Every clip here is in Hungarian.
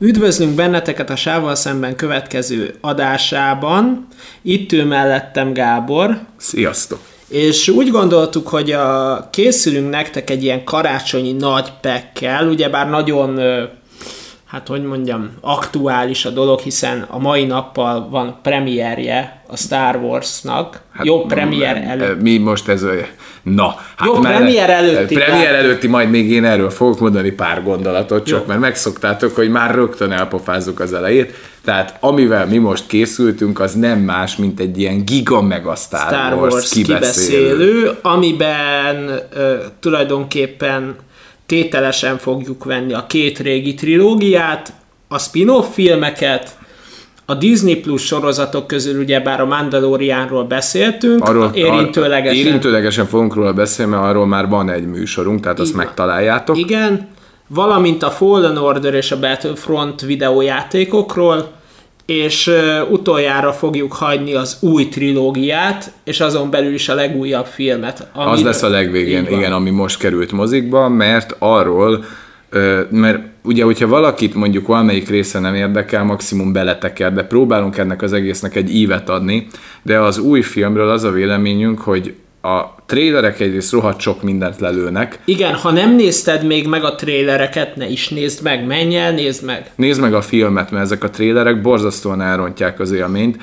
Üdvözlünk benneteket a Sával szemben következő adásában. Itt ő mellettem Gábor. Sziasztok! És úgy gondoltuk, hogy a, készülünk nektek egy ilyen karácsonyi nagy pekkel, ugyebár nagyon hát hogy mondjam, aktuális a dolog, hiszen a mai nappal van premierje a Star Warsnak. Hát, Jó premier előtt. Mi most ez, na. Hát Jó premier előtti. Premier előtti, majd még én erről fogok mondani pár gondolatot, csak Jó. mert megszoktátok, hogy már rögtön elpofázzuk az elejét. Tehát amivel mi most készültünk, az nem más, mint egy ilyen giga mega Star, Star Wars, Wars kibeszélő, kibeszélő amiben uh, tulajdonképpen tételesen fogjuk venni a két régi trilógiát, a spin-off filmeket, a Disney Plus sorozatok közül ugyebár a Mandalorianról beszéltünk, arról, érintőlegesen. Érintőlegesen fogunk róla beszélni, mert arról már van egy műsorunk, tehát azt Igen. megtaláljátok. Igen, valamint a Fallen Order és a Battlefront videójátékokról, és utoljára fogjuk hagyni az új trilógiát, és azon belül is a legújabb filmet. Amiről, az lesz a legvégén, igen, ami most került mozikba, mert arról, mert ugye, hogyha valakit mondjuk valamelyik része nem érdekel, maximum beleteker, de próbálunk ennek az egésznek egy ívet adni, de az új filmről az a véleményünk, hogy a trélerek egyrészt rohadt sok mindent lelőnek. Igen, ha nem nézted még meg a trélereket, ne is nézd meg, menj el, nézd meg. Nézd meg a filmet, mert ezek a trélerek borzasztóan elrontják az élményt,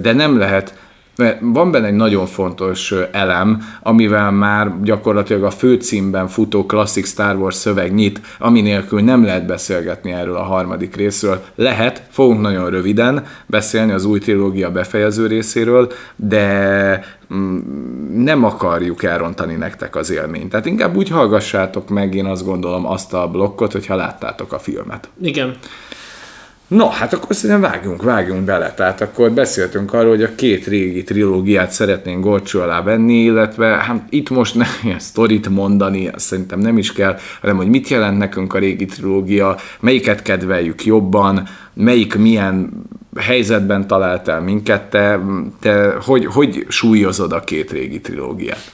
de nem lehet mert van benne egy nagyon fontos elem, amivel már gyakorlatilag a főcímben futó klasszik Star Wars szöveg nyit, ami nélkül nem lehet beszélgetni erről a harmadik részről. Lehet, fogunk nagyon röviden beszélni az új trilógia befejező részéről, de mm, nem akarjuk elrontani nektek az élményt. Tehát inkább úgy hallgassátok meg, én azt gondolom, azt a blokkot, hogyha láttátok a filmet. Igen. No, hát akkor szerintem vágjunk, vágjunk bele. Tehát akkor beszéltünk arról, hogy a két régi trilógiát szeretnénk gorcsó alá venni, illetve hát itt most nem ilyen sztorit mondani, szerintem nem is kell, hanem hogy mit jelent nekünk a régi trilógia, melyiket kedveljük jobban, melyik milyen helyzetben talált el minket, te, te hogy, hogy súlyozod a két régi trilógiát?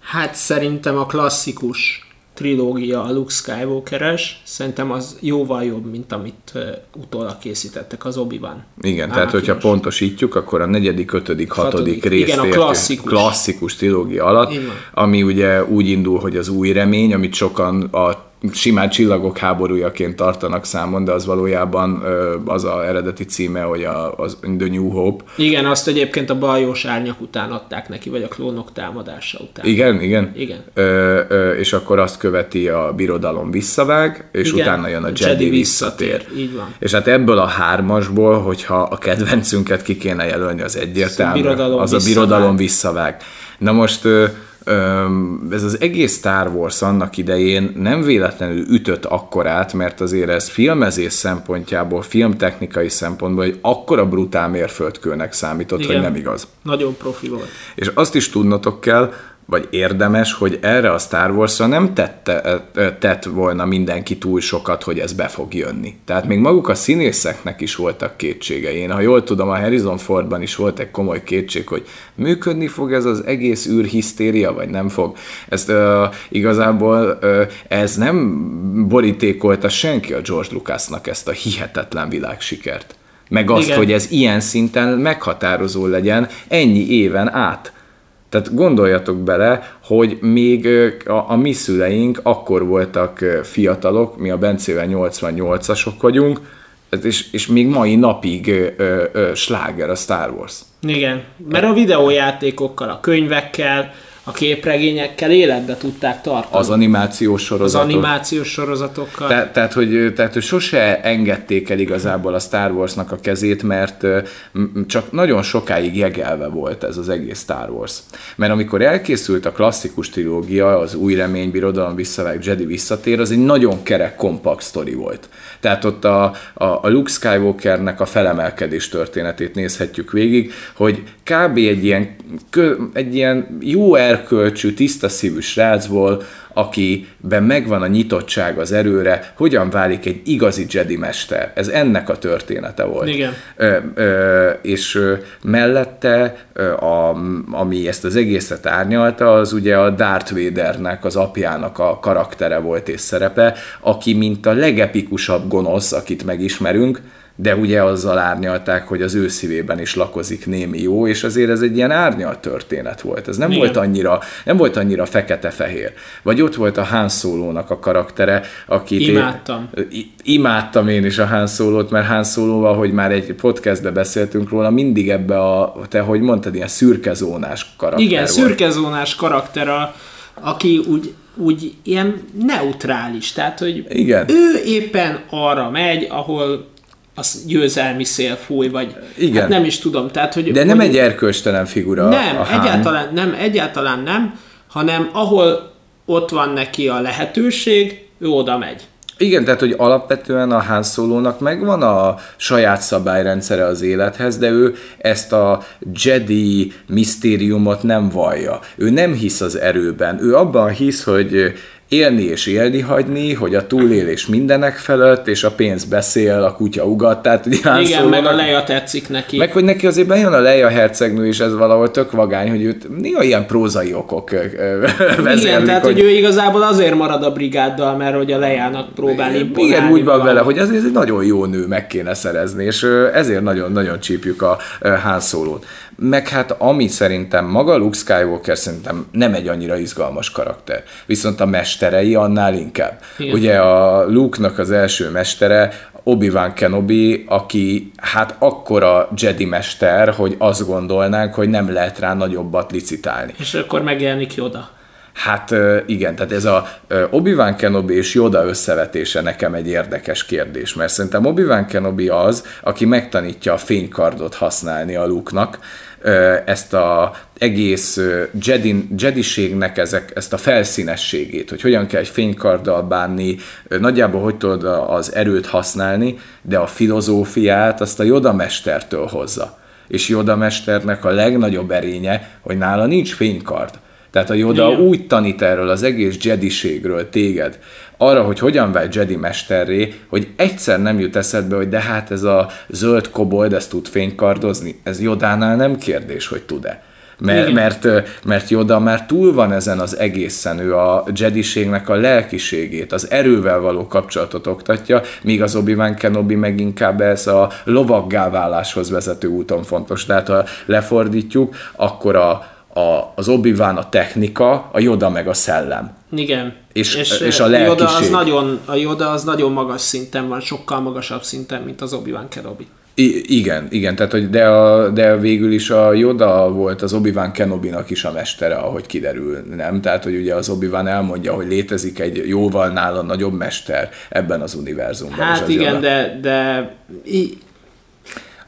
Hát szerintem a klasszikus trilógia a Luke Skywalker-es, szerintem az jóval jobb, mint amit utólag készítettek az Obi-Wan. Igen, Anakinos. tehát hogyha pontosítjuk, akkor a negyedik, ötödik, hatodik, hatodik Igen, a klasszikus. klasszikus trilógia alatt, ami ugye úgy indul, hogy az új remény, amit sokan a simán csillagok háborújaként tartanak számon, de az valójában az a eredeti címe, hogy a, az The New Hope. Igen, azt egyébként a baljós árnyak után adták neki, vagy a klónok támadása után. Igen, igen. igen. Ö, ö, és akkor azt követi a birodalom visszavág, és igen, utána jön a Jedi, Jedi visszatér. visszatér. Így van. És hát ebből a hármasból, hogyha a kedvencünket ki kéne jelölni, az egyértelmű. Az a birodalom visszavág. Na most ez az egész Star Wars annak idején nem véletlenül ütött akkorát, mert azért ez filmezés szempontjából, filmtechnikai szempontból egy akkora brutál mérföldkőnek számított, Igen. hogy nem igaz. Nagyon profi volt. És azt is tudnotok kell, vagy érdemes, hogy erre a Star Wars-ra nem tette, tett volna mindenki túl sokat, hogy ez be fog jönni. Tehát még maguk a színészeknek is voltak kétségei. Én, ha jól tudom, a Harrison Fordban is volt egy komoly kétség, hogy működni fog ez az egész űrhisztéria, vagy nem fog. Ezt uh, igazából uh, ez nem borítékolta senki a George Lucasnak ezt a hihetetlen világsikert. Meg azt, Igen. hogy ez ilyen szinten meghatározó legyen ennyi éven át. Tehát gondoljatok bele, hogy még a, a mi szüleink akkor voltak fiatalok, mi a Bencével 88-asok vagyunk, és, és még mai napig ö, ö, sláger a Star Wars. Igen, mert a videójátékokkal, a könyvekkel, a képregényekkel életbe tudták tartani. Az animációs sorozatok. Az animációs sorozatokkal. Te, tehát, hogy, tehát, hogy sose engedték el igazából a Star Warsnak a kezét, mert csak nagyon sokáig jegelve volt ez az egész Star Wars. Mert amikor elkészült a klasszikus trilógia, az Új Remény, Birodalom visszavág, Jedi visszatér, az egy nagyon kerek, kompakt sztori volt. Tehát ott a, a, a Luke Skywalkernek a felemelkedés történetét nézhetjük végig, hogy kb. egy ilyen, egy ilyen jó erkölcsű, tiszta szívű srácból, akiben megvan a nyitottság az erőre, hogyan válik egy igazi Jedi mester. Ez ennek a története volt. Igen. Ö, ö, és ö, mellette, ö, a, ami ezt az egészet árnyalta, az ugye a Darth Vadernek, az apjának a karaktere volt és szerepe, aki mint a legepikusabb gonosz, akit megismerünk, de ugye azzal árnyalták, hogy az ő szívében is lakozik némi jó, és azért ez egy ilyen árnyalt történet volt. Ez nem Igen. volt annyira, nem volt annyira fekete-fehér. Vagy ott volt a Han Solo-nak a karaktere, akit Imádtam. Én, imádtam én is a Han Solo-t, mert Han Solo, ahogy már egy podcastbe beszéltünk róla, mindig ebbe a, te hogy mondtad, ilyen szürkezónás karakter Igen, volt. szürkezónás karakter, a, aki úgy, úgy ilyen neutrális, tehát hogy Igen. ő éppen arra megy, ahol az győzelmi szél fúj, vagy Igen. Hát nem is tudom, tehát hogy... De nem hogy egy erkölcstelen figura Nem, a egyáltalán nem, egyáltalán nem, hanem ahol ott van neki a lehetőség, ő oda megy. Igen, tehát hogy alapvetően a Han Solo-nak megvan a saját szabályrendszere az élethez, de ő ezt a Jedi misztériumot nem vallja. Ő nem hisz az erőben. Ő abban hisz, hogy élni és élni hagyni, hogy a túlélés mindenek felett, és a pénz beszél, a kutya ugat, tehát Igen, meg a Leia tetszik neki. meg hogy neki azért bejön a Leia hercegnő, és ez valahol tök vagány, hogy őt néha ilyen prózai okok vezérlik, Igen, tehát hogy ő igazából azért marad a brigáddal, mert hogy a Lejának próbál imponálni. igen, úgy van valahol. vele, hogy ez, ez egy nagyon jó nő meg kéne szerezni, és ezért nagyon-nagyon csípjük a Solo-t. Meg hát ami szerintem maga Luke Skywalker szerintem nem egy annyira izgalmas karakter. Viszont a mesterei annál inkább. Igen. Ugye a Luke-nak az első mestere Obi-Wan Kenobi, aki hát akkora Jedi mester, hogy azt gondolnánk, hogy nem lehet rá nagyobbat licitálni. És akkor megjelenik Yoda. Hát igen, tehát ez a Obi-Wan Kenobi és Yoda összevetése nekem egy érdekes kérdés, mert szerintem Obi-Wan Kenobi az, aki megtanítja a fénykardot használni a Luke-nak, ö, ezt a egész Jedi, Jediségnek ezek, ezt a felszínességét, hogy hogyan kell egy fénykarddal bánni, nagyjából hogy tudod az erőt használni, de a filozófiát azt a Yoda mestertől hozza. És Yoda mesternek a legnagyobb erénye, hogy nála nincs fénykard. Tehát a Yoda Igen. úgy tanít erről az egész jediségről téged, arra, hogy hogyan válj Jedi mesterré, hogy egyszer nem jut eszedbe, hogy de hát ez a zöld kobold, ezt tud fénykardozni. Ez Jodánál nem kérdés, hogy tud-e. Mert, mert, mert Yoda már túl van ezen az egészen, ő a jediségnek a lelkiségét, az erővel való kapcsolatot oktatja, míg az Obi-Wan Kenobi meg inkább ez a lovaggá váláshoz vezető úton fontos. Tehát ha lefordítjuk, akkor a, a, az Obi-Wan a technika, a Yoda meg a szellem. Igen. És- és, és a ö, Yoda az lelkiség. nagyon, a Yoda az nagyon magas szinten van, sokkal magasabb szinten, mint az Obi-Wan Kenobi. I- igen, igen, tehát hogy de, a, de végül is a Yoda volt az Obi-Wan Kenobi-nak is a mestere, ahogy kiderül, nem? Tehát, hogy ugye az Obi-Wan elmondja, hogy létezik egy jóval nála nagyobb mester ebben az univerzumban. Hát igen, Yoda. de, de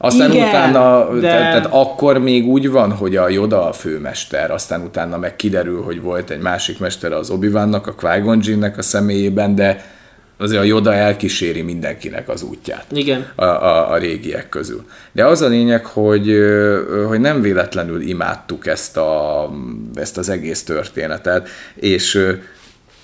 Aztán Igen, utána, de- tehát, tehát akkor még úgy van, hogy a Yoda a főmester, aztán utána meg kiderül, hogy volt egy másik mester az obi a Jinnnek a személyében, de azért a Yoda elkíséri mindenkinek az útját igen. a, a, a régiek közül. De az a lényeg, hogy, hogy nem véletlenül imádtuk ezt, a, ezt az egész történetet, és,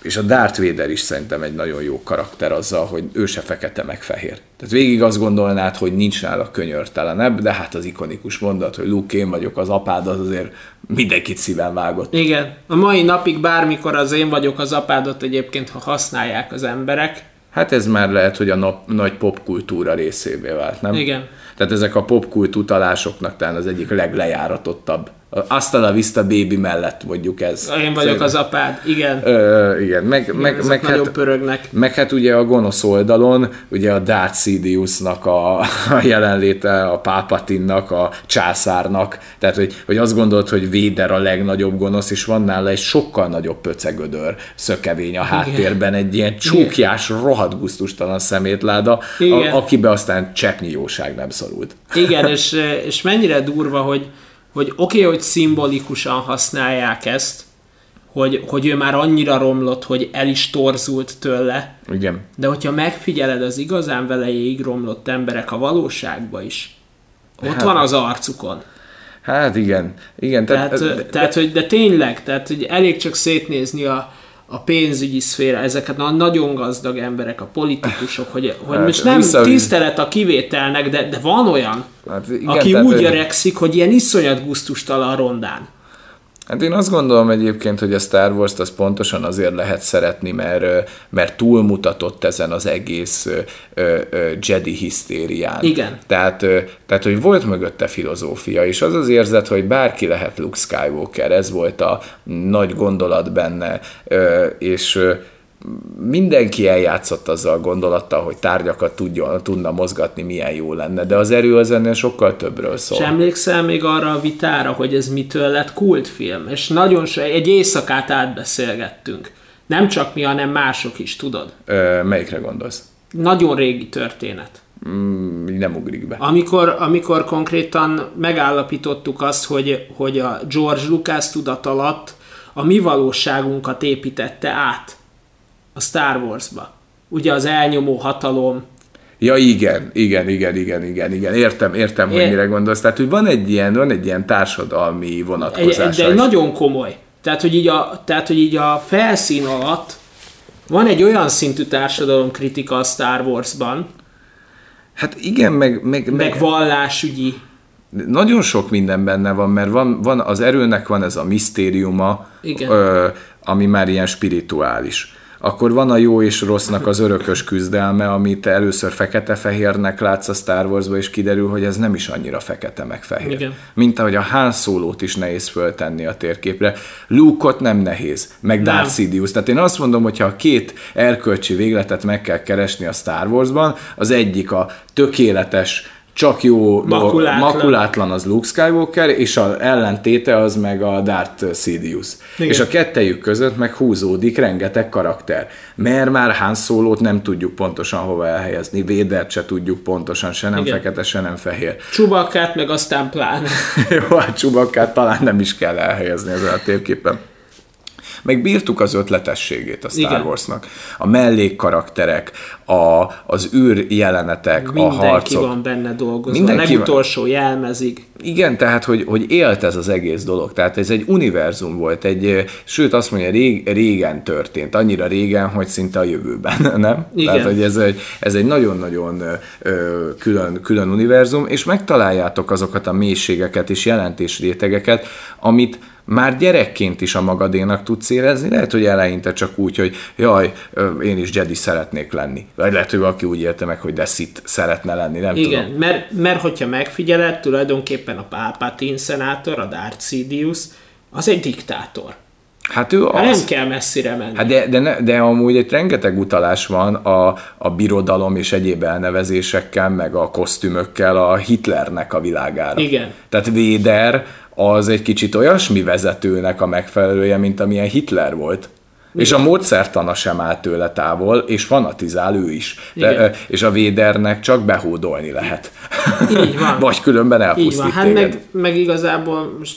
és a Darth Vader is szerintem egy nagyon jó karakter azzal, hogy ő se fekete meg fehér. Tehát végig azt gondolnád, hogy nincs nála könyörtelenebb, de hát az ikonikus mondat, hogy Luke, én vagyok az apád, az azért mindenkit szíven vágott. Igen. A mai napig bármikor az én vagyok az apádot egyébként, ha használják az emberek. Hát ez már lehet, hogy a nap, nagy popkultúra részévé vált, nem? Igen. Tehát ezek a popkult utalásoknak talán az egyik leglejáratottabb. Hasta la vista baby mellett mondjuk ez. Én vagyok az apád. Igen. Ö, igen, meg, meg, Ezek meg, nagyon hát, pörögnek. meg hát ugye a gonosz oldalon, ugye a Darth Sidiousnak a, a jelenléte, a Pápatinnak, a császárnak, tehát hogy, hogy azt gondolt, hogy Véder a legnagyobb gonosz, és van nála egy sokkal nagyobb pöcegödör szökevény a háttérben, egy ilyen csúkjás, rohadt gusztustalan szemétláda, Igen. a, akibe aztán cseppnyi jóság nem szorult. Igen, és, és mennyire durva, hogy, hogy oké, okay, hogy szimbolikusan használják ezt, hogy, hogy ő már annyira romlott, hogy el is torzult tőle, Igen. de hogyha megfigyeled az igazán velejéig romlott emberek a valóságba is, ott Hát- van az arcukon. Hát igen, igen. Tehát, de- tehát hogy, de tényleg, tehát hogy elég csak szétnézni a, a pénzügyi szféra, ezeket a nagyon gazdag emberek, a politikusok, hogy, hogy hát, most nem vissza- tisztelet a kivételnek, de, de van olyan, Hát igen, aki úgy öregszik, hogy ilyen iszonyat gusztustalan rondán. Hát én azt gondolom egyébként, hogy a Star Wars-t az pontosan azért lehet szeretni, mert, mert túlmutatott ezen az egész Jedi hisztérián. Igen. Tehát, tehát, hogy volt mögötte filozófia, és az az érzet, hogy bárki lehet Luke Skywalker, ez volt a nagy gondolat benne, és mindenki eljátszott azzal a gondolattal, hogy tárgyakat tudjon, tudna mozgatni, milyen jó lenne, de az erő az ennél sokkal többről szól. És emlékszel még arra a vitára, hogy ez mitől lett kultfilm? És nagyon so, egy éjszakát átbeszélgettünk. Nem csak mi, hanem mások is, tudod? Ö, melyikre gondolsz? Nagyon régi történet. Mm, nem ugrik be. Amikor, amikor konkrétan megállapítottuk azt, hogy, hogy a George Lucas tudat alatt a mi valóságunkat építette át a Star Wars-ba. Ugye az elnyomó hatalom, Ja, igen, igen, igen, igen, igen, igen. Értem, értem, hogy mire gondolsz. Tehát, hogy van egy ilyen, van egy ilyen társadalmi egy, vonatkozása. de egy is. nagyon komoly. Tehát hogy, így a, tehát, hogy így a felszín alatt van egy olyan szintű társadalomkritika a Star Wars-ban, Hát igen, meg, meg, meg, meg vallásügyi. nagyon sok minden benne van, mert van, van az erőnek van ez a misztériuma, Igen. Ö, ami már ilyen spirituális. Akkor van a jó és rossznak az örökös küzdelme, amit először fekete-fehérnek látsz a Star Wars-ba, és kiderül, hogy ez nem is annyira fekete meg fehér. Igen. Mint ahogy a Han Solo-t is nehéz föltenni a térképre. Luke-ot nem nehéz, meg Nem. Darth Sidious. Tehát én azt mondom, hogy ha a két erkölcsi végletet meg kell keresni a Star Wars-ban, az egyik a tökéletes, csak jó, Makulátlan. makulátlan az Luke Skywalker, és az ellentéte az meg a Darth Sidious. Igen. És a kettejük között meg húzódik rengeteg karakter. Mert már Han Solo-t nem tudjuk pontosan hova elhelyezni, Védert se tudjuk pontosan, se nem Igen. fekete, se nem fehér. Csubakkát, meg aztán pláne. Jó, hát Csubakkát talán nem is kell elhelyezni ezen a térképen. Meg bírtuk az ötletességét a Star Igen. Warsnak. A mellékkarakterek, a, az űr jelenetek, a Mindenki harcok. van benne dolgozva. Mindenki a van. legutolsó jelmezig. Igen, tehát, hogy, hogy élt ez az egész dolog. Tehát ez egy univerzum volt, egy, sőt azt mondja, rég, régen történt, annyira régen, hogy szinte a jövőben, nem? Igen. Tehát, hogy ez egy, ez egy nagyon-nagyon külön, külön univerzum, és megtaláljátok azokat a mélységeket és jelentésrétegeket, amit már gyerekként is a magadénak tudsz érezni, lehet, hogy eleinte csak úgy, hogy jaj, én is Jedi szeretnék lenni. Vagy lehet, hogy valaki úgy élte meg, hogy de Sith szeretne lenni, nem Igen, tudom. mert, mert hogyha megfigyeled, tulajdonképpen a Palpatine szenátor, a Darth Sidious, az egy diktátor. Hát ő Hát az. nem kell messzire menni. Hát de, de, ne, de amúgy egy rengeteg utalás van a, a birodalom és egyéb elnevezésekkel, meg a kosztümökkel a Hitlernek a világára. Igen. Tehát Véder az egy kicsit olyasmi vezetőnek a megfelelője, mint amilyen Hitler volt. És a módszertana sem áll tőle távol, és fanatizál ő is. De, Igen. és a Védernek csak behódolni lehet. Így van. Vagy különben Így elpusztít van, hát téged. meg, meg igazából most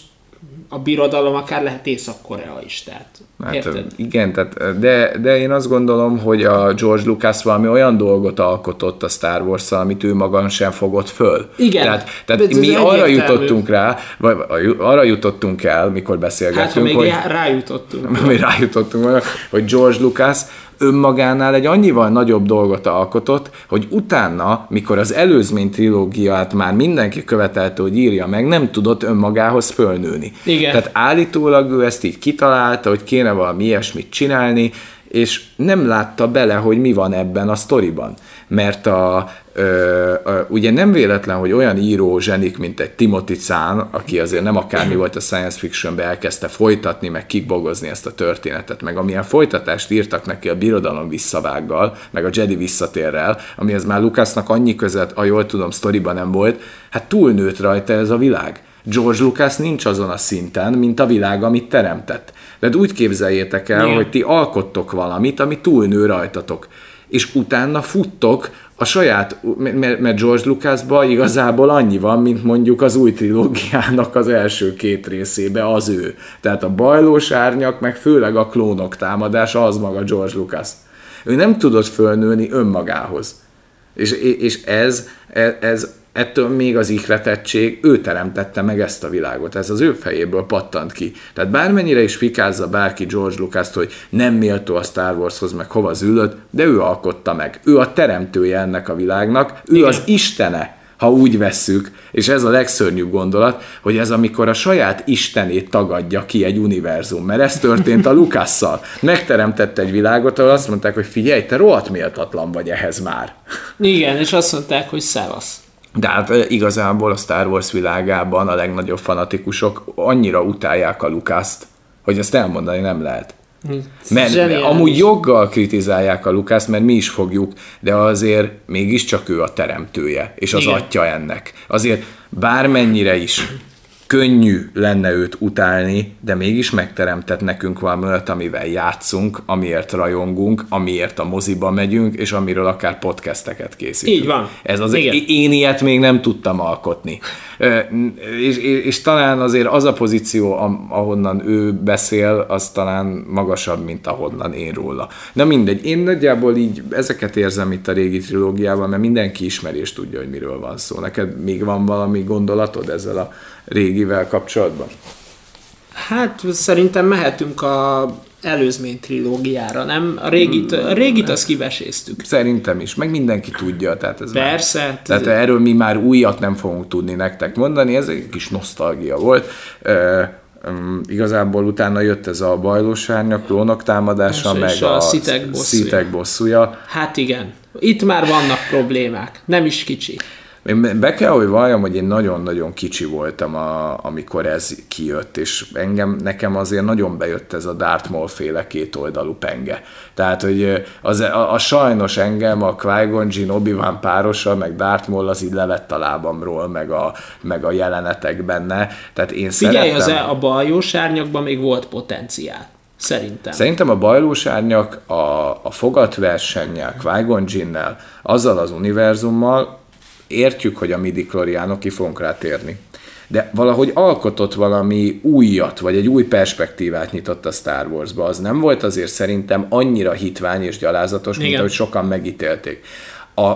a birodalom akár lehet Észak-Korea is, tehát Hát, érted? igen, tehát, de, de én azt gondolom, hogy a George Lucas valami olyan dolgot alkotott a Star wars amit ő maga sem fogott föl. Igen. Tehát, tehát ez mi arra egyértelmű. jutottunk rá, vagy arra jutottunk el, mikor Hát, ha beszélgettünk, még hogy, rá- rájutottunk. mi rájutottunk hogy George Lucas önmagánál egy annyival nagyobb dolgot alkotott, hogy utána, mikor az előzmény trilógiát már mindenki követelte, hogy írja meg, nem tudott önmagához fölnőni. Igen. Tehát állítólag ő ezt így kitalálta, hogy kéne valami ilyesmit csinálni, és nem látta bele, hogy mi van ebben a sztoriban. Mert a, ö, ö, ugye nem véletlen, hogy olyan író zsenik, mint egy Timothy Zahn, aki azért nem akármi volt a science fictionbe, elkezdte folytatni, meg kibogozni ezt a történetet, meg amilyen folytatást írtak neki a birodalom visszavággal, meg a Jedi visszatérrel, amihez már Lucasnak annyi között, a jól tudom, sztoriban nem volt, hát túlnőtt rajta ez a világ. George Lucas nincs azon a szinten, mint a világ, amit teremtett. De úgy képzeljétek el, Igen. hogy ti alkottok valamit, ami túlnő rajtatok. És utána futtok a saját, mert mert George Lucasban igazából annyi van, mint mondjuk az új trilógiának az első két részébe az ő. Tehát a bajlós árnyak, meg főleg a klónok támadása az maga George Lucas. Ő nem tudott fölnőni önmagához. És, és ez, ez, ez ettől még az ihletettség, ő teremtette meg ezt a világot, ez az ő fejéből pattant ki. Tehát bármennyire is fikázza bárki George lucas hogy nem méltó a Star Warshoz, meg hova züllött, de ő alkotta meg. Ő a teremtője ennek a világnak, ő Igen. az istene ha úgy vesszük, és ez a legszörnyűbb gondolat, hogy ez amikor a saját istenét tagadja ki egy univerzum, mert ez történt a Lukasszal. Megteremtette egy világot, ahol azt mondták, hogy figyelj, te rohadt méltatlan vagy ehhez már. Igen, és azt mondták, hogy szevasz. De hát igazából a Star Wars világában a legnagyobb fanatikusok annyira utálják a Lukaszt, hogy ezt elmondani nem lehet. Mert Zseniális. amúgy joggal kritizálják a Lukászt, mert mi is fogjuk, de azért mégiscsak ő a teremtője, és az Igen. atya ennek. Azért bármennyire is könnyű lenne őt utálni, de mégis megteremtett nekünk valami olyat, amivel játszunk, amiért rajongunk, amiért a moziba megyünk, és amiről akár podcasteket készítünk. Így van. Ez az, Igen. én ilyet még nem tudtam alkotni. És, és, és talán azért az a pozíció, ahonnan ő beszél, az talán magasabb, mint ahonnan én róla. Na mindegy, én nagyjából így ezeket érzem itt a régi trilógiában, mert mindenki ismeri és tudja, hogy miről van szó. Neked még van valami gondolatod ezzel a régivel kapcsolatban? Hát szerintem mehetünk a előzmény trilógiára, nem? A régit, a régit azt kiveséztük. Szerintem is, meg mindenki tudja. Tehát ez Persze. Már, tehát erről mi már újat nem fogunk tudni nektek mondani, ez egy kis nosztalgia volt. Um, igazából utána jött ez a bajlósárnya, klónok támadása, meg a, a szitek bosszúja. szitek bosszúja. Hát igen, itt már vannak problémák, nem is kicsi. Én be kell, hogy valljam, hogy én nagyon-nagyon kicsi voltam, a, amikor ez kijött, és engem, nekem azért nagyon bejött ez a Darth Maul féle kétoldalú penge. Tehát, hogy az, a, a sajnos engem a Qui-Gon Jinn Obi-Wan párosa, meg Darth Maul az így levett a lábamról, meg a, meg a jelenetek benne. Tehát én Figyelj, szerettem... az a bajós árnyakban még volt potenciál. Szerintem. Szerintem a bajlós árnyak a, a fogatversennyel, Jinnel, azzal az univerzummal, értjük, hogy a midi ki fogunk rá térni. De valahogy alkotott valami újat, vagy egy új perspektívát nyitott a Star Wars-ba. Az nem volt azért szerintem annyira hitvány és gyalázatos, Igen. mint ahogy sokan megítélték. A,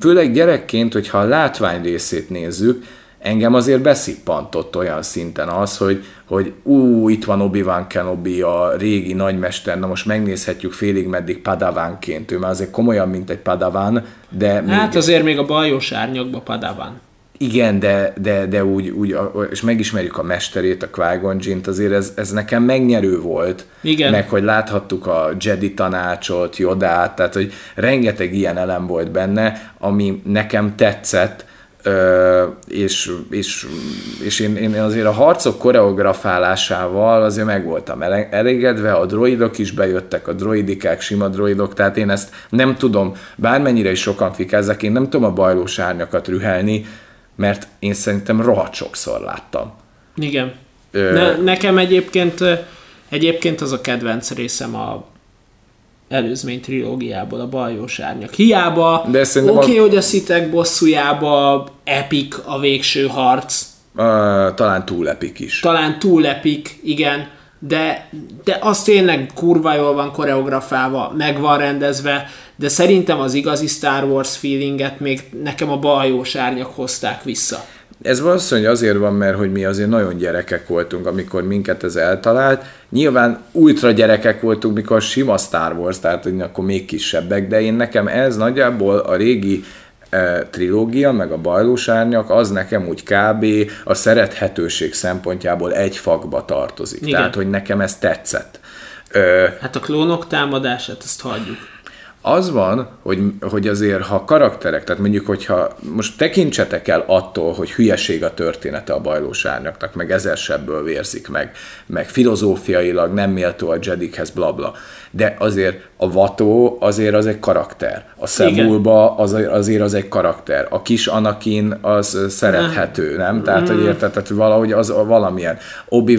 főleg gyerekként, hogyha a látvány részét nézzük, engem azért beszippantott olyan szinten az, hogy, hogy ú, itt van Obi-Wan Kenobi, a régi nagymester, na most megnézhetjük félig meddig Padavánként, ő már azért komolyan, mint egy Padaván, de... Még... Hát azért még a bajos árnyakba Padaván. Igen, de, de, de úgy, úgy, és megismerjük a mesterét, a qui azért ez, ez nekem megnyerő volt. Igen. Meg, hogy láthattuk a Jedi tanácsot, Jodát, tehát, hogy rengeteg ilyen elem volt benne, ami nekem tetszett, és, és, és én, én azért a harcok koreografálásával azért meg voltam elégedve, a droidok is bejöttek, a droidikák, sima droidok, tehát én ezt nem tudom, bármennyire is sokan fikázzák, én nem tudom a bajlós árnyakat rühelni, mert én szerintem rohadt sokszor láttam. Igen. Ö... Ne, nekem egyébként egyébként az a kedvenc részem a előzmény trilógiából, a bajós árnyak. Hiába, oké, okay, a... hogy a szitek bosszújába epik a végső harc. Uh, talán túl epik is. Talán túl epik, igen, de, de az tényleg kurva jól van koreografálva, meg van rendezve, de szerintem az igazi Star Wars feelinget még nekem a bajós árnyak hozták vissza. Ez valószínűleg azért van, mert hogy mi azért nagyon gyerekek voltunk, amikor minket ez eltalált. Nyilván ultra gyerekek voltunk, mikor sima Star Wars, tehát hogy akkor még kisebbek, de én nekem ez nagyjából a régi e, trilógia, meg a bajlós árnyak, az nekem úgy kb. a szerethetőség szempontjából egy fakba tartozik. Igen. Tehát, hogy nekem ez tetszett. Ö, hát a klónok támadását, ezt hagyjuk az van, hogy, hogy azért, ha karakterek, tehát mondjuk, hogyha most tekintsetek el attól, hogy hülyeség a története a bajlós árnyaknak, meg ezer sebből vérzik meg, meg filozófiailag nem méltó a Jedikhez, blabla. De azért a Vató azért az egy karakter. A Szemulba az, azért az egy karakter. A kis Anakin az szerethető, nem? Tehát, hogy mm. érted, tehát valahogy az valamilyen. obi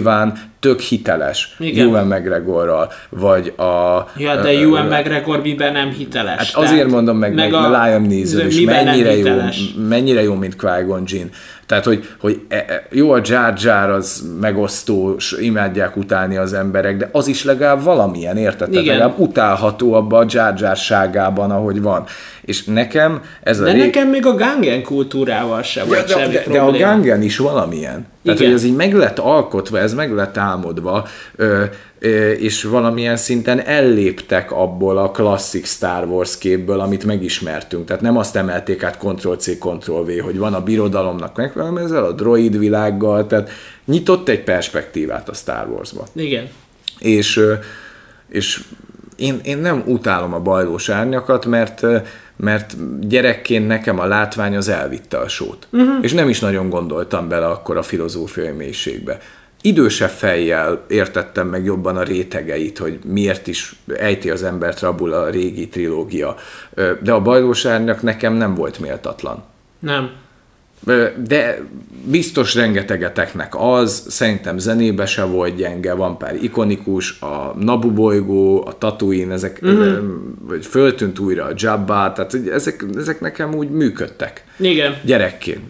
tök hiteles Igen. Ewan McGregorral, vagy a... Ja, de Ewan McGregor miben nem hiteles. Hát azért mondom meg, meg, meg a Liam Neeson is mennyire jó, mennyire jó, mint Qui-Gon Jinn. Tehát, hogy, hogy e, e, jó a Jar Jar az megosztó, és imádják utálni az emberek, de az is legalább valamilyen, érted? Tehát legalább utálható abba a dzsárdzsárságában, ahogy van. És nekem ez a De ré- nekem még a gangen kultúrával sem de, volt de, semmi de, de a probléma. gangen is valamilyen. Tehát, Igen. hogy ez így meg lett alkotva, ez meg lett álmodva, ö, ö, és valamilyen szinten elléptek abból a klasszik Star Wars képből, amit megismertünk. Tehát nem azt emelték át Ctrl-C, Ctrl-V, hogy van a birodalomnak megfelelően ezzel a droid világgal, tehát nyitott egy perspektívát a Star Warsba. Igen. És, és én, én nem utálom a bajlós árnyakat, mert mert gyerekként nekem a látvány az elvitte a sót. Uh-huh. És nem is nagyon gondoltam bele akkor a filozófiai mélységbe. Idősebb fejjel értettem meg jobban a rétegeit, hogy miért is ejti az embert rabul a régi trilógia. De a bajlós árnyak nekem nem volt méltatlan. Nem. De biztos rengetegeteknek az, szerintem zenébe se volt gyenge, van pár ikonikus, a Nabu bolygó, a Tatooine, ezek, vagy föltűnt újra a Jabba, tehát ezek, ezek nekem úgy működtek Igen. gyerekként.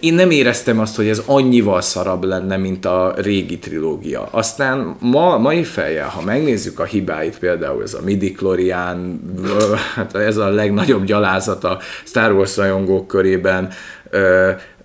Én nem éreztem azt, hogy ez annyival szarabb lenne, mint a régi trilógia. Aztán ma, mai fejjel, ha megnézzük a hibáit, például ez a midi hát ez a legnagyobb gyalázat a Star Wars rajongók körében,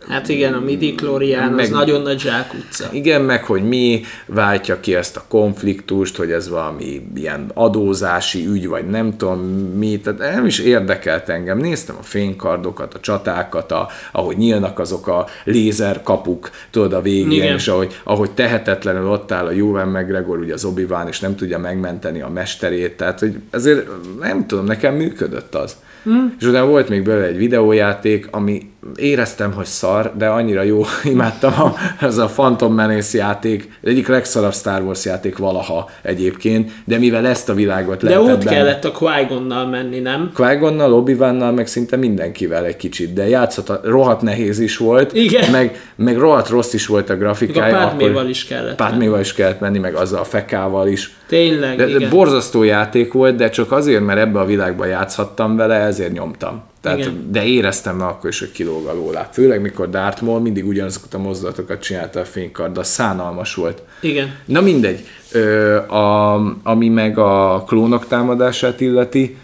Hát igen, a midi Klorián az Meg- nagyon nagy zsákutca. igen, meg hogy mi váltja ki ezt a konfliktust, hogy ez valami ilyen adózási ügy, vagy nem tudom mi, tehát nem is érdekelt engem. Néztem a fénykardokat, a csatákat, a, ahogy nyílnak azok a lézerkapuk, tudod, a végén. Igen. és ahogy, ahogy tehetetlenül ott áll a Juven McGregor, ugye az obi és nem tudja megmenteni a mesterét, tehát hogy ezért nem tudom, nekem működött az. Mm. És utána volt még belőle egy videójáték, ami éreztem, hogy szar, de annyira jó, imádtam a, ez a Phantom Menace játék, egyik legszarabb Star Wars játék valaha egyébként, de mivel ezt a világot De lehetett ott benne- kellett a qui menni, nem? Qui-Gonnal, obi meg szinte mindenkivel egy kicsit, de játszhat, rohadt nehéz is volt, Igen. Meg, meg rohadt rossz is volt a Még a grafikája. Padméval is kellett. menni. Padméval is kellett menni, meg azzal a fekával is. Tényleg, De, de igen. borzasztó játék volt, de csak azért, mert ebbe a világba játszhattam vele, ezért nyomtam. Tehát, Igen. de éreztem már akkor is, hogy kilóg alóla. Főleg, mikor Darth Maul mindig ugyanazokat a mozdulatokat csinálta a fénykarddal, szánalmas volt. Igen. Na mindegy, Ö, a, ami meg a klónok támadását illeti,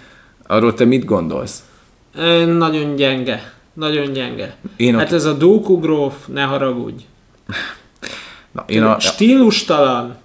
arról te mit gondolsz? Ö, Nagyon gyenge. Nagyon gyenge. Én hát ott- ez a Dooku gróf, ne haragudj. Na, én a Stílustalan,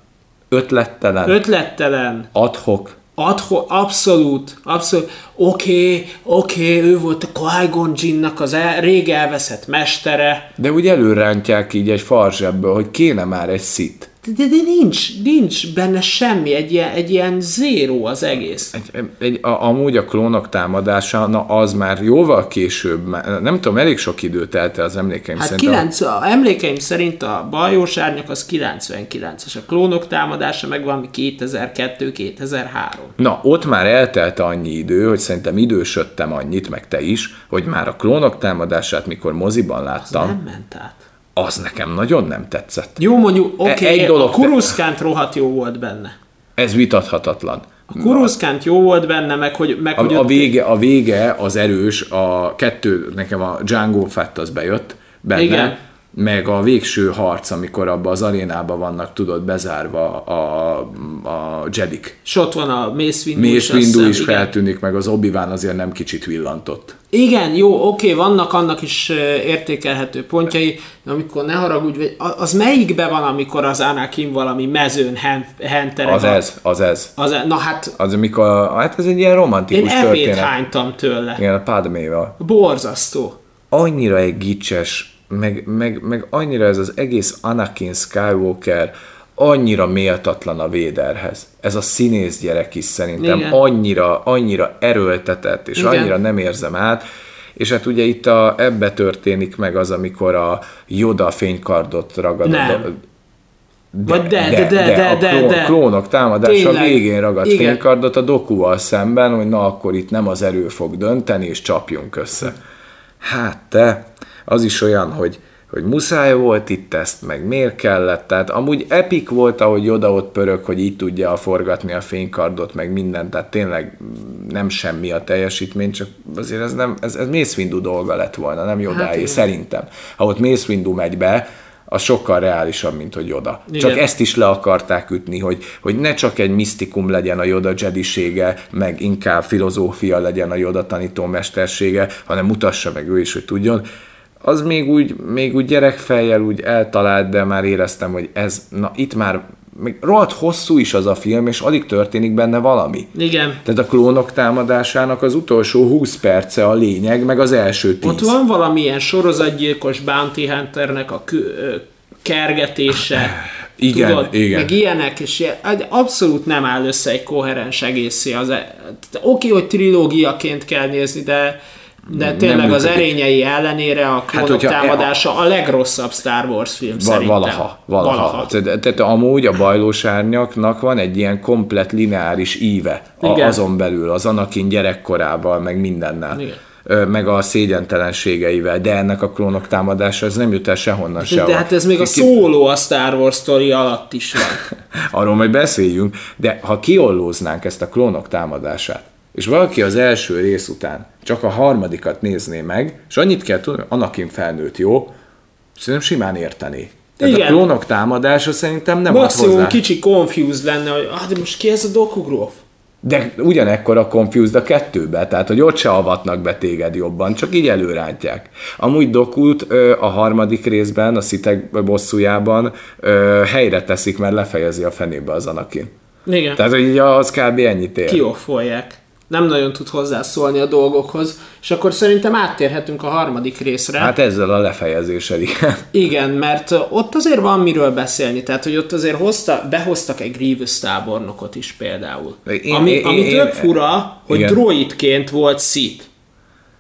ötlettelen, ötlettelen, adhok, adho, abszolút, abszolút, oké, okay, oké, okay, ő volt a Qui-Gon Jinnnak az el, rég elveszett mestere, de úgy előrántják így egy farzsebből, hogy kéne már egy szit. De, de, nincs, nincs benne semmi, egy ilyen, egy ilyen zéró az egész. Egy, egy, a, amúgy a klónok támadása, na az már jóval később, már- nem tudom, elég sok idő telt el az emlékeim Hát szerint. 9, a, emlékeim szerint a bajós árnyak az 99-es, a klónok támadása meg valami 2002-2003. Na, ott már eltelt annyi idő, hogy szerintem idősödtem annyit, meg te is, hogy már a klónok támadását, mikor moziban láttam, Nem ment át. Az nekem nagyon nem tetszett. Jó mondjuk, oké, okay, egy dolog a Kuruszkánt rohadt jó volt benne. Ez vitathatatlan. A Kuruszkánt jó volt benne, meg hogy, meg, hogy A, a, ott- vége, a vége az erős, a kettő, nekem a Django Fett az bejött benne, Igen. Meg a végső harc, amikor abban az arénában vannak, tudod, bezárva a, a Jedik. És ott van a Mace Windu Mace Windu is igen. feltűnik, meg az obi azért nem kicsit villantott. Igen, jó, oké, vannak annak is értékelhető pontjai, de amikor ne haragudj, vagy az melyikben van, amikor az Anakin valami mezőn hen- hentereg? Az ez, az ez. Az, e- na hát, Az, amikor, hát ez egy ilyen én romantikus ebét történet. hánytam tőle. Igen, a Padméval. Borzasztó. annyira egy gicses, meg, meg, meg annyira ez az egész Anakin Skywalker annyira méltatlan a Véderhez. Ez a színész gyerek is szerintem Igen. annyira, annyira erőltetett, és Igen. annyira nem érzem át. És hát ugye itt a, ebbe történik meg az, amikor a Yoda fénykardot ragad. Nem. A, Vagy de, de, de, de, a de, klón, de. klónok támadása Tényleg. végén ragad Igen. fénykardot a dokuval szemben, hogy na akkor itt nem az erő fog dönteni, és csapjunk össze. Hát te, az is olyan, hogy hogy muszáj volt itt ezt, meg miért kellett. Tehát amúgy epik volt, ahogy oda ott pörög, hogy így tudja forgatni a fénykardot, meg mindent, tehát tényleg nem semmi a teljesítmény, csak azért ez, nem, ez, ez Mace Windu dolga lett volna, nem Jodáé, igen. szerintem. Ha ott Mace Windu megy be, az sokkal reálisabb, mint hogy Yoda. Igen. Csak ezt is le akarták ütni, hogy, hogy ne csak egy misztikum legyen a Yoda jedisége, meg inkább filozófia legyen a Yoda tanító mestersége, hanem mutassa meg ő is, hogy tudjon. Az még úgy, még úgy gyerekfejjel úgy eltalált, de már éreztem, hogy ez, na itt már még rohadt hosszú is az a film, és alig történik benne valami. Igen. Tehát a klónok támadásának az utolsó 20 perce a lényeg, meg az első 10. Ott van valamilyen sorozatgyilkos Bounty Hunternek a kü- kergetése. Igen, tudod, igen. Meg ilyenek, és ilyen- egy- abszolút nem áll össze egy koherens egészé. Az, e- Oké, hogy trilógiaként kell nézni, de de tényleg az erényei ellenére a klónok hogyha- támadása a legrosszabb Star Wars film Va- szerintem. valaha, valaha. valaha. Tehát, tehát amúgy a bajlós árnyaknak van egy ilyen komplet lineáris íve a, Igen. azon belül, az Anakin gyerekkorával, meg mindennel. Igen. Meg a szégyentelenségeivel, de ennek a klónok támadása, ez nem jut el sehonnan sehova. de hát ez még a szóló a Star Wars sztori alatt is van. Arról majd beszéljünk, de ha kiollóznánk ezt a klónok támadását, és valaki az első rész után csak a harmadikat nézné meg, és annyit kell tudni, Anakin felnőtt, jó? Szerintem simán értené. Tehát Igen. a klónok támadása szerintem nem ad Maximum hozzá. kicsi confused lenne, hogy ah, de most ki ez a dokugróf? De ugyanekkor a Confused a kettőbe, tehát hogy ott se avatnak be téged jobban, csak így előrántják. Amúgy Dokut a harmadik részben, a szitek bosszújában helyre teszik, mert lefejezi a fenébe az Anakin. Igen. Tehát, hogy így az kb. ennyit ér. kioffolják. Nem nagyon tud hozzászólni a dolgokhoz, és akkor szerintem áttérhetünk a harmadik részre. Hát ezzel a lefejezéssel, igen. Igen, mert ott azért van miről beszélni, tehát hogy ott azért hozta, behoztak egy Grievous tábornokot is például. Én- ami én- ami én- tök fura, hogy igen. droidként volt Sith.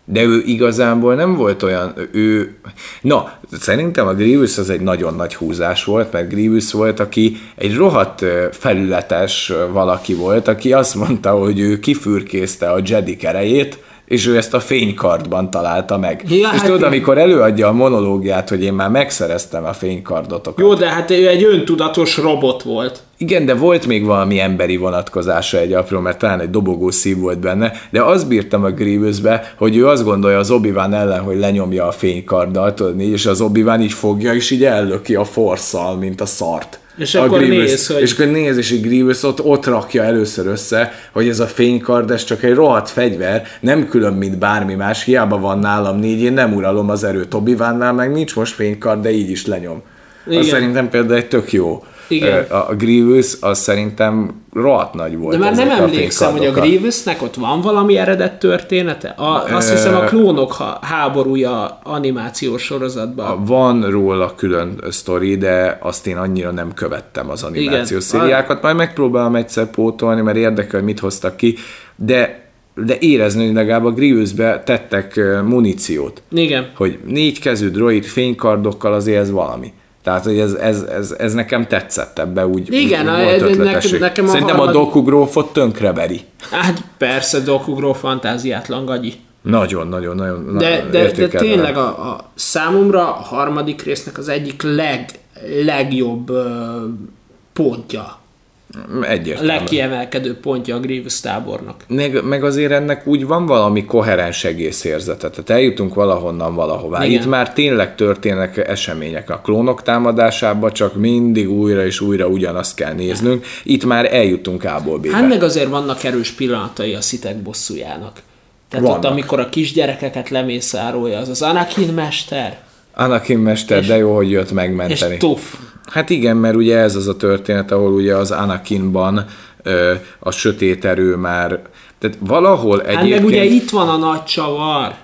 De ő igazából nem volt olyan, ő... Na, szerintem a Grievous az egy nagyon nagy húzás volt, mert Grievous volt, aki egy rohadt felületes valaki volt, aki azt mondta, hogy ő kifürkészte a Jedi erejét, és ő ezt a fénykardban találta meg. Ja, és hát tudod, igen. amikor előadja a monológiát, hogy én már megszereztem a fénykardotokat. Jó, de hát ő egy öntudatos robot volt. Igen, de volt még valami emberi vonatkozása egy apró, mert talán egy dobogó szív volt benne, de azt bírtam a Grievousbe, hogy ő azt gondolja az obi ellen, hogy lenyomja a fénykarddal, tudod, és az obi így fogja, és így ellöki a forszal, mint a szart. És a akkor néz, hogy- És akkor néz, és egy Grievous ott, ott rakja először össze, hogy ez a fénykard, ez csak egy rohadt fegyver, nem külön, mint bármi más, hiába van nálam négy, én nem uralom az erőt obi meg nincs most fénykard, de így is lenyom. Igen. Az szerintem például egy tök jó. Igen. A Grievous az szerintem rohadt nagy volt. De már nem emlékszem, hogy a. Grievousnek ott van valami eredett története? A, azt hiszem a klónok háborúja animációs sorozatban. Van róla külön sztori, de azt én annyira nem követtem az animációs szériákat. Majd megpróbálom egyszer pótolni, mert érdekel, hogy mit hoztak ki. De, de érezni, hogy legalább a Grievousbe tettek muníciót. Igen. Hogy négy kezű droid fénykardokkal azért ez valami. Tehát, hogy ez, ez, ez, ez nekem tetszett ebbe, úgy, Igen, úgy a- volt nekem- ötletesség. nekem a Szerintem a harmadik- dokugrófot tönkreveri. Hát persze, Dokugró fantáziátlan gagyi. Nagyon, nagyon, nagyon De, de, de tényleg a, a számomra a harmadik résznek az egyik leg, legjobb ö, pontja, a Egyértelmű. legkiemelkedő pontja a Grievous tábornak. Meg, meg azért ennek úgy van valami koherens egészérzete. Tehát eljutunk valahonnan valahová. Igen. Itt már tényleg történnek események a klónok támadásában, csak mindig újra és újra ugyanazt kell néznünk. Itt már eljutunk A-ból B-be. Hát meg azért vannak erős pillanatai a szitek bosszújának. Tehát Vannak. ott, amikor a kisgyerekeket lemészárolja, az az Anakin mester, Anakin mester, de jó, hogy jött és megmenteni. tuff. Hát igen, mert ugye ez az a történet, ahol ugye az Anakinban ö, a sötét erő már, tehát valahol Hát egyébként... meg ugye itt van a nagy csavar,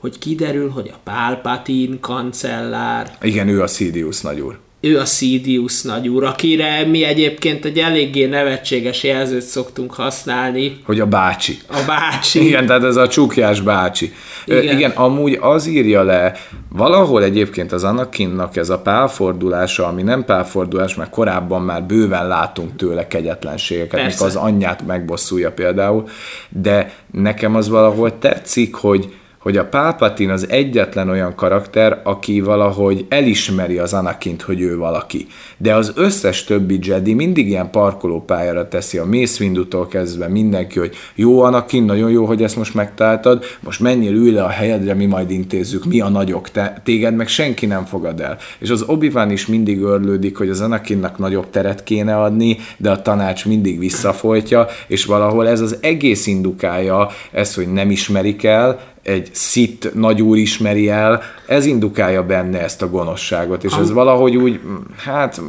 hogy kiderül, hogy a Palpatine kancellár, Igen, ő a Sidious nagyúr. Ő a Sidious nagyúr, akire mi egyébként egy eléggé nevetséges jelzőt szoktunk használni, Hogy a bácsi. a bácsi. Igen, tehát ez a csukjás bácsi. Igen. Igen. Igen, amúgy az írja le, valahol egyébként az Anakinnak ez a pálfordulása, ami nem pálfordulás, mert korábban már bőven látunk tőle kegyetlenségeket, mikor az anyját megbosszulja például, de nekem az valahol tetszik, hogy, hogy a Palpatine az egyetlen olyan karakter, aki valahogy elismeri az Anakint, hogy ő valaki. De az összes többi Jedi mindig ilyen parkolópályára teszi a Mace Windu-tól kezdve mindenki, hogy jó Anakin, nagyon jó, hogy ezt most megtaláltad, most menjél, ülj le a helyedre, mi majd intézzük, mi a nagyok, te, téged meg senki nem fogad el. És az obi is mindig örlődik, hogy az Anakinnak nagyobb teret kéne adni, de a tanács mindig visszafolytja, és valahol ez az egész indukálja, ez, hogy nem ismerik el, egy szit nagyúr ismeri el, ez indukálja benne ezt a gonoszságot, és Am- ez valahogy úgy, hát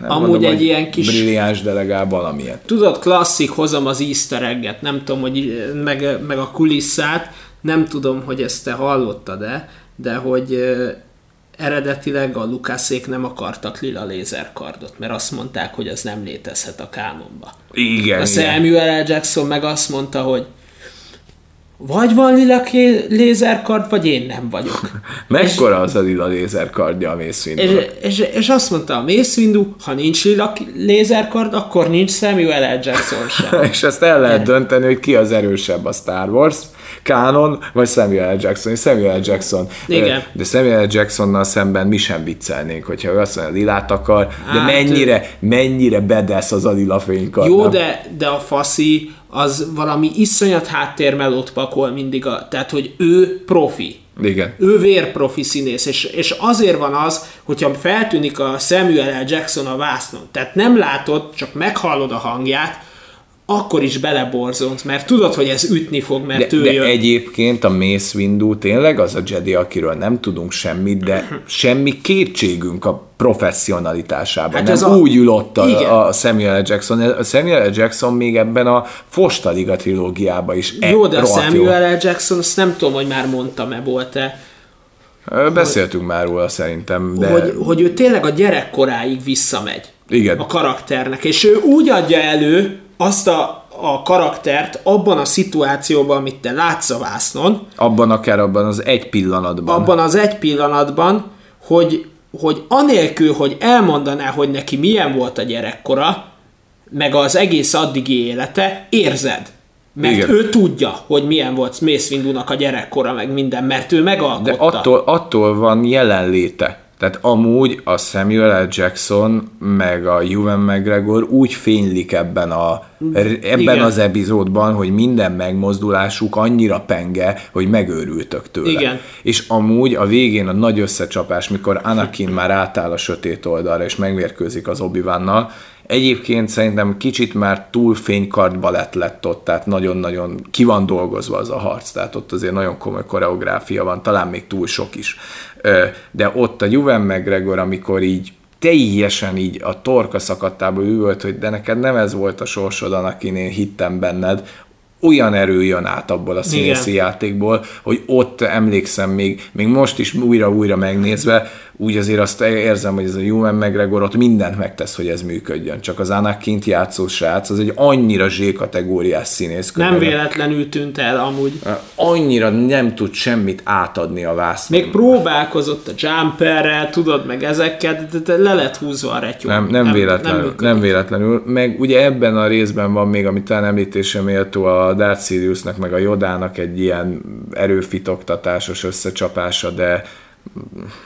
nem Amúgy mondom, egy ilyen kis... Brilliáns, de legalább valamilyen. Tudod, klasszik, hozom az easter egget, nem tudom, hogy meg, meg a kulisszát, nem tudom, hogy ezt te hallottad-e, de hogy eredetileg a Lukászék nem akartak lila lézerkardot, mert azt mondták, hogy az nem létezhet a kánonba. Igen. A Samuel L. Jackson meg azt mondta, hogy vagy van lila lézerkard, vagy én nem vagyok. Mekkora az a lila lézerkardja a Mace és, és, és, azt mondta a Mace Windu, ha nincs lila lézerkard, akkor nincs Samuel L. Jackson sem. és ezt el lehet dönteni, hogy ki az erősebb a Star Wars Kánon, vagy Samuel L. Jackson. Samuel L. Jackson. Igen. De Samuel L. Jacksonnal szemben mi sem viccelnénk, hogyha ő azt mondja, lilát akar, de hát, mennyire, mennyire bedesz az a lila fénykard. Jó, de, de a faszi az valami iszonyat háttérmelót pakol mindig, a, tehát hogy ő profi. Igen. Ő vérprofi színész, és, és azért van az, hogyha feltűnik a Samuel L. Jackson a vásznon, tehát nem látod, csak meghallod a hangját, akkor is beleborzont, mert tudod, hogy ez ütni fog, mert de, ő de jön. egyébként a Mace Windu tényleg az a Jedi, akiről nem tudunk semmit, de semmi kétségünk a professzionalitásában. Hát nem a... úgy ül ott a, a Samuel L. Jackson. A Samuel L. Jackson még ebben a Fostaliga trilógiában is Jó, de a Samuel L. Jackson, azt nem tudom, hogy már mondtam-e volt-e, Beszéltünk hogy, már róla szerintem, de... Hogy, hogy ő tényleg a gyerekkoráig visszamegy. Igen. A karakternek. És ő úgy adja elő, azt a, a karaktert abban a szituációban, amit te látsz a vásznon. Abban akár abban az egy pillanatban. Abban az egy pillanatban, hogy, hogy anélkül, hogy elmondaná, hogy neki milyen volt a gyerekkora, meg az egész addigi élete, érzed. Mert Igen. ő tudja, hogy milyen volt Mace Windu-nak a gyerekkora, meg minden, mert ő megalkotta. De attól, attól van jelenléte. Tehát amúgy a Samuel L. Jackson meg a Ewan McGregor úgy fénylik ebben, a, ebben Igen. az epizódban, hogy minden megmozdulásuk annyira penge, hogy megőrültök tőle. Igen. És amúgy a végén a nagy összecsapás, mikor Anakin már átáll a sötét oldalra, és megvérkőzik az obi Egyébként szerintem kicsit már túl fénykartba lett lett ott, tehát nagyon-nagyon ki van dolgozva az a harc, tehát ott azért nagyon komoly koreográfia van, talán még túl sok is. De ott a Juven McGregor, amikor így teljesen így a torka szakadtába üvölt, hogy de neked nem ez volt a sorsod, akin én hittem benned, olyan erő jön át abból a színészi játékból, hogy ott emlékszem még, még most is újra-újra megnézve, úgy azért azt érzem, hogy ez a Human McGregor ott mindent megtesz, hogy ez működjön. Csak az Anakint játszó srác, az egy annyira Z-kategóriás színész. Nem véletlenül tűnt el amúgy. Annyira nem tud semmit átadni a vásznon. Még próbálkozott a jumperrel, tudod, meg ezeket, de le lett húzva a retyó. Nem, nem, nem véletlenül. Nem, nem véletlenül. Meg ugye ebben a részben van még, amit talán említése méltó a Darth Siriusnak, meg a Jodának egy ilyen erőfitoktatásos összecsapása, de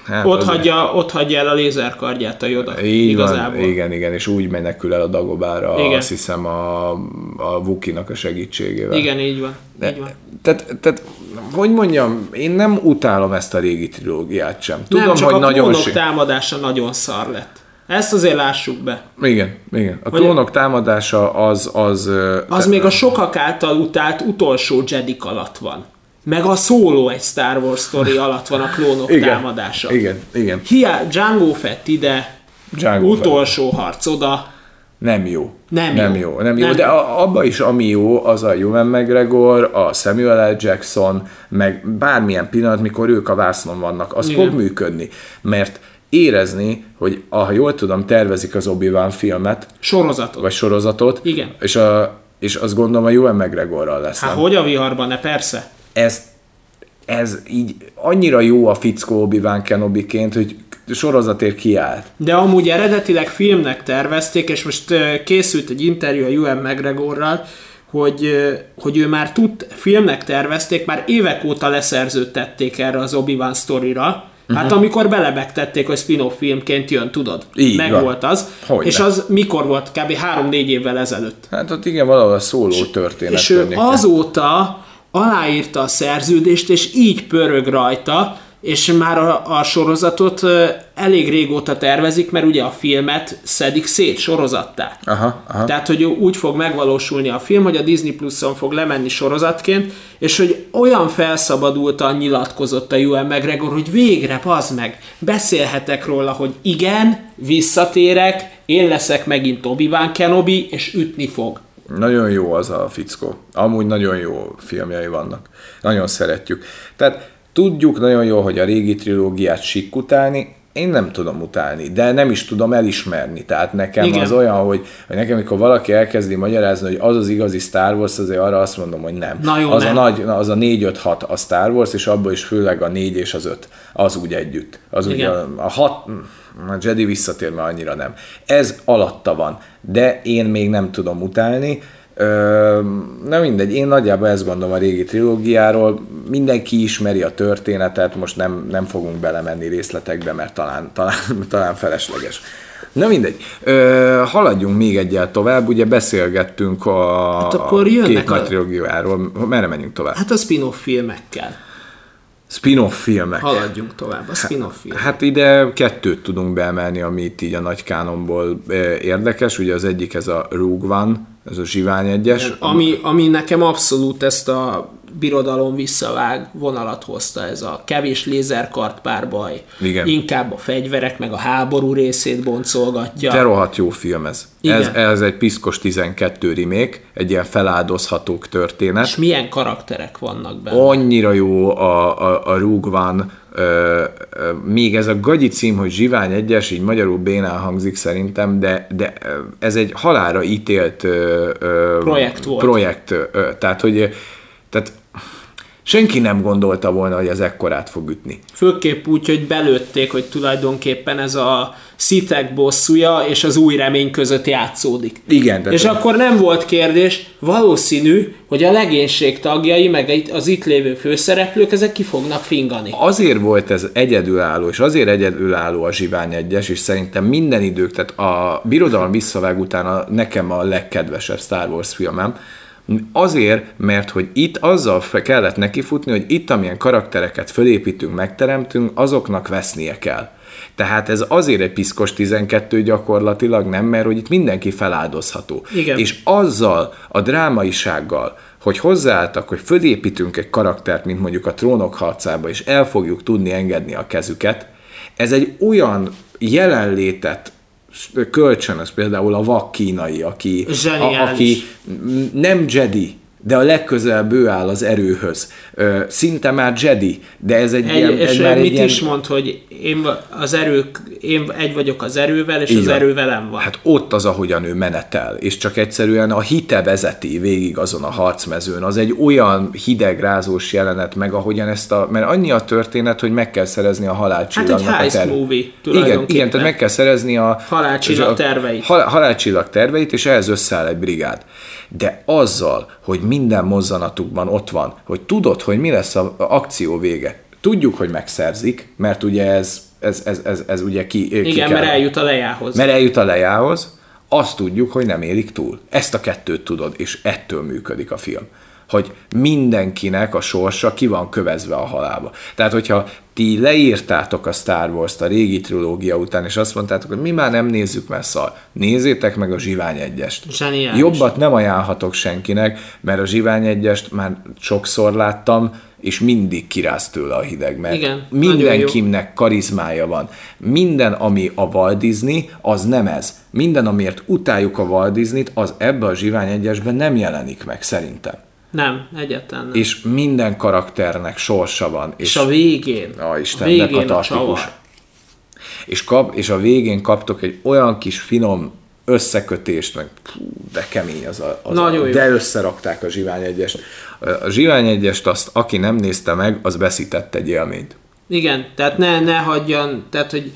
Hát ott, hagyja, ott hagyja el a lézerkardját a Joda. Így igazából. van, igen, igen, és úgy menekül el a Dagobára, igen. azt hiszem a, a Vukinak a segítségével. Igen, így van. De, így van. Tehát, tehát, hogy mondjam, én nem utálom ezt a régi trilógiát sem. Tudom, nem, csak hogy a nagyon klónok támadása nagyon szar lett. Ezt azért lássuk be. Igen, igen. A klónok támadása az... Az, az még a sokak által utált utolsó Jedik alatt van meg a szóló egy Star Wars story alatt van a klónok igen, támadása. Igen, igen. Hiá, Django Fett ide, Django utolsó Fett. harc oda. Nem jó. Nem, nem jó. jó. Nem jó, nem. de abba is, ami jó, az a Ewan McGregor, a Samuel L. Jackson, meg bármilyen pillanat, mikor ők a vásznon vannak, az Igen. fog működni. Mert érezni, hogy ha jól tudom, tervezik az obi filmet. Sorozatot. Vagy sorozatot. Igen. És, a, és azt gondolom a Ewan McGregorral lesz. Hát hogy a viharban, ne persze ez, ez így annyira jó a fickó Obi-Wan Kenobi-ként, hogy sorozatért kiállt. De amúgy eredetileg filmnek tervezték, és most készült egy interjú a Ewan McGregorral, hogy, hogy ő már tud, filmnek tervezték, már évek óta leszerződtették erre az Obi-Wan sztorira, Hát uh-huh. amikor belebegtették, hogy spin-off filmként jön, tudod. Így Meg van. volt az. Hogyne. És az mikor volt? Kb. 3-4 évvel ezelőtt. Hát ott igen, valahol a szóló történet. És ő azóta aláírta a szerződést, és így pörög rajta, és már a, a sorozatot elég régóta tervezik, mert ugye a filmet szedik szét sorozattá. Aha, aha. Tehát, hogy úgy fog megvalósulni a film, hogy a Disney Plus-on fog lemenni sorozatként, és hogy olyan felszabadultan nyilatkozott a Ewan McGregor, hogy végre, pazd meg, beszélhetek róla, hogy igen, visszatérek, én leszek megint Obi-Wan Kenobi, és ütni fog. Nagyon jó az a fickó. Amúgy nagyon jó filmjei vannak. Nagyon szeretjük. Tehát tudjuk nagyon jó, hogy a régi trilógiát sikk utálni, én nem tudom utálni, de nem is tudom elismerni. Tehát nekem Igen. Az olyan, hogy, hogy nekem, amikor valaki elkezdi magyarázni, hogy az az igazi Star Wars, azért arra azt mondom, hogy nem. Na jó, az, nem. A nagy, na, az a 4-5-6 a Star Wars, és abból is főleg a 4 és az 5, az úgy együtt. Az ugye Igen. a 6, a Jedi visszatér, mert annyira nem. Ez alatta van, de én még nem tudom utálni. Ö, na mindegy, én nagyjából ezt gondolom a régi trilógiáról. Mindenki ismeri a történetet, most nem, nem fogunk belemenni részletekbe, mert talán, talán, talán felesleges. Na mindegy, Ö, haladjunk még egyel tovább, ugye beszélgettünk a, Hát akkor a két nagy a- trilógiáról. Merre menjünk tovább? Hát a spin-off filmekkel. Spin-off filmek. Haladjunk tovább, a spin-off film. Hát ide kettőt tudunk beemelni, ami itt így a nagy kánonból eh, érdekes. Ugye az egyik ez a Rogue One, ez a Zsivány egyes. Ami, ami nekem abszolút ezt a birodalom visszavág vonalat hozta, ez a kevés lézerkart párbaj. Igen. Inkább a fegyverek, meg a háború részét boncolgatja. De rohadt jó film ez. Igen. Ez, ez egy piszkos 12 remake, egy ilyen feláldozhatók történet. És milyen karakterek vannak benne. Annyira jó a, a, a ö, ö, még ez a gagyi cím, hogy Zsivány egyes, így magyarul bénán hangzik szerintem, de, de ez egy halára ítélt ö, ö, Projekt volt. projekt ö, tehát, hogy tehát senki nem gondolta volna, hogy ez ekkorát fog ütni. Főképp úgy, hogy belőtték, hogy tulajdonképpen ez a szitek bosszúja és az új remény között játszódik. Igen, tehát És akkor nem volt kérdés, valószínű, hogy a legénység tagjai, meg az itt lévő főszereplők, ezek ki fognak fingani. azért volt ez egyedülálló, és azért egyedülálló a Zsivány egyes, és szerintem minden idők, tehát a Birodalom visszavág után a, nekem a legkedvesebb Star Wars filmem, Azért, mert hogy itt azzal kellett nekifutni, hogy itt amilyen karaktereket fölépítünk, megteremtünk, azoknak vesznie kell. Tehát ez azért egy piszkos 12 gyakorlatilag, nem, mert hogy itt mindenki feláldozható. Igen. És azzal a drámaisággal, hogy hozzáálltak, hogy fölépítünk egy karaktert, mint mondjuk a trónok harcába, és el fogjuk tudni engedni a kezüket, ez egy olyan jelenlétet kölcsönöz például a vak kínai, aki, a, aki nem Jedi, de a legközelebb ő áll az erőhöz. Szinte már Jedi, de ez egy, Egy, ilyen... és már egy mit ilyen, is mond, hogy én, az erők, én egy vagyok az erővel, és Így az erő velem van. Hát ott az, ahogyan ő menetel, és csak egyszerűen a hite vezeti végig azon a harcmezőn. Az egy olyan hideg, rázós jelenet meg, ahogyan ezt a... Mert annyi a történet, hogy meg kell szerezni a halálcsillagnak Hát egy a heist terv- movie Igen, igen, tehát meg kell szerezni a... Halálcsillag terveit. Hal, halálcsillag terveit, és ehhez összeáll egy brigád. De azzal, hogy minden mozzanatukban ott van, hogy tudod, hogy mi lesz az akció vége, tudjuk, hogy megszerzik, mert ugye ez, ez, ez, ez, ez ugye ki, ki Igen, kell. mert eljut a lejához. Mert eljut a lejához, azt tudjuk, hogy nem élik túl. Ezt a kettőt tudod, és ettől működik a film. Hogy mindenkinek a sorsa ki van kövezve a halálba. Tehát, hogyha ti leírtátok a Star Wars-t a régi trilógia után, és azt mondtátok, hogy mi már nem nézzük már szar, nézzétek meg a Zsivány egyest. Zseniális. Jobbat nem ajánlhatok senkinek, mert a Zsivány egyest már sokszor láttam, és mindig kiráz tőle a hideg, mert Igen, mindenkinek karizmája van. Minden, ami a Walt Disney, az nem ez. Minden, amiért utáljuk a Walt Disney-t, az ebbe a Zsivány egyesben nem jelenik meg, szerintem. Nem, nem. És minden karakternek sorsa van. És, És a végén, a Isten, de végén a katartikus. csavar. és, kap, és a végén kaptok egy olyan kis finom összekötést, meg pú, de kemény az a, az Nagyon a jó. de összerakták a Zsivány egyest. A Zsivány egyest azt, aki nem nézte meg, az veszített egy élményt. Igen, tehát ne, ne hagyjan, tehát hogy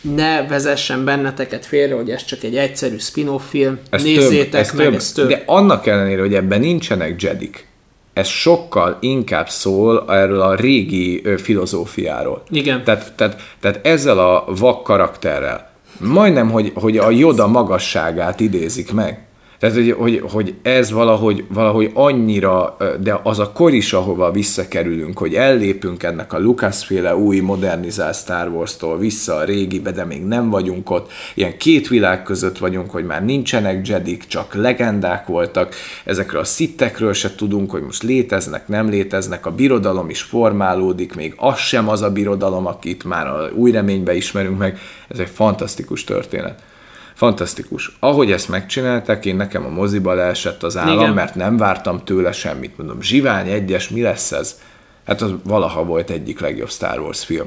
ne vezessen benneteket félre, hogy ez csak egy egyszerű spin-off film, Ez nézzétek több, ez meg, több. ez több. De annak ellenére, hogy ebben nincsenek jedik, ez sokkal inkább szól erről a régi filozófiáról. Igen. Tehát, tehát, tehát ezzel a vak karakterrel majdnem, hogy, hogy a Joda magasságát idézik meg. Tehát, hogy, hogy, hogy ez valahogy, valahogy annyira, de az a kor is, ahova visszakerülünk, hogy ellépünk ennek a Lucasféle új modernizált Star Wars-tól vissza a régibe, de még nem vagyunk ott. Ilyen két világ között vagyunk, hogy már nincsenek jedik, csak legendák voltak. Ezekről a szittekről se tudunk, hogy most léteznek, nem léteznek. A birodalom is formálódik, még az sem az a birodalom, akit már a új reménybe ismerünk meg. Ez egy fantasztikus történet. Fantasztikus. Ahogy ezt megcsinálták, én nekem a moziba leesett az állam, Igen. mert nem vártam tőle semmit. Mondom, Zsivány egyes, mi lesz ez? Hát az valaha volt egyik legjobb Star Wars film.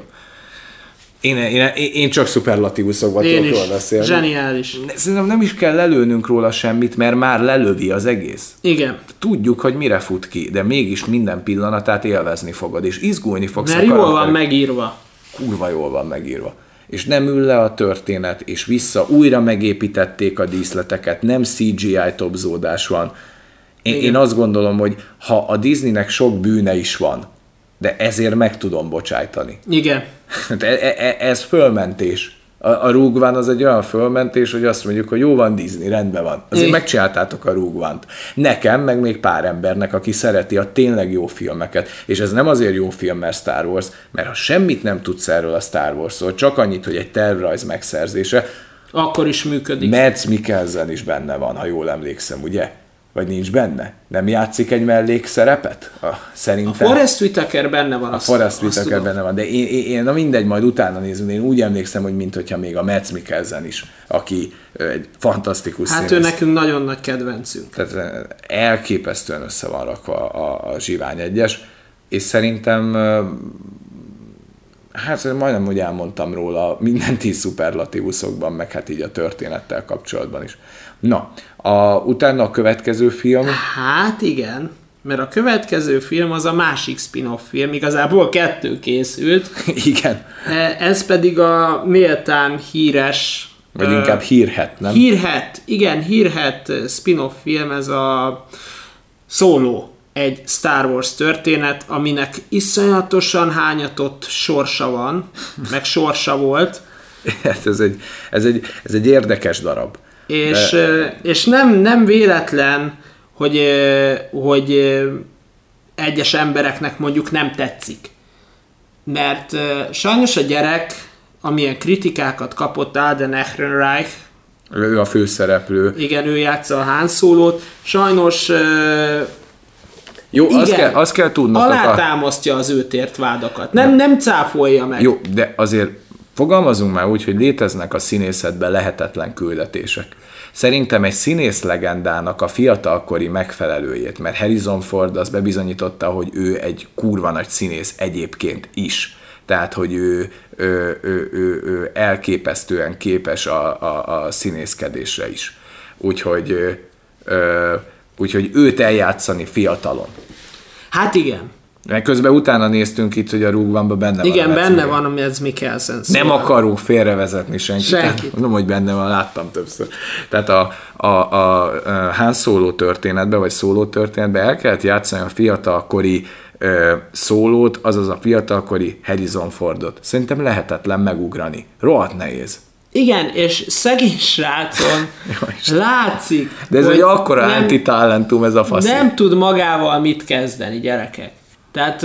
Én, én, én, csak szuperlatívuszokban Én tudok róla beszélni. Zseniális. Szerintem nem is kell lelőnünk róla semmit, mert már lelövi az egész. Igen. Tudjuk, hogy mire fut ki, de mégis minden pillanatát élvezni fogod, és izgulni fogsz Mert jól van megírva. kurva jól van megírva. És nem ül le a történet, és vissza újra megépítették a díszleteket, nem CGI topzódás van. Én, én azt gondolom, hogy ha a Disneynek sok bűne is van, de ezért meg tudom bocsájtani. Igen. Hát e- e- e- ez fölmentés. A, a rúgván az egy olyan fölmentés, hogy azt mondjuk, hogy jó van Disney, rendben van. Azért É. megcsináltátok a rúgvánt. Nekem, meg még pár embernek, aki szereti a tényleg jó filmeket. És ez nem azért jó film, mert Star Wars, mert ha semmit nem tudsz erről a Star Warsról, csak annyit, hogy egy tervrajz megszerzése, Akkor is működik. Mads Mikkelsen is benne van, ha jól emlékszem, ugye? Vagy nincs benne? Nem játszik egy mellékszerepet? A, szerintem. Forrest Whitaker benne van. A Forrest Whitaker benne van, de én, én, én, na mindegy, majd utána nézünk, én úgy emlékszem, hogy mint hogyha még a Mads Mikkelsen is, aki egy fantasztikus Hát ő színész. nekünk nagyon nagy kedvencünk. Tehát elképesztően össze van rakva a, a Zsivány egyes, és szerintem hát majdnem úgy elmondtam róla minden tíz szuperlatívuszokban, meg hát így a történettel kapcsolatban is. Na, a, utána a következő film, Hát igen, mert a következő film az a másik spin-off film, igazából kettő készült, igen, E, ez pedig a méltán híres vagy inkább hírhet, nem? Hírhet, igen, hírhet spin-off film, ez a Solo, egy Star Wars történet, aminek iszonyatosan hányatott sorsa van, meg sorsa volt, Hát ez egy, ez egy, ez egy érdekes darab. És, ö, és nem, nem véletlen, hogy, hogy egyes embereknek mondjuk nem tetszik. Mert sajnos a gyerek, amilyen kritikákat kapott Alden Ehrenreich, Ő a főszereplő. igen, ő játsza a Han Solo-t, sajnos Jó, azt igen, kell, azt kell tudnotok. A... alátámasztja az őt ért vádakat. Nem, nem cáfolja meg. Jó, de azért fogalmazunk már úgy, hogy léteznek a színészetben lehetetlen küldetések. Szerintem egy színész legendának a fiatalkori megfelelőjét, mert Harrison Ford az bebizonyította, hogy ő egy kurva nagy színész egyébként is. Tehát, hogy ő, ő, ő, ő, ő elképesztően képes a, a, a színészkedésre is. Úgyhogy, ö, úgyhogy őt eljátszani fiatalon. Hát igen. Mert közben utána néztünk itt, hogy a rúgvánban benne Igen, van. Mads benne van, ami ez Mikkelsen. Nem szóval. akarunk félrevezetni senkit. Senkit. Mondom, hogy benne van, láttam többször. Tehát a, a, a, a Han Solo történetben, vagy Solo történetben el kellett játszani a fiatalkori ö, szólót, azaz a fiatalkori Harrison Fordot. Szerintem lehetetlen megugrani. Rohadt nehéz. Igen, és szegény srácon látszik, De ez egy akkora nem, antitalentum ez a fasz. nem tud magával mit kezdeni, gyerekek. Tehát,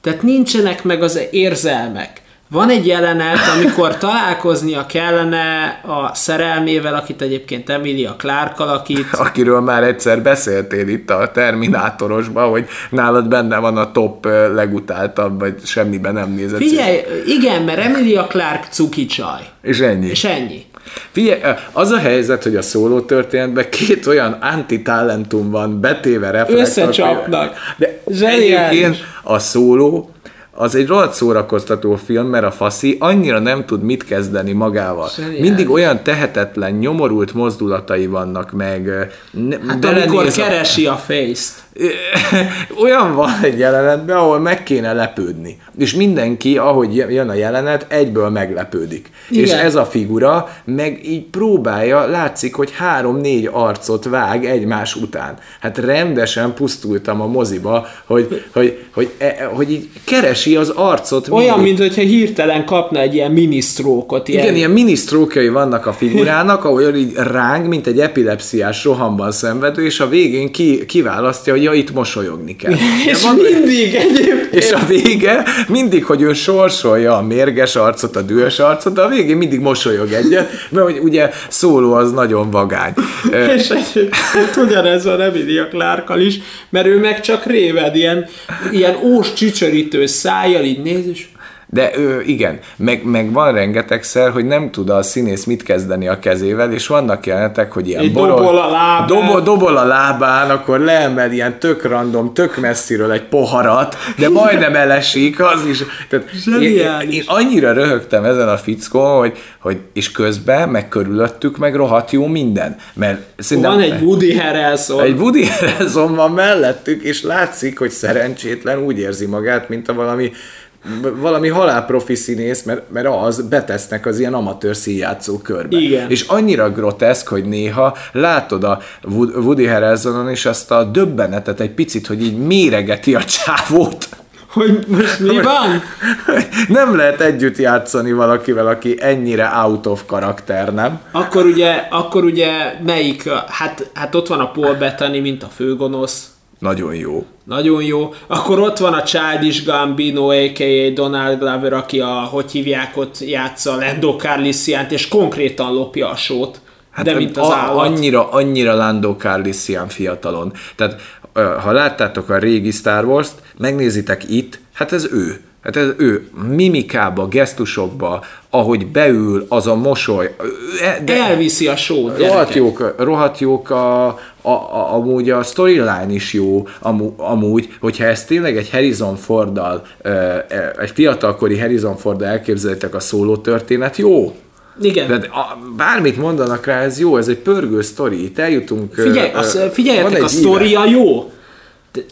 tehát nincsenek meg az érzelmek. Van egy jelenet, amikor találkoznia kellene a szerelmével, akit egyébként Emilia Clarke alakít. Akiről már egyszer beszéltél itt a Terminátorosban, hogy nálad benne van a top legutáltabb, vagy semmiben nem nézett. Figyelj, igen, mert Emilia Clarke cuki csaj. És ennyi. És ennyi. Figyelj, az a helyzet, hogy a szóló történetben két olyan antitalentum van betéve reflektor. Összecsapnak. De Zseniális. egyébként a szóló az egy rohadt szórakoztató film, mert a faszi annyira nem tud mit kezdeni magával. Zseniális. Mindig olyan tehetetlen, nyomorult mozdulatai vannak, meg ne, Hát amikor a- keresi a face-t. olyan van egy jelenetben, ahol meg kéne lepődni. És mindenki, ahogy jön a jelenet, egyből meglepődik. Igen. És ez a figura meg így próbálja, látszik, hogy három-négy arcot vág egymás után. Hát rendesen pusztultam a moziba, hogy, hogy, hogy, hogy, hogy így keresi az arcot. Olyan, mindig. mint hogyha hirtelen kapna egy ilyen minisztrókot. Ilyen... Igen, ilyen minisztrókjai vannak a figurának, ahol így ráng, mint egy epilepsziás rohamban szenvedő, és a végén ki, kiválasztja, hogy ja, itt mosolyogni kell. És van, mindig egyébként. És a vége mindig, hogy ő sorsolja a mérges arcot, a dühös arcot, de a végén mindig mosolyog egyet, mert ugye szóló az nagyon vagány. és egyébként ugyanez van Emilia Clarkkal is, mert ő meg csak réved, ilyen, ilyen ós csücsörítő szájjal így néz, és de ő, igen, meg, meg van rengetegszer, hogy nem tud a színész mit kezdeni a kezével, és vannak jelenetek, hogy ilyen borol, dobol a lábán. Dobol, dobol a lábán, akkor leemel ilyen tök random, tök messziről egy poharat, de majdnem elesik, az is. Tehát én, én, annyira röhögtem ezen a fickón, hogy, hogy és közben, meg körülöttük, meg rohadt jó minden. Mert van egy Woody Harrelson. Egy Woody Harrelson van mellettük, és látszik, hogy szerencsétlen úgy érzi magát, mint a valami valami halálprofi színész, mert, mert az betesznek az ilyen amatőr színjátszó körbe. Igen. És annyira groteszk, hogy néha látod a Woody Harrelsonon is azt a döbbenetet egy picit, hogy így méregeti a csávót. Hogy most mi van? Nem lehet együtt játszani valakivel, aki ennyire out of karakter, nem? Akkor ugye, akkor ugye melyik, hát, hát ott van a Paul Bettany, mint a főgonosz, nagyon jó. Nagyon jó. Akkor ott van a Childish Gambino, a.k.a. Donald Glover, aki a, hogy hívják, ott játsza Lando Carlissiant, és konkrétan lopja a sót. Hát de mint az a, állat. Annyira, annyira Lando Carlissian fiatalon. Tehát ha láttátok a régi Star Wars-t, megnézitek itt, hát ez ő. Hát ez ő mimikába, gesztusokba, ahogy beül, az a mosoly. De Elviszi a sót, Rohadt jók, rohadt jók a, a, a, amúgy a storyline is jó, amú, amúgy, hogyha ezt tényleg egy Harrison Forddal, egy fiatalkori Harrison Forddal elképzelitek a szóló történet, jó, igen. De a, bármit mondanak rá, ez jó, ez egy pörgő sztori, itt eljutunk... Figyelj, az, figyeljetek, a sztoria jó,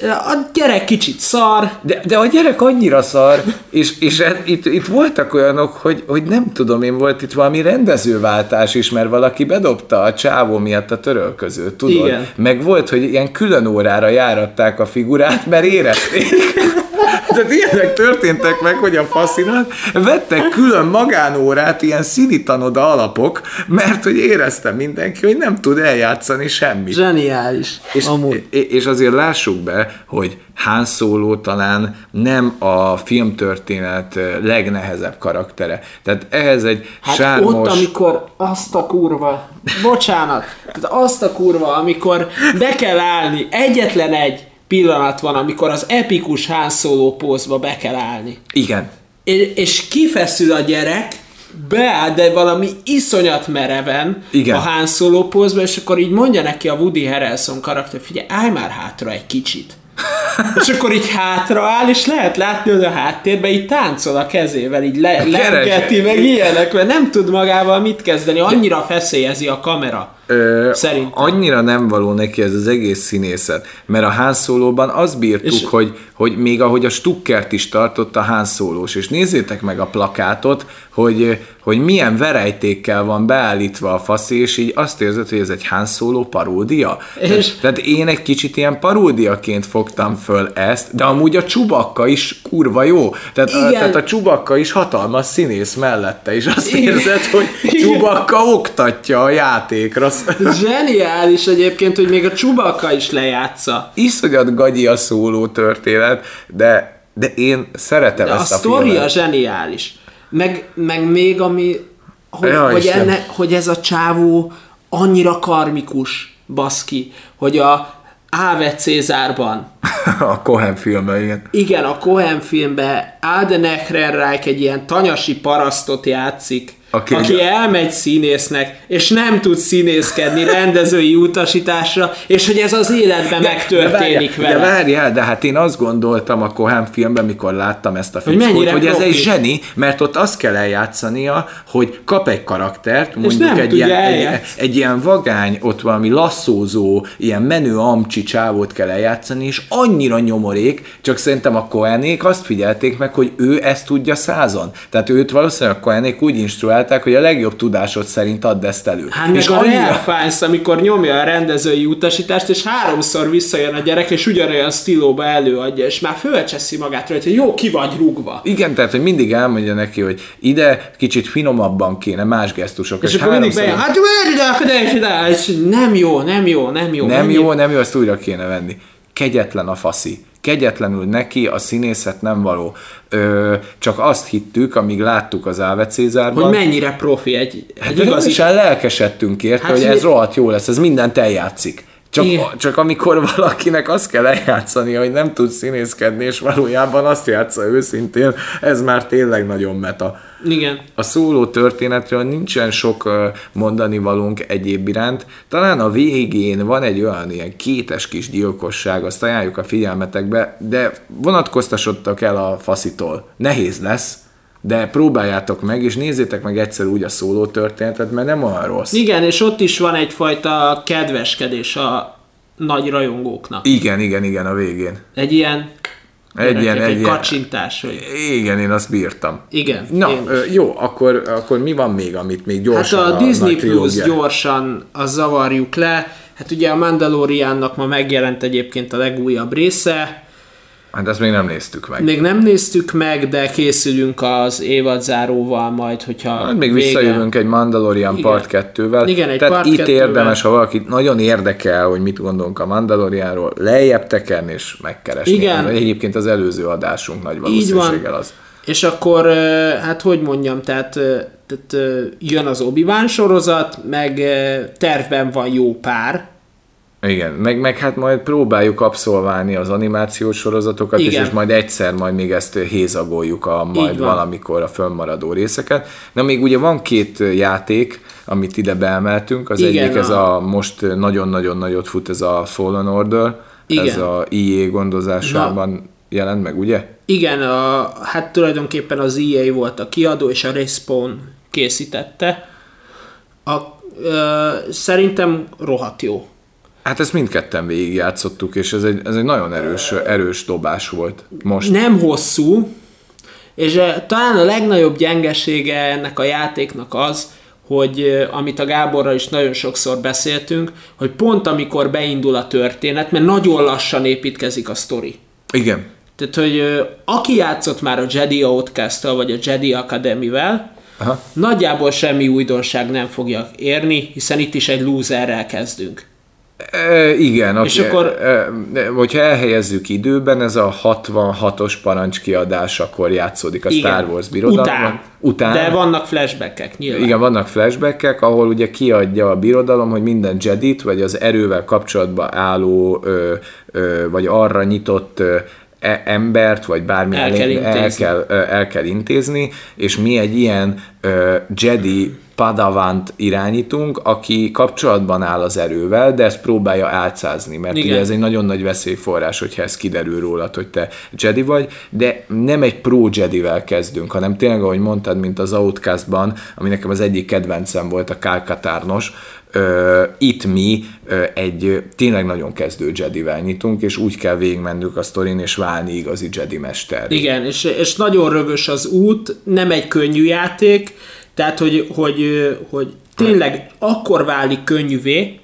a gyerek kicsit szar. De, de a gyerek annyira szar, és, és itt, itt voltak olyanok, hogy, hogy nem tudom én, volt itt valami rendezőváltás is, mert valaki bedobta a csávó miatt a törölközőt, tudod? Igen. Meg volt, hogy ilyen külön órára járatták a figurát, mert érezték. Tehát ilyenek történtek meg, hogy a faszinat vettek külön magánórát, ilyen színitanoda alapok, mert hogy érezte mindenki, hogy nem tud eljátszani semmit. Zseniális. És, amúgy. és azért lássuk be, hogy Han Solo talán nem a filmtörténet legnehezebb karaktere. Tehát ehhez egy hát sármos... ott, amikor azt a kurva, bocsánat, tehát azt a kurva, amikor be kell állni, egyetlen egy pillanat van, amikor az epikus Han Solo pózba be kell állni. Igen. És, és kifeszül a gyerek, beáll, de valami iszonyat mereven Igen. a Han Solo pózba, és akkor így mondja neki a Woody Harrelson karakter, figyelj, állj már hátra egy kicsit. és akkor így hátraáll, és lehet látni, hogy a háttérben így táncol a kezével, így le, lengeti, meg ilyenek, mert nem tud magával mit kezdeni, annyira feszélyezi a kamera. Ö, Szerintem. Annyira nem való neki ez az egész színészet, mert a Han Solo-ban azt bírtuk, és... hogy, hogy még ahogy a Stuckert is tartott a Han Solo-s, és nézzétek meg a plakátot, hogy, hogy milyen verejtékkel van beállítva a fasz, és így azt érzed, hogy ez egy Han Solo paródia. És... Tehát, én egy kicsit ilyen paródiaként fogtam föl ezt, de amúgy a csubakka is kurva jó. Tehát, a, tehát a csubakka is hatalmas színész mellette, és azt Igen. érzed, hogy csubakka oktatja a játékra Zseniális egyébként, hogy még a Csubaka is lejátsza. Iszonyat gagyi a szóló történet, de, de én szeretem de ezt a, a sztoria zseniális. Meg, meg még ami, hogy, ja, hogy, enne, hogy ez a csávó annyira karmikus, baszki, hogy a Áve Cézárban. a Cohen filmben, igen. Igen, a Cohen filmben Alden Ehrenreich egy ilyen tanyasi parasztot játszik, aki, aki egy... elmegy színésznek, és nem tud színészkedni rendezői utasításra, és hogy ez az életben de, megtörténik de várjál, vele. De várjál, de hát én azt gondoltam a Cohen filmben, mikor láttam ezt a filmet, hogy, hogy ez egy zseni, mert ott azt kell eljátszania, hogy kap egy karaktert, mondjuk egy ilyen, egy, egy ilyen vagány, ott valami lasszózó, ilyen menő amcsi csávót kell eljátszani, és annyira nyomorék, csak szerintem a Cohenék azt figyelték meg, hogy ő ezt tudja százon. Tehát őt valószínűleg a Cohenék úgy instruál találták, hogy a legjobb tudásod szerint add ezt elő. Hát és meg a annyira... Fájsz, amikor nyomja a rendezői utasítást, és háromszor visszajön a gyerek, és ugyanolyan stílóba előadja, és már fölcseszi magát rajta, hogy jó, ki vagy rúgva. Igen, tehát, hogy mindig elmondja neki, hogy ide kicsit finomabban kéne, más gesztusok. És, és akkor mindig bejön, hát ide, és nem jó, nem jó, nem jó. Nem jó, nem jó, ezt újra kéne venni. Kegyetlen a faszi kegyetlenül neki a színészet nem való. Ö, csak azt hittük, amíg láttuk az Áve Cézárban. Hogy mennyire profi egy, hát egy igazi... lelkesedtünk érte, hát hogy ez rohadt jó lesz, ez mindent eljátszik. Csak, csak amikor valakinek azt kell eljátszani, hogy nem tud színészkedni, és valójában azt játsza őszintén, ez már tényleg nagyon meta. Igen. A szóló történetről nincsen sok mondani valónk egyéb iránt. Talán a végén van egy olyan ilyen kétes kis gyilkosság, azt ajánljuk a figyelmetekbe, de vonatkoztasodtak el a faszitól. Nehéz lesz, de próbáljátok meg, és nézzétek meg egyszer úgy a szóló történetet, mert nem olyan rossz. Igen, és ott is van egyfajta kedveskedés a nagy rajongóknak. Igen, igen, igen, a végén. Egy ilyen egy ilyen, egy, egy kacsintás. Hogy... Igen, én azt bírtam. Igen. Na, jó, akkor, akkor mi van még, amit még gyorsan Hát a, a Disney Plus gyorsan a zavarjuk le. Hát ugye a Mandaloriannak ma megjelent egyébként a legújabb része, Hát ezt még nem néztük meg. Még nem néztük meg, de készülünk az évadzáróval majd, hogyha hát még vége... visszajövünk egy Mandalorian Igen. part 2-vel. Igen, egy Tehát part itt kettővel. érdemes, ha valaki nagyon érdekel, hogy mit gondolunk a Mandalorianról, lejjebb tekerni és megkeresni. Igen. Egyébként az előző adásunk nagy valószínűséggel az. És akkor, hát hogy mondjam, tehát, tehát jön az obi sorozat, meg tervben van jó pár, igen, meg, meg hát majd próbáljuk abszolválni az animációs sorozatokat is, és majd egyszer majd még ezt hézagoljuk a majd valamikor a fönnmaradó részeket. Na még ugye van két játék, amit ide beemeltünk, az Igen, egyik a... ez a most nagyon-nagyon nagyot fut, ez a Fallen Order, Igen. ez a EA gondozásában Na. jelent meg, ugye? Igen, a, hát tulajdonképpen az EA volt a kiadó, és a Respawn készítette. A, ö, szerintem rohadt jó. Hát ezt mindketten végigjátszottuk, és ez egy, ez egy nagyon erős, erős dobás volt most. Nem hosszú, és talán a legnagyobb gyengesége ennek a játéknak az, hogy amit a Gáborral is nagyon sokszor beszéltünk, hogy pont amikor beindul a történet, mert nagyon lassan építkezik a sztori. Igen. Tehát, hogy aki játszott már a Jedi outcast vagy a Jedi Academy-vel, Aha. nagyjából semmi újdonság nem fogja érni, hiszen itt is egy loserrel kezdünk. E, igen, és akkor, e, hogyha elhelyezzük időben, ez a 66-os parancs akkor játszódik a igen, Star Wars birodalom. Után. Után. De vannak flashbackek nyilván. Igen, vannak flashbackek, ahol ugye kiadja a birodalom, hogy minden Jedit, vagy az erővel kapcsolatban álló, ö, ö, vagy arra nyitott ö, e, embert, vagy bármi el, kell, el, kell, el kell intézni, és mi egy ilyen ö, Jedi Padavant irányítunk, aki kapcsolatban áll az erővel, de ezt próbálja álcázni, mert Igen. ugye ez egy nagyon nagy veszélyforrás, hogyha ez kiderül rólad, hogy te Jedi vagy, de nem egy pro Jedivel kezdünk, hanem tényleg, ahogy mondtad, mint az Outcastban, ami nekem az egyik kedvencem volt, a Kálkatárnos, Uh, itt mi uh, egy tényleg nagyon kezdő Jedivel nyitunk, és úgy kell végigmennünk a sztorin, és válni igazi Jedi mester. Igen, és, és nagyon rögös az út, nem egy könnyű játék, tehát, hogy, hogy, hogy tényleg akkor válik könnyűvé,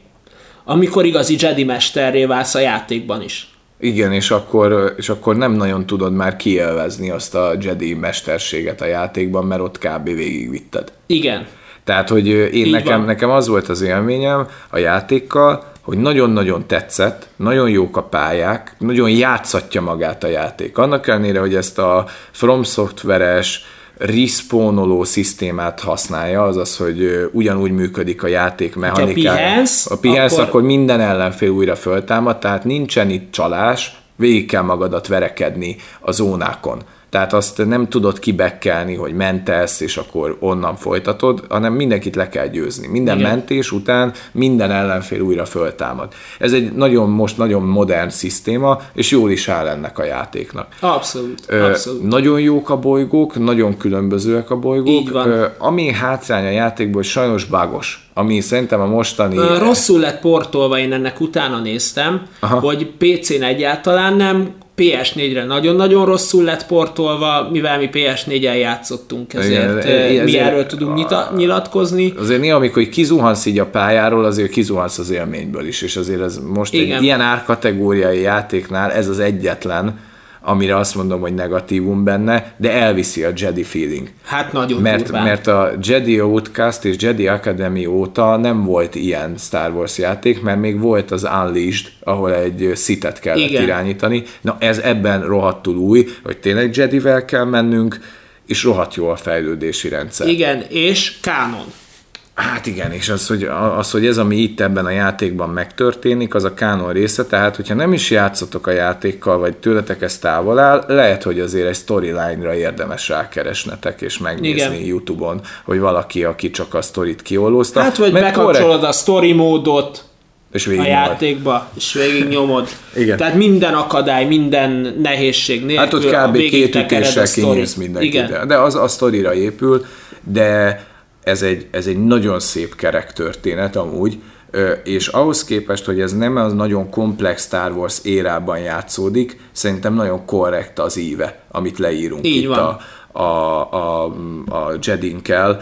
amikor igazi Jedi mesterré válsz a játékban is. Igen, és akkor, és akkor nem nagyon tudod már kielvezni azt a Jedi mesterséget a játékban, mert ott kb. végigvitted. Igen. Tehát, hogy én nekem, nekem az volt az élményem a játékkal, hogy nagyon-nagyon tetszett, nagyon jók a pályák, nagyon játszatja magát a játék. Annak ellenére, hogy ezt a From Software-es, respawnoló szisztémát használja, azaz, hogy ugyanúgy működik a játék mechanikája. Ha pihensz, a pihensz akkor... akkor minden ellenfél újra föltámad, tehát nincsen itt csalás, végig kell magadat verekedni a zónákon. Tehát azt nem tudod kibekkelni, hogy mentesz, és akkor onnan folytatod, hanem mindenkit le kell győzni. Minden Igen. mentés után minden ellenfél újra föltámad. Ez egy nagyon, most nagyon modern szisztéma, és jól is áll ennek a játéknak. Abszolút, Ö, abszolút. Nagyon jók a bolygók, nagyon különbözőek a bolygók. Így van. Ö, ami hátrány a játékból, sajnos bagos, ami szerintem a mostani... Rosszul lett portolva, én ennek utána néztem, Aha. hogy PC-n egyáltalán nem, PS4-re nagyon-nagyon rosszul lett portolva, mivel mi PS4-en játszottunk, ezért, Igen, Igen, mi ezért- erről tudunk nyita, nyilatkozni. Azért néha, amikor kizuhansz így a pályáról, azért kizuhansz az élményből is, és azért ez most Igen. egy ilyen árkategóriai játéknál ez az egyetlen, amire azt mondom, hogy negatívum benne, de elviszi a Jedi feeling. Hát nagyon Mert, durván. mert a Jedi Outcast és Jedi Academy óta nem volt ilyen Star Wars játék, mert még volt az Unleashed, ahol egy szitet kellett Igen. irányítani. Na ez ebben rohadtul új, hogy tényleg Jedivel kell mennünk, és rohadt jó a fejlődési rendszer. Igen, és kánon. Hát igen, és az hogy, az, hogy ez, ami itt ebben a játékban megtörténik, az a kánon része, tehát hogyha nem is játszotok a játékkal, vagy tőletek ez távol áll, lehet, hogy azért egy storyline-ra érdemes rákeresnetek, és megnézni Igen. YouTube-on, hogy valaki, aki csak a sztorit kiolózta. Hát, vagy bekapcsolod a story módot és a játékba, és végig nyomod. Igen. Tehát minden akadály, minden nehézség nélkül Hát ott kb. két ütéssel kinyírsz mindenkit. Igen. De az a sztorira épül, de ez egy, ez egy nagyon szép kerek történet amúgy, és ahhoz képest, hogy ez nem az nagyon komplex Star Wars érában játszódik, szerintem nagyon korrekt az íve, amit leírunk Így itt van. a, a, a, a Jedinkkel.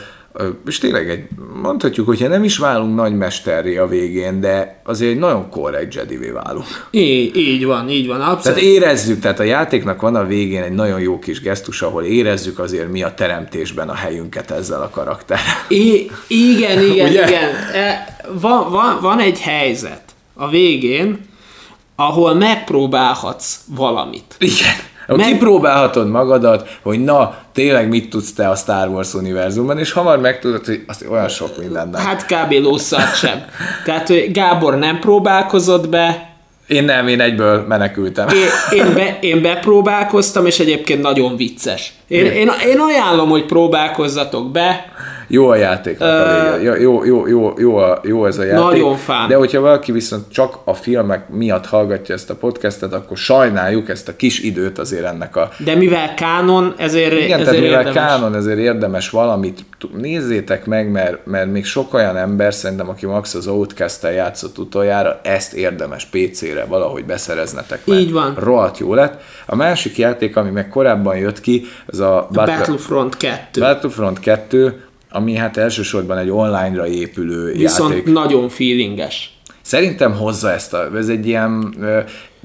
És tényleg egy, mondhatjuk, hogyha nem is válunk nagy mesterré a végén, de azért egy nagyon korrekt Jedivé válunk. Így, így van, így van. Abszolút. Tehát érezzük, tehát a játéknak van a végén egy nagyon jó kis gesztus, ahol érezzük azért mi a teremtésben a helyünket ezzel a karakterrel. I- igen, igen, igen. E, van, van, van egy helyzet a végén, ahol megpróbálhatsz valamit. Igen. Meg- Meg... Kipróbálhatod magadat, hogy na, tényleg mit tudsz te a Star Wars univerzumban, és hamar megtudod, hogy azt olyan sok minden nem. Hát kb. lószart sem. Tehát hogy Gábor nem próbálkozott be, Én nem, én egyből menekültem. én, én, be, én bepróbálkoztam, és egyébként nagyon vicces. Én, én, én ajánlom, hogy próbálkozzatok be. Jó a a vége. Jó, jó, jó, jó, a, jó ez a játék. Nagyon fán. De hogyha valaki viszont csak a filmek miatt hallgatja ezt a podcastet, akkor sajnáljuk ezt a kis időt azért ennek a De mivel kánon, ezért, Igen, ezért tehát mivel érdemes. kánon, ezért érdemes valamit, nézzétek meg, mert, mert még sok olyan ember, szerintem, aki max az outcast játszott utoljára, ezt érdemes PC-re valahogy beszereznetek, mert Így van. rohadt jó lett. A másik játék, ami meg korábban jött ki, az a, A Battlefront 2. Battlefront 2, ami hát elsősorban egy online-ra épülő Viszont játék. nagyon feelinges. Szerintem hozza ezt a, ez egy ilyen,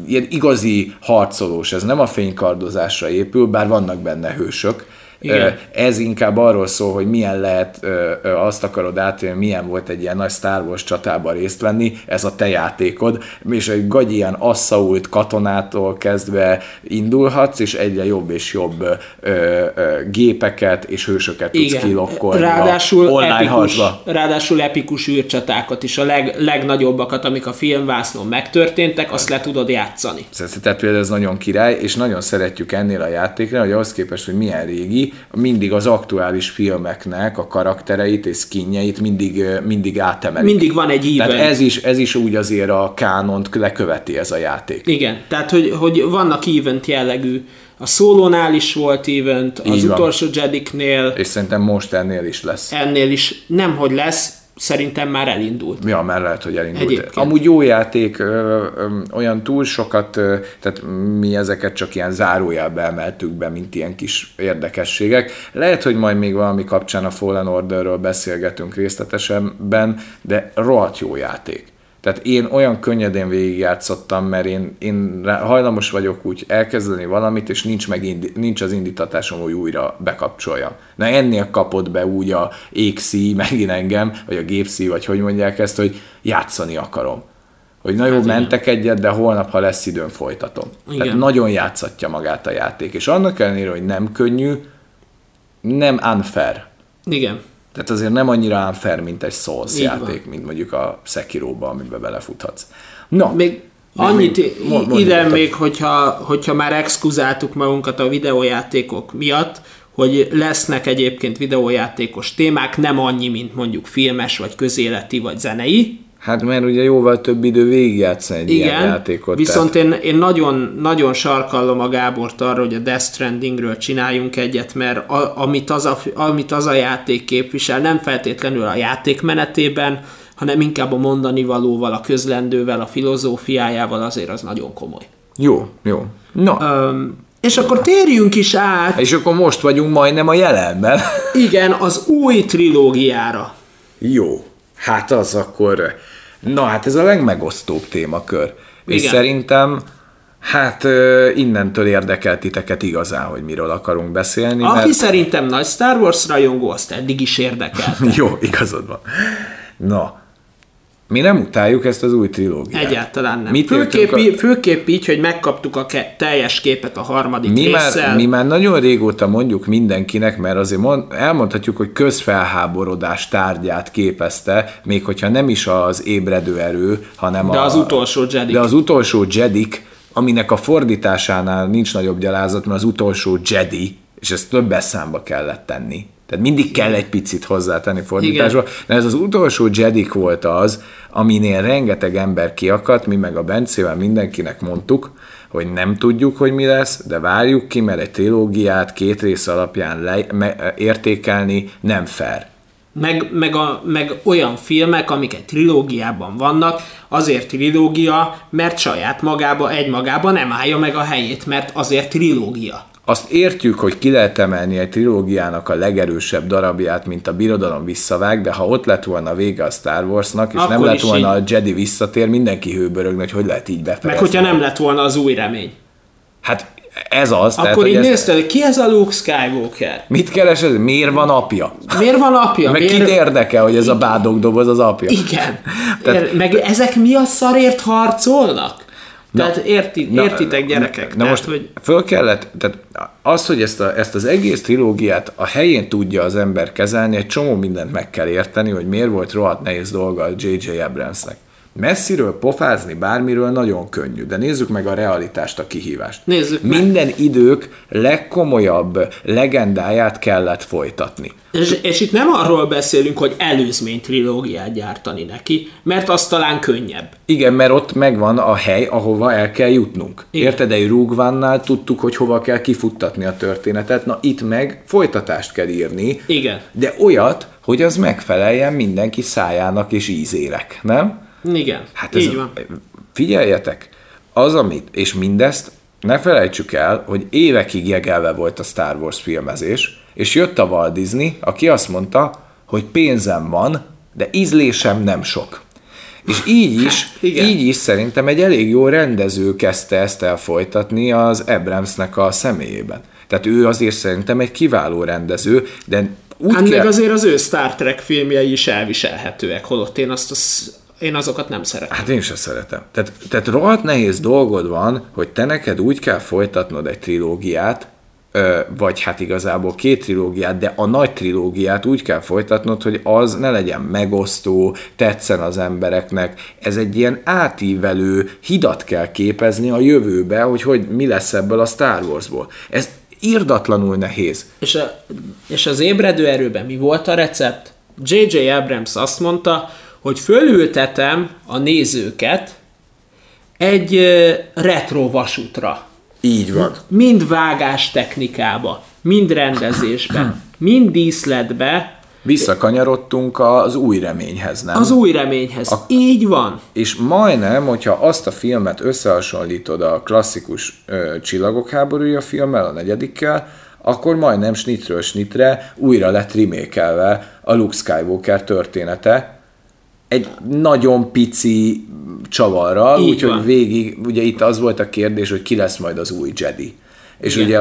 ilyen igazi harcolós, ez nem a fénykardozásra épül, bár vannak benne hősök. Igen. Ez inkább arról szól, hogy milyen lehet, azt akarod átélni, milyen volt egy ilyen nagy Star Wars csatában részt venni, ez a te játékod, és egy gagy ilyen asszault katonától kezdve indulhatsz, és egyre jobb és jobb ö, ö, gépeket és hősöket tudsz Igen. kilokkolni Ráadásul online epikus, harcba. ráadásul epikus űrcsatákat is, a leg, legnagyobbakat, amik a filmvásznon megtörténtek, azt le tudod játszani. Tehát például ez nagyon király, és nagyon szeretjük ennél a játékra, hogy ahhoz képest, hogy milyen régi, mindig az aktuális filmeknek a karaktereit és skinjeit mindig, mindig átemelik. Mindig van egy event. Tehát ez is, ez is úgy azért a kánont leköveti ez a játék. Igen, tehát hogy, hogy vannak event jellegű. A szólónál is volt event, az Így van. utolsó Jediknél, És szerintem most ennél is lesz. ennél is nem, hogy lesz, szerintem már elindult. Ja, már lehet, hogy elindult. Egyébként. Amúgy jó játék, ö, ö, olyan túl sokat, ö, tehát mi ezeket csak ilyen zárójelbe emeltük be, mint ilyen kis érdekességek. Lehet, hogy majd még valami kapcsán a Fallen Orderről beszélgetünk részletesebben, de rohadt jó játék. Tehát én olyan könnyedén végigjátszottam, mert én, én hajlamos vagyok úgy elkezdeni valamit, és nincs, meg indi, nincs az indítatásom, hogy újra bekapcsoljam. Na ennél kapott be úgy a égszí megint engem, vagy a gépszí, vagy hogy mondják ezt, hogy játszani akarom. Hogy na jó, Hát igen. mentek egyet, de holnap, ha lesz időm, folytatom. Igen. Tehát nagyon játszatja magát a játék. És annak ellenére, hogy nem könnyű, nem unfair. Igen. Tehát azért nem annyira unfair, mint egy Souls Így játék, mint mondjuk a Sekiroba, amiben belefuthatsz. No, Még Annyit Még- i- mond- mondj ide nyugodtan. még, hogyha, hogyha már exkuzáltuk magunkat a videójátékok miatt, hogy lesznek egyébként videójátékos témák, nem annyi, mint mondjuk filmes, vagy közéleti, vagy zenei. Hát mert ugye jóval több idő végigjátszani egy ilyen Igen, játékot. viszont én, én nagyon, nagyon sarkallom a Gábort arra, hogy a Death Strandingről csináljunk egyet, mert a, amit, az a, amit az a játék képvisel, nem feltétlenül a játék menetében, hanem inkább a mondani valóval, a közlendővel, a filozófiájával azért az nagyon komoly. Jó, jó. Na, Öm, és akkor térjünk is át, és akkor most vagyunk majdnem a jelenben. igen, az új trilógiára. Jó, hát az akkor... Na hát ez a legmegosztóbb témakör. És Igen. szerintem hát innentől érdekel titeket igazán, hogy miről akarunk beszélni, Aki mert... szerintem nagy Star Wars rajongó, azt eddig is érdekel. Jó, igazad van. Na, mi nem utáljuk ezt az új trilógiát. Egyáltalán nem. Mit főképp, a- főképp így, hogy megkaptuk a ke- teljes képet a harmadik Mi résszel. már, mi már nagyon régóta mondjuk mindenkinek, mert azért mond, elmondhatjuk, hogy közfelháborodás tárgyát képezte, még hogyha nem is az ébredő erő, hanem De a, az utolsó Jedi. De az utolsó Jedik, aminek a fordításánál nincs nagyobb gyalázat, mert az utolsó Jedi, és ezt többes számba kellett tenni. Tehát mindig kell egy picit hozzátenni fordításba. De ez az utolsó Jedik volt az, aminél rengeteg ember kiakadt, mi meg a Bencével mindenkinek mondtuk, hogy nem tudjuk, hogy mi lesz, de várjuk ki, mert egy trilógiát két rész alapján le, me, értékelni nem fair. Meg, meg, a, meg olyan filmek, amik egy trilógiában vannak, azért trilógia, mert saját magába, egymagában nem állja meg a helyét, mert azért trilógia. Azt értjük, hogy ki lehet emelni egy trilógiának a legerősebb darabját, mint a Birodalom visszavág, de ha ott lett volna a vége a Star Warsnak, és Akkor nem lett volna a Jedi visszatér, mindenki hőbörögne, hogy hogy lehet így befejezni. Meg hogyha nem lett volna az új remény. Hát ez az. tehát, Akkor hogy így ez- nézted, ki ez a Luke Skywalker? Mit keresed? Miért van apja? Miért van apja? Meg Miért... kit érdekel, hogy ez a bádogdoboz az apja? Igen. Tehát- Tehát... Meg ezek mi a szarért harcolnak? Tehát érti, Na, értitek gyerekek? Na tehát, most hogy föl kellett, tehát az, hogy ezt, a, ezt az egész trilógiát a helyén tudja az ember kezelni, egy csomó mindent meg kell érteni, hogy miért volt rohadt nehéz dolga a J.J. Abramsnek. Messziről pofázni bármiről nagyon könnyű, de nézzük meg a realitást, a kihívást. Nézzük meg. Minden idők legkomolyabb legendáját kellett folytatni. És, és itt nem arról beszélünk, hogy előzmény trilógiát gyártani neki, mert az talán könnyebb. Igen, mert ott megvan a hely, ahova el kell jutnunk. Igen. Érted? Egy Rúgvánnál tudtuk, hogy hova kell kifuttatni a történetet, na itt meg folytatást kell írni, Igen. de olyat, hogy az megfeleljen mindenki szájának és ízérek, nem? Igen, Hát ez így van. Figyeljetek, az, amit, és mindezt ne felejtsük el, hogy évekig jegelve volt a Star Wars filmezés, és jött a Walt Disney, aki azt mondta, hogy pénzem van, de ízlésem nem sok. És így is, igen. így is szerintem egy elég jó rendező kezdte ezt elfolytatni az Abramsnek a személyében. Tehát ő azért szerintem egy kiváló rendező, de úgy Hát kell... meg azért az ő Star Trek filmjei is elviselhetőek, holott én, azt az, én azokat nem szeretem. Hát én sem szeretem. Tehát, tehát rohadt nehéz dolgod van, hogy te neked úgy kell folytatnod egy trilógiát, ö, vagy hát igazából két trilógiát, de a nagy trilógiát úgy kell folytatnod, hogy az ne legyen megosztó, tetszen az embereknek. Ez egy ilyen átívelő hidat kell képezni a jövőbe, hogy, hogy mi lesz ebből a Star Warsból. Ez irdatlanul nehéz. És, a, és az ébredő erőben mi volt a recept? J.J. Abrams azt mondta, hogy fölültetem a nézőket egy retro vasútra. Így van. Mind vágás technikába, mind rendezésben, mind díszletbe, Visszakanyarodtunk az új reményhez, nem? az új reményhez. A- Így van. És majdnem, hogyha azt a filmet összehasonlítod a klasszikus ö, Csillagok háborúja filmmel, a negyedikkel, akkor majdnem snitről snitre újra lett remékelve a Luke Skywalker története, egy nagyon pici csavarral, úgyhogy végig, ugye itt az volt a kérdés, hogy ki lesz majd az új Jedi. És Igen. ugye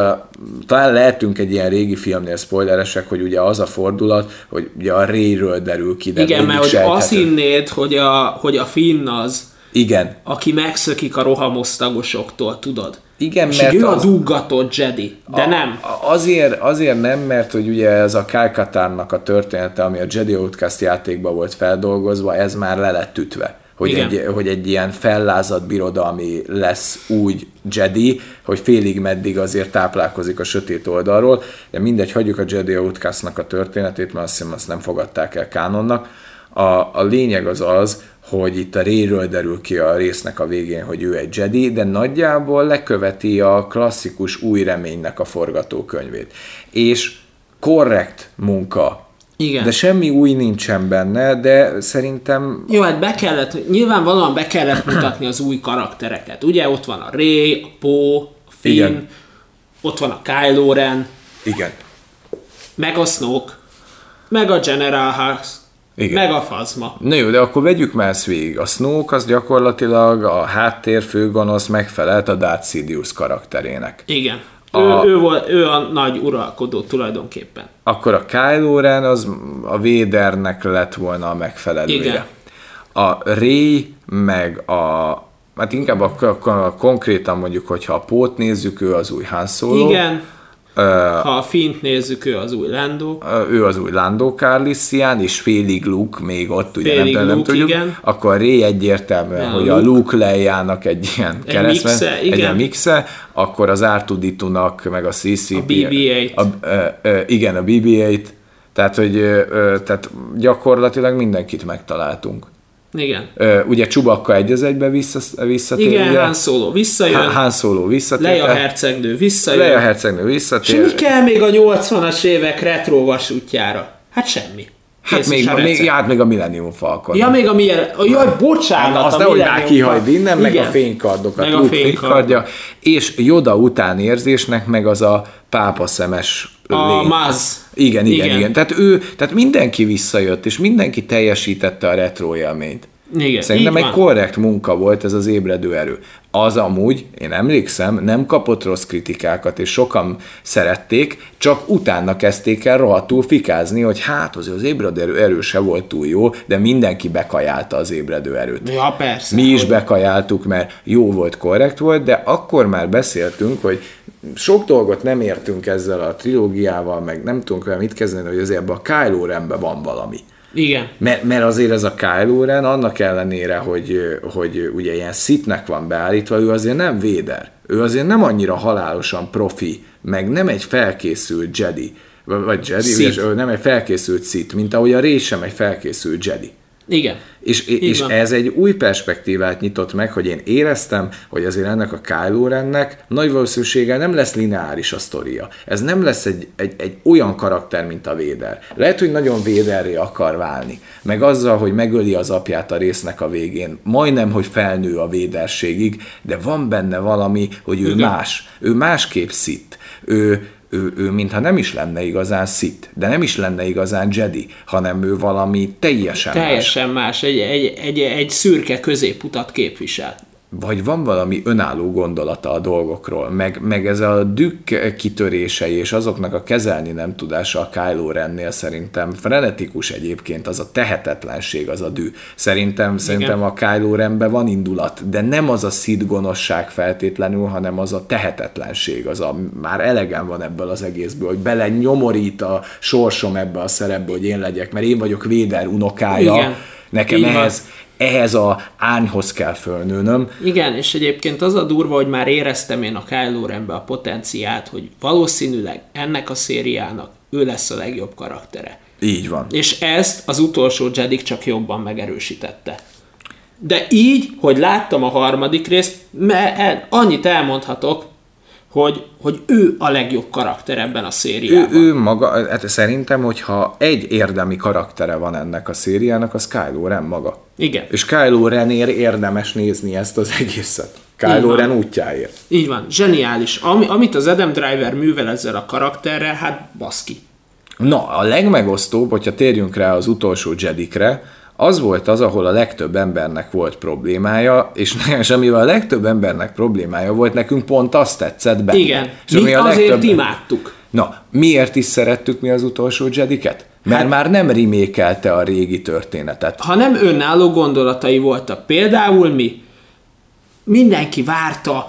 talán lehetünk egy ilyen régi filmnél spoileresek, hogy ugye az a fordulat, hogy ugye a Rayről derül ki, de Igen, mert hogy azt hinnéd, hogy a, hogy a Finn az, Igen, aki megszökik a rohamosztagosoktól, tudod? Igen, és mert ő a duggatott Jedi, de A- nem. Azért, azért nem, mert hogy ugye ez a Kálkatárnak a története, ami a Jedi Outcast játékban volt feldolgozva, ez már le lett ütve. hogy egy, hogy egy ilyen fellázadt birodalmi lesz úgy Jedi, hogy félig meddig azért táplálkozik a sötét oldalról, de mindegy, hagyjuk a Jedi Outcastnak a történetét, mert azt hiszem azt nem fogadták el kánonnak. A, a lényeg az az, hogy itt a Rayről derül ki a résznek a végén, hogy ő egy Jedi, de nagyjából leköveti a klasszikus új reménynek a forgatókönyvét. És korrekt munka igen. De semmi új nincsen benne, de szerintem... Jó, hát be kellett, nyilvánvalóan be kellett mutatni az új karaktereket. Ugye ott van a Ray, a Poe, a Finn, Igen. ott van a Kylo Ren. Igen. Meg a Snoke, meg a General Hux, igen. Meg a fazma. Na jó, de akkor vegyük már ezt végig. A Snoke az gyakorlatilag a háttér főgonosz megfelelt a Darth Sidious karakterének. Igen. A, ő, ő, volt, ő a nagy uralkodó tulajdonképpen. Akkor a Kylo Ren az a Védernek lett volna a megfelelője. Igen. A Ray meg a hát inkább a, a, a, konkrétan mondjuk, hogyha a Pót nézzük, ő az új Han Solo. Igen. Ha a Fint nézzük, ő az új Lando. Ő az új Lando Carlissian, és félig Luke még ott, ugye félig nem, Luke, nem tudjuk. Igen. Akkor Ray egyértelműen, ja, hogy Luke. a Luke lejának egy ilyen egy keresztben, mixe, igen. egy ilyen mixe, akkor az r meg a CCP. A BB-8. A, a, a, igen, a BB-8. Tehát, hogy tehát gyakorlatilag mindenkit megtaláltunk. Igen. Uh, ugye Csubakka egy az egybe vissza, visszatér. Igen, ugye? Han Solo visszajön. Han Solo visszatér. Leia hercegnő visszajön. Leia hercegnő visszatér. És mi kell még a 80-as évek retro vasútjára? Hát semmi. Hát még, még, hát még a Millennium Falcon. Ja, még a Millennium... Jaj, bocsánat, hát, azt nehogy már kihajd innen, meg a fénykardokat, meg a fénykardja. És Joda után érzésnek meg az a pápa szemes a Maz. Igen, igen, igen, igen. Tehát ő, tehát mindenki visszajött, és mindenki teljesítette a retro élményt. Igen, Szerintem egy van. korrekt munka volt ez az ébredő erő. Az amúgy, én emlékszem, nem kapott rossz kritikákat, és sokan szerették, csak utána kezdték el rohadtul fikázni, hogy hát azért az ébredő erő se volt túl jó, de mindenki bekajálta az ébredő erőt. Ja, persze. Mi is bekajáltuk, mert jó volt, korrekt volt, de akkor már beszéltünk, hogy sok dolgot nem értünk ezzel a trilógiával, meg nem tudunk vele mit kezdeni, hogy azért ebben a Kylo Renben van valami. Igen. Mert, mert azért ez a Kylo Ren annak ellenére, hogy, hogy ugye ilyen szitnek van beállítva, ő azért nem véder. Ő azért nem annyira halálosan profi, meg nem egy felkészült Jedi, vagy Jedi, ugye, nem egy felkészült szit, mint ahogy a Ré sem egy felkészült Jedi. Igen. És, és ez egy új perspektívát nyitott meg, hogy én éreztem, hogy azért ennek a Kylo Rennek nagy valószínűséggel nem lesz lineáris a sztoria. Ez nem lesz egy, egy, egy olyan karakter, mint a Véder. Lehet, hogy nagyon Véderré akar válni. Meg azzal, hogy megöli az apját a résznek a végén. Majdnem, hogy felnő a véderségig, de van benne valami, hogy ő Igen. más. Ő másképp szit. Ő, ő, ő mintha nem is lenne igazán Sith, de nem is lenne igazán Jedi, hanem ő valami teljesen, teljesen más. más. Egy, egy, egy, egy szürke középutat képvisel vagy van valami önálló gondolata a dolgokról, meg, meg ez a dükk kitörései és azoknak a kezelni nem tudása a Kylo Rennél szerintem frenetikus egyébként, az a tehetetlenség, az a dű. Szerintem, Igen. szerintem a Kylo Renben van indulat, de nem az a szidgonosság feltétlenül, hanem az a tehetetlenség, az a már elegen van ebből az egészből, hogy bele nyomorít a sorsom ebbe a szerepbe, hogy én legyek, mert én vagyok Véder unokája, Igen. nekem ehhez, ehhez a ányhoz kell fölnőnöm. Igen, és egyébként az a durva, hogy már éreztem én a Kylo Renbe a potenciát, hogy valószínűleg ennek a szériának ő lesz a legjobb karaktere. Így van. És ezt az utolsó Jedi csak jobban megerősítette. De így, hogy láttam a harmadik részt, mert annyit elmondhatok, hogy, hogy ő a legjobb karakter ebben a szériában. Ő, ő maga, hát szerintem, hogyha egy érdemi karaktere van ennek a szériának, az Kylo Ren maga. Igen. És Kylo Renért érdemes nézni ezt az egészet. Kylo Ren útjáért. Így van, zseniális. Ami, amit az Adam Driver művel ezzel a karakterrel, hát baszki. Na, a legmegosztóbb, hogyha térjünk rá az utolsó Jedikre, az volt az, ahol a legtöbb embernek volt problémája, és, és amivel a legtöbb embernek problémája volt, nekünk pont azt tetszett be. Igen, és mi a azért legtöbb... imádtuk. Na, miért is szerettük mi az utolsó Jediket? Mert hát, már nem rimékelte a régi történetet. Ha nem önálló gondolatai voltak. Például mi? Mindenki várta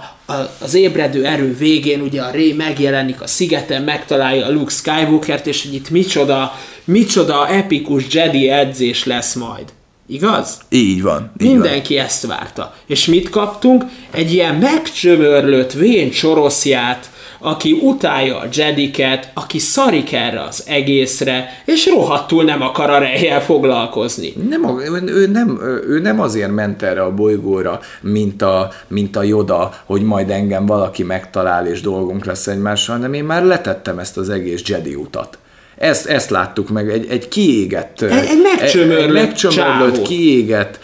az ébredő erő végén, ugye a Ré megjelenik a szigeten, megtalálja a Luke Skywalker-t, és hogy itt micsoda, micsoda epikus Jedi edzés lesz majd. Igaz? Így van. Így Mindenki van. ezt várta. És mit kaptunk? Egy ilyen megcsömörlött vén csoroszját, aki utálja a Jediket, aki szarik erre az egészre, és rohadtul nem akar a rejjel foglalkozni. Nem, ő, nem, ő nem azért ment erre a bolygóra, mint a, mint a Yoda, hogy majd engem valaki megtalál, és dolgunk lesz egymással, hanem én már letettem ezt az egész Jedi utat. Ezt, ezt láttuk meg, egy, egy kiégett, egy, egy megcsömörlött, egy megcsömörlött kiégett,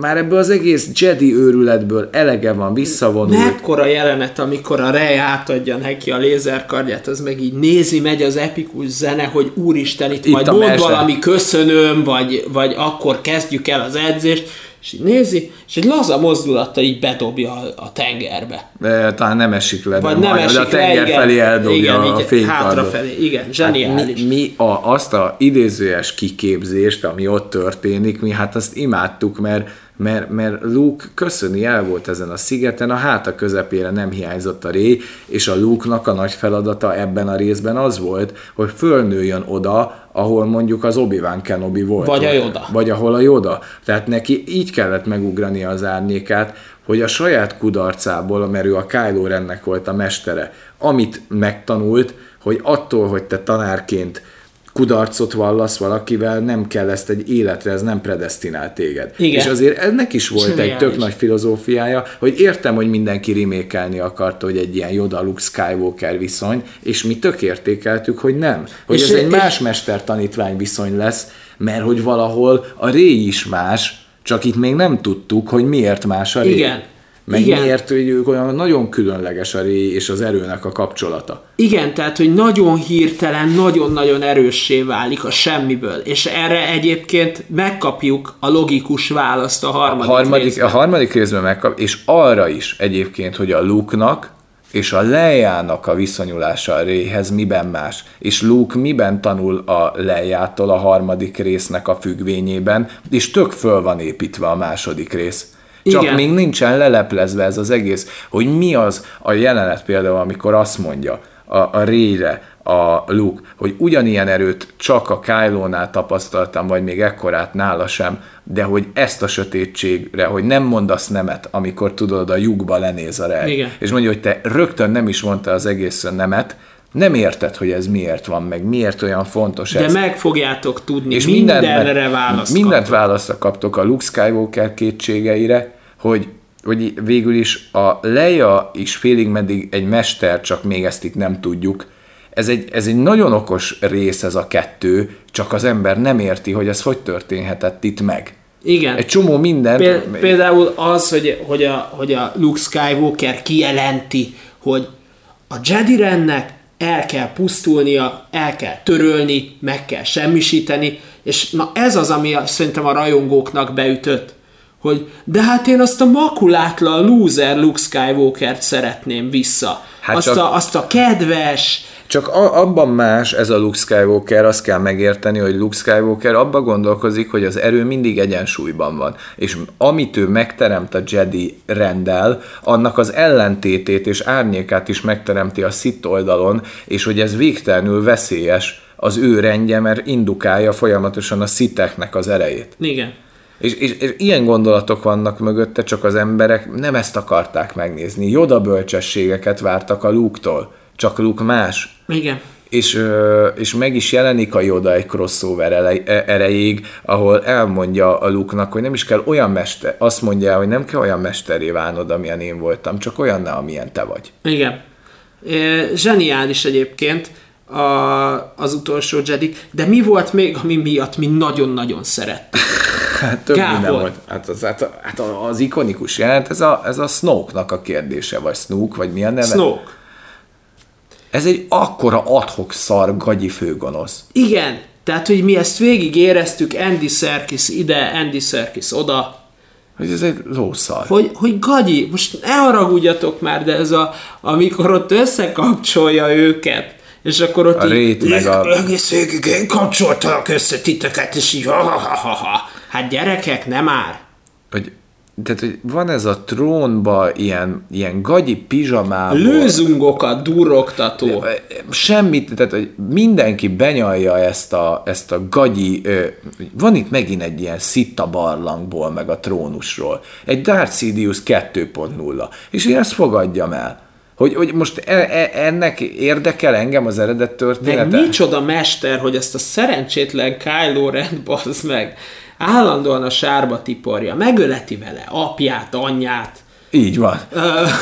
már ebből az egész Jedi őrületből elege van, visszavonult. Mekkora jelenet, amikor a Rey átadja neki a lézerkardját, az meg így nézi, megy az epikus zene, hogy úristen, itt, itt majd mond mese. valami köszönöm, vagy, vagy akkor kezdjük el az edzést, és így nézi, és egy laza mozdulattal így bedobja a, a tengerbe. De talán nem esik le, Vagy nem, nem esik a tenger le, igen, felé eldobja igen, a fénykardot. Hátrafelé, igen, zseniális. Hát mi, mi a, azt a idézőjes kiképzést, ami ott történik, mi hát azt imádtuk, mert mert, mert Luke köszöni el volt ezen a szigeten, a háta közepére nem hiányzott a ré, és a Luke-nak a nagy feladata ebben a részben az volt, hogy fölnőjön oda, ahol mondjuk az Obi-Wan Kenobi volt. Vagy a Yoda. Vagy ahol a Yoda. Tehát neki így kellett megugrani az árnyékát, hogy a saját kudarcából, mert ő a Kylo Rennek volt a mestere, amit megtanult, hogy attól, hogy te tanárként kudarcot vallasz valakivel, nem kell ezt egy életre, ez nem predestinál téged. Igen. És azért ennek is volt egy tök nagy filozófiája, hogy értem, hogy mindenki rimékelni akarta, hogy egy ilyen Yoda Luke Skywalker viszony, és mi tök értékeltük, hogy nem. Hogy és ez egy más mester-tanítvány viszony lesz, mert hogy valahol a ré is más, csak itt még nem tudtuk, hogy miért más a ré. Igen, meg Igen. miért hogy olyan nagyon különleges a ré és az erőnek a kapcsolata. Igen, tehát, hogy nagyon hirtelen, nagyon-nagyon erőssé válik a semmiből, és erre egyébként megkapjuk a logikus választ a harmadik, a harmadik részben. A harmadik részben megkap, és arra is egyébként, hogy a Luke-nak és a Leiának a viszonyulása a Réhez miben más, és Luke miben tanul a Leiától a harmadik résznek a függvényében, és tök föl van építve a második rész. Csak Igen. még nincsen leleplezve ez az egész, hogy mi az a jelenet például, amikor azt mondja a, a Rére, a Luke, hogy ugyanilyen erőt csak a Kylo-nál tapasztaltam, vagy még ekkorát nála sem, de hogy ezt a sötétségre, hogy nem mondasz nemet, amikor tudod, a lyukba lenéz a rej. És mondja, hogy te rögtön nem is mondta az egészen nemet, nem érted, hogy ez miért van, meg miért olyan fontos De ez. De meg fogjátok tudni, és mindenre választ Mindent választ kaptok a Luke Skywalker kétségeire, hogy, hogy végül is a Leia is félig meddig egy mester, csak még ezt itt nem tudjuk. Ez egy, ez egy nagyon okos rész ez a kettő, csak az ember nem érti, hogy ez hogy történhetett itt meg. Igen. Egy csomó minden. Például az, hogy, hogy, a, hogy a Luke Skywalker kijelenti, hogy a Jedi rennek el kell pusztulnia, el kell törölni, meg kell semmisíteni, és na ez az, ami szerintem a rajongóknak beütött hogy de hát én azt a makulátlan loser Luke Skywalker-t szeretném vissza. Hát azt, csak, a, azt a kedves... Csak a, abban más ez a Luke Skywalker, azt kell megérteni, hogy Luke Skywalker abba gondolkozik, hogy az erő mindig egyensúlyban van. És amit ő megteremt a Jedi rendel, annak az ellentétét és árnyékát is megteremti a Sith oldalon, és hogy ez végtelenül veszélyes az ő rendje, mert indukálja folyamatosan a sziteknek az erejét. Igen. És, és, és ilyen gondolatok vannak mögötte, csak az emberek nem ezt akarták megnézni. Joda bölcsességeket vártak a Luke-tól, csak Luke más. Igen. És, és meg is jelenik a Yoda egy crossover e, erejéig, ahol elmondja a Luke-nak, hogy nem is kell olyan mester, azt mondja, hogy nem kell olyan mesteré válnod, amilyen én voltam, csak olyan, amilyen te vagy. Igen. Zseniális egyébként a, az utolsó Jedi, de mi volt még, ami miatt mi nagyon-nagyon szerettük? Hát több Gábor. minden volt. Hát az, hát, hát az ikonikus jelent, ez a, ez a Snoke-nak a kérdése, vagy Snoke, vagy milyen neve? Snoke. Ez egy akkora adhok szar gagyi főgonosz. Igen, tehát, hogy mi ezt végig éreztük, Andy Serkis ide, Andy Serkis oda, hogy ez egy lószar. Hogy, hogy gagyi, most ne haragudjatok már, de ez a, amikor ott összekapcsolja őket, és akkor ott a rét meg a... Egész végig én kapcsoltalak össze titeket, és így ha, ha, ha, ha. Hát gyerekek, nem már. Hogy tehát, hogy van ez a trónba ilyen, ilyen gagyi pizsamából. Lőzungokat durrogtató. Semmit, tehát hogy mindenki benyalja ezt a, ezt a gagyi, ö, van itt megint egy ilyen szitta barlangból, meg a trónusról. Egy Darth Sidious 2.0. És én ezt fogadjam el. Hogy, hogy most e, e, ennek érdekel engem az eredet története? Meg micsoda mester, hogy ezt a szerencsétlen Kylo Ren meg állandóan a sárba tiporja, megöleti vele apját, anyját, Így van.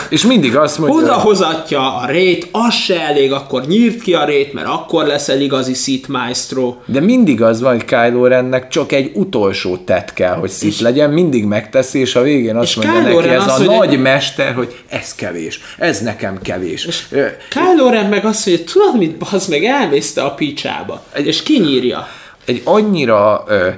És mindig azt mondja, odahozatja a rét, az se elég, akkor nyírt ki a rét, mert akkor leszel igazi Sith Maestro. de mindig az van, hogy Kylo Rennek csak egy utolsó tett kell, hogy szit legyen, mindig megteszi, és a végén azt És mondja Kylo neki Ren ez az, a nagy mester, hogy ez kevés, ez nekem kevés. Ö, Kylo Ren meg azt mondja, tudod mit, bazd meg, elmész te a picsába, és kinyírja. egy annyira ö,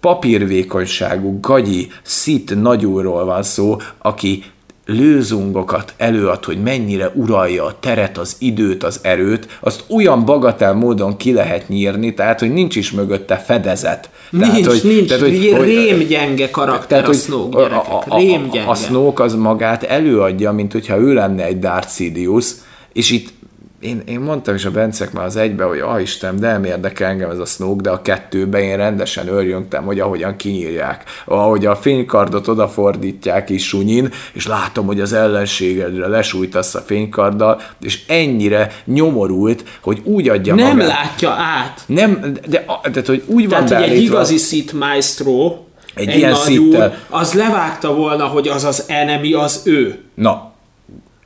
papírvékonyságú, gagyi, szit nagyúról van szó, aki lőzungokat előad, hogy mennyire uralja a teret, az időt, az erőt, azt olyan bagatel módon ki lehet nyírni, tehát, hogy nincs is mögötte fedezet. Tehát, nincs, hogy, nincs, tehát, hogy, rémgyenge karakter tehát, a hogy Snoke a, gyerekek, a, a, rémgyenge. a Snoke az magát előadja, mint hogyha ő lenne egy Darth Sidious, és itt én, én mondtam is a Bencek már az egybe, hogy ah Isten, de nem érdekel engem ez a Snoke, de a kettőben én rendesen örjöngtem, hogy ahogyan kinyírják, ahogy a fénykardot odafordítják is sunyin, és látom, hogy az ellenségedre lesújtasz a fénykarddal, és ennyire nyomorult, hogy úgy adja Nem magát. látja át. Nem, de, de, de hogy úgy van Tehát, hogy egy igazi Sith Maestro, Egy egy, ilyen nagy úr, Sith-tel. az levágta volna, hogy az az enemy az ő. Na,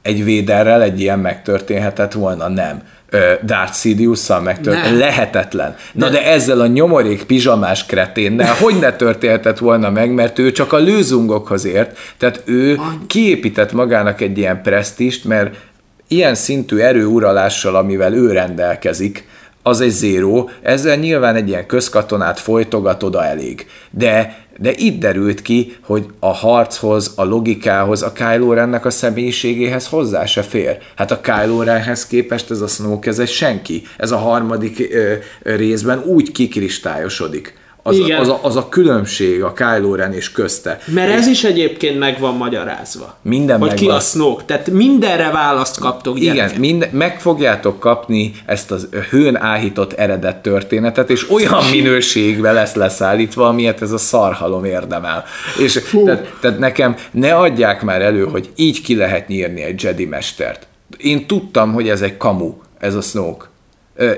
egy véderrel egy ilyen megtörténhetett volna, nem. Darth Sidious-szal megtörtént. Nem. Lehetetlen. Na de ezzel a nyomorék pizsamás kreténnel hogy ne történhetett volna meg, mert ő csak a lőzungokhoz ért, tehát ő kiépített magának egy ilyen presztist, mert ilyen szintű erőuralással, amivel ő rendelkezik, az egy zéró, ezzel nyilván egy ilyen közkatonát folytogat oda elég. De, de itt derült ki, hogy a harchoz, a logikához, a Kylo Rennek a személyiségéhez hozzá se fér. Hát a Kylo Renhez képest ez a Snoke, ez egy senki. Ez a harmadik ö, részben úgy kikristályosodik. Az, Igen. az, a, az a különbség a Kylo Ren és közte. Mert ez is egyébként meg van magyarázva. Minden Hogy ki megvan. a Snoke. Tehát mindenre választ kaptok, gyerekek. Igen, mind, meg fogjátok kapni ezt az hőn áhított eredet történetet, és olyan minőségbe lesz leszállítva, amilyet ez a szarhalom érdemel. És tehát, tehát nekem ne adják már elő, hogy így ki lehet nyírni egy Jedi mestert. Én tudtam, hogy ez egy kamu, ez a Snoke.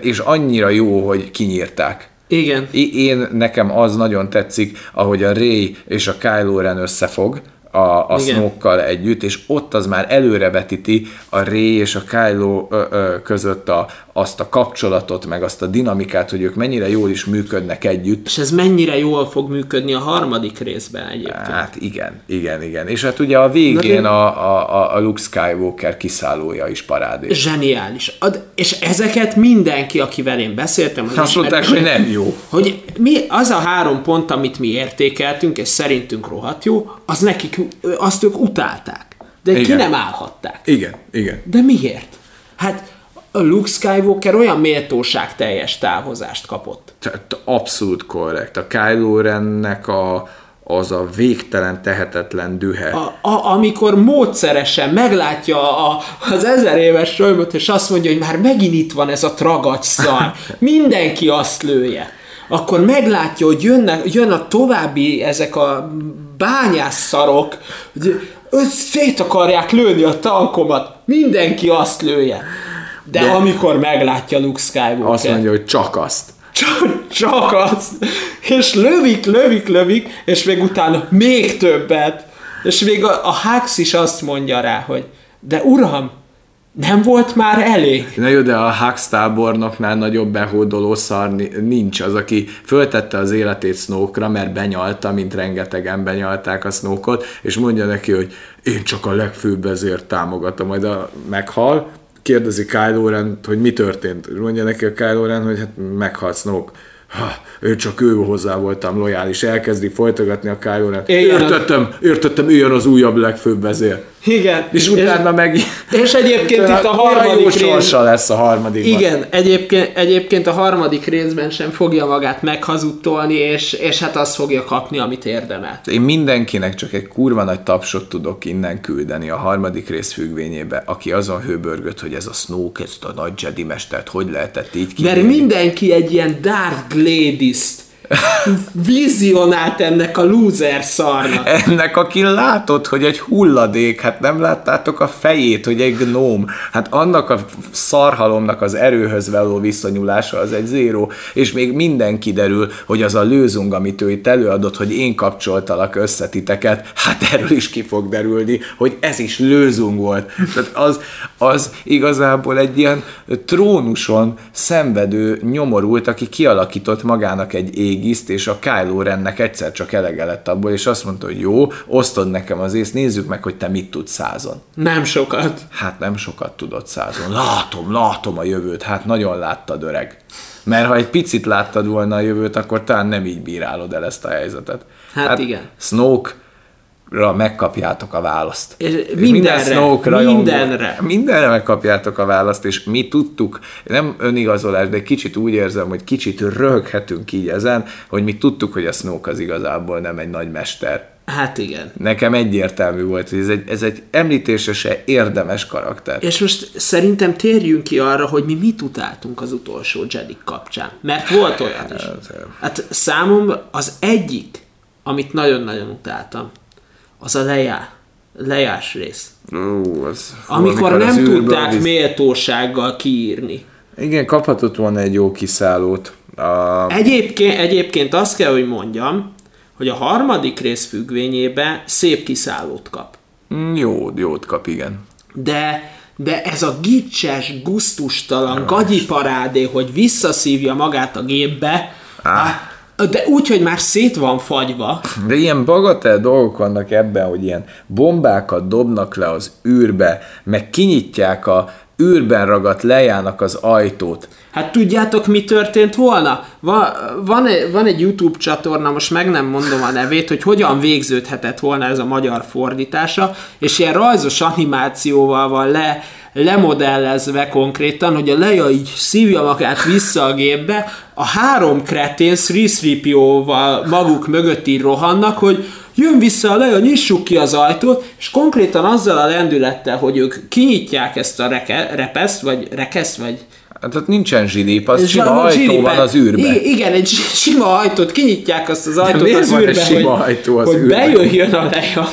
És annyira jó, hogy kinyírták. Igen. Én, nekem az nagyon tetszik, ahogy a Ray és a Kylo Ren összefog, a, a. Snoke-kal együtt, és ott az már előrevetíti a Ray és a Kylo ö, ö, között a, azt a kapcsolatot, meg azt a dinamikát, hogy ők mennyire jól is működnek együtt. És ez mennyire jól fog működni a harmadik részben egyébként. Hát igen, igen, igen. És hát ugye a végén Na, a, a, a Luke Skywalker kiszállója is parádés. Zseniális. Ad, és ezeket mindenki, akivel én beszéltem, az Azt mondták, hogy nem jó. hogy mi, az a három pont, amit mi értékeltünk, és szerintünk rohadt jó, az nekik, azt ők utálták. De ki Igen. nem állhatták. Igen, igen. De miért? Hát a Luke Skywalker olyan méltóság teljes távozást kapott. Tehát abszolút korrekt. A Kylo Rennek a, az a végtelen, tehetetlen dühe. A, a, amikor módszeresen meglátja a, az ezer éves sölymöt, és azt mondja, hogy már megint itt van ez a tragacs szar, mindenki azt lője. Akkor meglátja, hogy jönnek, jön a további ezek a bányásszarok, hogy őt szét akarják lőni a tankomat, mindenki azt lője. De, De amikor meglátja Luke Skywalker, Azt mondja, hogy csak azt. csak, csak azt. És lövik, lövik, lövik, és még utána még többet. És még a, a Hux is azt mondja rá, hogy de uram, nem volt már elég. Na jó, de a Hux tábornoknál nagyobb behódoló szar ni- nincs az, aki föltette az életét Snoke-ra, mert benyalta, mint rengetegen benyalták a Snoke-ot, és mondja neki, hogy én csak a legfőbb ezért támogatom, majd a meghal, kérdezi Kylo Ren, hogy mi történt. Mondja neki a Kylo Ren, hogy hát meghalt Snoke. Ha, ő csak ő hozzá voltam lojális. Elkezdi folytogatni a Kylo Ren. Értettem, értettem, jön az újabb legfőbb vezér. Igen. És utána meg... És egyébként itt a harmadik rész... lesz a harmadik. Igen, egyébként, egyébként a harmadik részben sem fogja magát meghazudtolni, és, és hát azt fogja kapni, amit érdemel. Én mindenkinek csak egy kurva nagy tapsot tudok innen küldeni a harmadik rész függvényébe, aki azon hőbörgött, hogy ez a Snoke, ezt a nagy Jedi mestert, hogy lehetett így Mert kivívni. mindenki egy ilyen Dark Gladys-t vizionált ennek a loser szarnak. Ennek, aki látod, hogy egy hulladék, hát nem láttátok a fejét, hogy egy gnóm. Hát annak a szarhalomnak az erőhöz való viszonyulása az egy zéró, és még minden kiderül, hogy az a lőzung, amit ő itt előadott, hogy én kapcsoltalak össze titeket, hát erről is ki fog derülni, hogy ez is lőzung volt. Tehát az, az igazából egy ilyen trónuson szenvedő nyomorult, aki kialakított magának egy égiszt, és a Kylo Rennek egyszer csak elege lett abból, és azt mondta, hogy jó, osztod nekem az észt, nézzük meg, hogy te mit tudsz százon. Nem sokat. Hát nem sokat tudod százon. Látom, látom a jövőt, hát nagyon láttad öreg. Mert ha egy picit láttad volna a jövőt, akkor talán nem így bírálod el ezt a helyzetet. Hát igen. Snoke megkapjátok a választ. És minden mindenre, Snoke rajongó- mindenre. Mindenre megkapjátok a választ, és mi tudtuk, nem önigazolás, de kicsit úgy érzem, hogy kicsit röhöghetünk így ezen, hogy mi tudtuk, hogy a Snoke az igazából nem egy nagy mester. Hát igen. Nekem egyértelmű volt, hogy ez egy, ez egy említésre se érdemes karakter. És most szerintem térjünk ki arra, hogy mi mit utáltunk az utolsó Jedi kapcsán. Mert volt olyan is. Hát számomra az egyik, amit nagyon-nagyon utáltam, az a lejá, lejás rész. Ú, az, Amikor az nem tudták visz- méltósággal kiírni. Igen, kaphatott volna egy jó kiszállót. A... Egyébként, egyébként azt kell, hogy mondjam, hogy a harmadik rész függvényében szép kiszállót kap. Mm, Jó, jót kap, igen. De, de ez a gicses, guztustalan gagyiparádé, hogy visszaszívja magát a gépbe, á, de úgy, hogy már szét van fagyva, De ilyen bagatel dolgok vannak ebben, hogy ilyen bombákat dobnak le az űrbe, meg kinyitják a űrben ragadt lejának az ajtót. Hát tudjátok, mi történt volna? Va, van, egy, van egy YouTube csatorna, most meg nem mondom a nevét, hogy hogyan végződhetett volna ez a magyar fordítása, és ilyen rajzos animációval van le, lemodellezve konkrétan, hogy a Leia így szívja magát vissza a gépbe, a három kretén 3 maguk mögött így rohannak, hogy jön vissza a Leia, nyissuk ki az ajtót, és konkrétan azzal a lendülettel, hogy ők kinyitják ezt a reke, repeszt, vagy rekeszt, vagy Hát ott nincsen zsilip, az sima van ajtó zsilipen. van az űrben. Igen, egy si- sima ajtót, kinyitják azt az ajtót az van egy űrbe, sima hogy, ajtó az hogy űrben? bejöjjön a leja.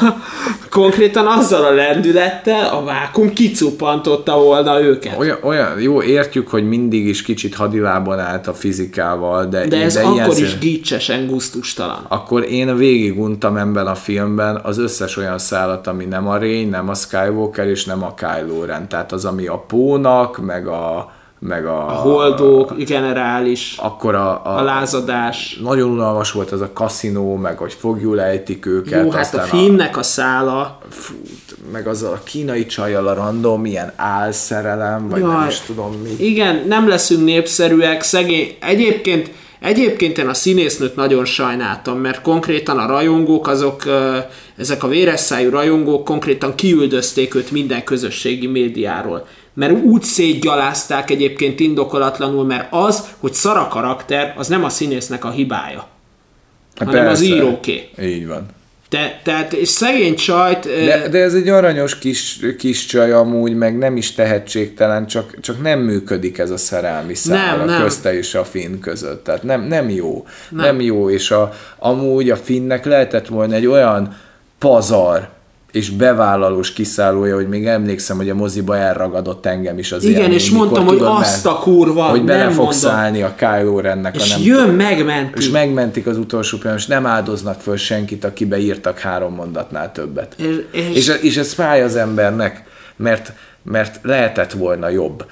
Konkrétan azzal a lendülettel a vákum kicuppantotta volna őket. Olyan, olyan, jó, értjük, hogy mindig is kicsit hadilában állt a fizikával, de, De ez de akkor is szín- gicsesen, guztustalan. akkor én végiguntam ebben a filmben az összes olyan szállat, ami nem a Rey, nem a Skywalker, és nem a Kylo Ren. Tehát az, ami a Pónak, meg a, meg a, A holdók, generális, akkor a, a, a lázadás. nagyon unalmas volt az a kaszinó, meg hogy fogjul ejtik őket, Jó, hát a filmnek a szála, fú, meg az a kínai csajjal a random, ilyen álszerelem, vagy nem Jaj. is tudom mi. Igen, nem leszünk népszerűek, szegény. Egyébként, egyébként én a színésznőt nagyon sajnáltam, mert konkrétan a rajongók, azok, ezek a véresszájú rajongók konkrétan kiüldözték őt minden közösségi médiáról. Mert úgy szétgyalázták egyébként indokolatlanul, mert az, hogy szara karakter, az nem a színésznek a hibája, Hát hanem az persze. íróké. Így van. Te, tehát, és szegény csajt... De, de ez egy aranyos kis, kis csaj amúgy, meg nem is tehetségtelen, csak, csak nem működik ez a szerelmi szál Nem, a nem. közte és a finn között. Tehát nem, nem jó. Nem. nem jó, és a, amúgy a finnek lehetett volna egy olyan pazar, és bevállalós kiszállója, hogy még emlékszem, hogy a moziba elragadott engem is az Igen, élmény, és mondtam, hogy tudod, azt a kurva, hogy bele nem fog mondom. szállni a Kylo Rennek a és nem jön, megmenti. és megmentik az utolsó pillanat, és nem áldoznak föl senkit, aki beírtak három mondatnál többet. És- és- és, és ez fáj az embernek, mert, mert lehetett volna jobb.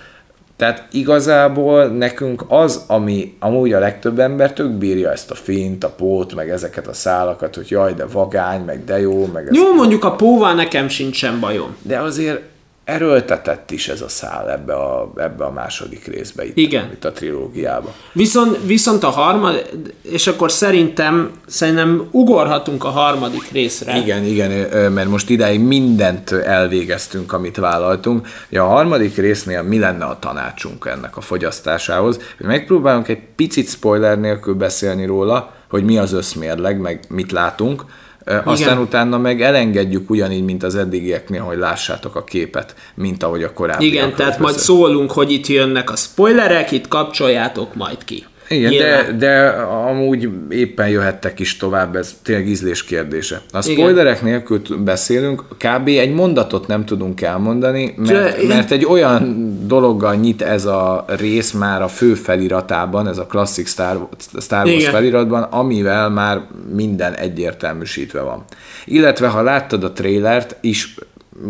Tehát igazából nekünk az, ami amúgy a legtöbb ember tök bírja ezt a fint, a pót, meg ezeket a szálakat, hogy jaj, de vagány, meg de jó, meg ez. Jó, mondjuk a póval nekem sincsen bajom. De azért erőltetett is ez a szál ebbe a, ebbe a második részbe itt, Igen. itt a trilógiába. Viszont, viszont a harmadik, és akkor szerintem, szerintem ugorhatunk a harmadik részre. Igen, igen, mert most idáig mindent elvégeztünk, amit vállaltunk. Ja, a harmadik résznél mi lenne a tanácsunk ennek a fogyasztásához? Hogy megpróbálunk egy picit spoiler nélkül beszélni róla, hogy mi az összmérleg, meg mit látunk, Aztán utána meg elengedjük ugyanígy, mint az eddigieknél, hogy lássátok a képet, mint ahogy a korábbi. Igen, tehát majd szólunk, hogy itt jönnek a spoilerek, itt kapcsoljátok majd ki. Igen, Nyilván. de, de amúgy éppen jöhettek is tovább, ez tényleg ízlés kérdése. A spoilerek nélkül t- beszélünk, kb. egy mondatot nem tudunk elmondani, mert, mert egy olyan dologgal nyit ez a rész már a fő feliratában, ez a klasszik Star, Star Wars Igen. feliratban, amivel már minden egyértelműsítve van. Illetve ha láttad a trailert, is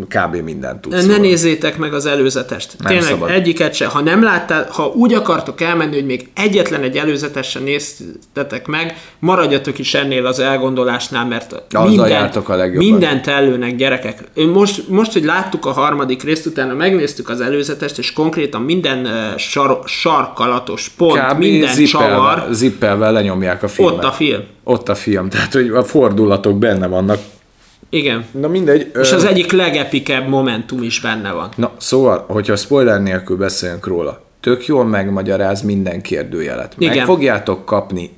kb. mindent tudsz. Ne róla. nézzétek meg az előzetest. Nem Tényleg szabad. egyiket se. Ha nem láttál, ha úgy akartok elmenni, hogy még egyetlen egy előzetesen néztetek meg, maradjatok is ennél az elgondolásnál, mert Azzal jártok a legjobban. mindent előnek, gyerekek. Most, most, hogy láttuk a harmadik részt, utána megnéztük az előzetest, és konkrétan minden sar, sarkalatos pont, Kb. minden zippelvel, csavar, zippelvel lenyomják a filmet. ott a film. Ott a film, tehát hogy a fordulatok benne vannak. Igen. Na mindegy. És az egyik legepikebb momentum is benne van. Na szóval, hogyha spoiler nélkül beszélünk róla, tök jól megmagyaráz minden kérdőjelet. Meg Igen. fogjátok kapni,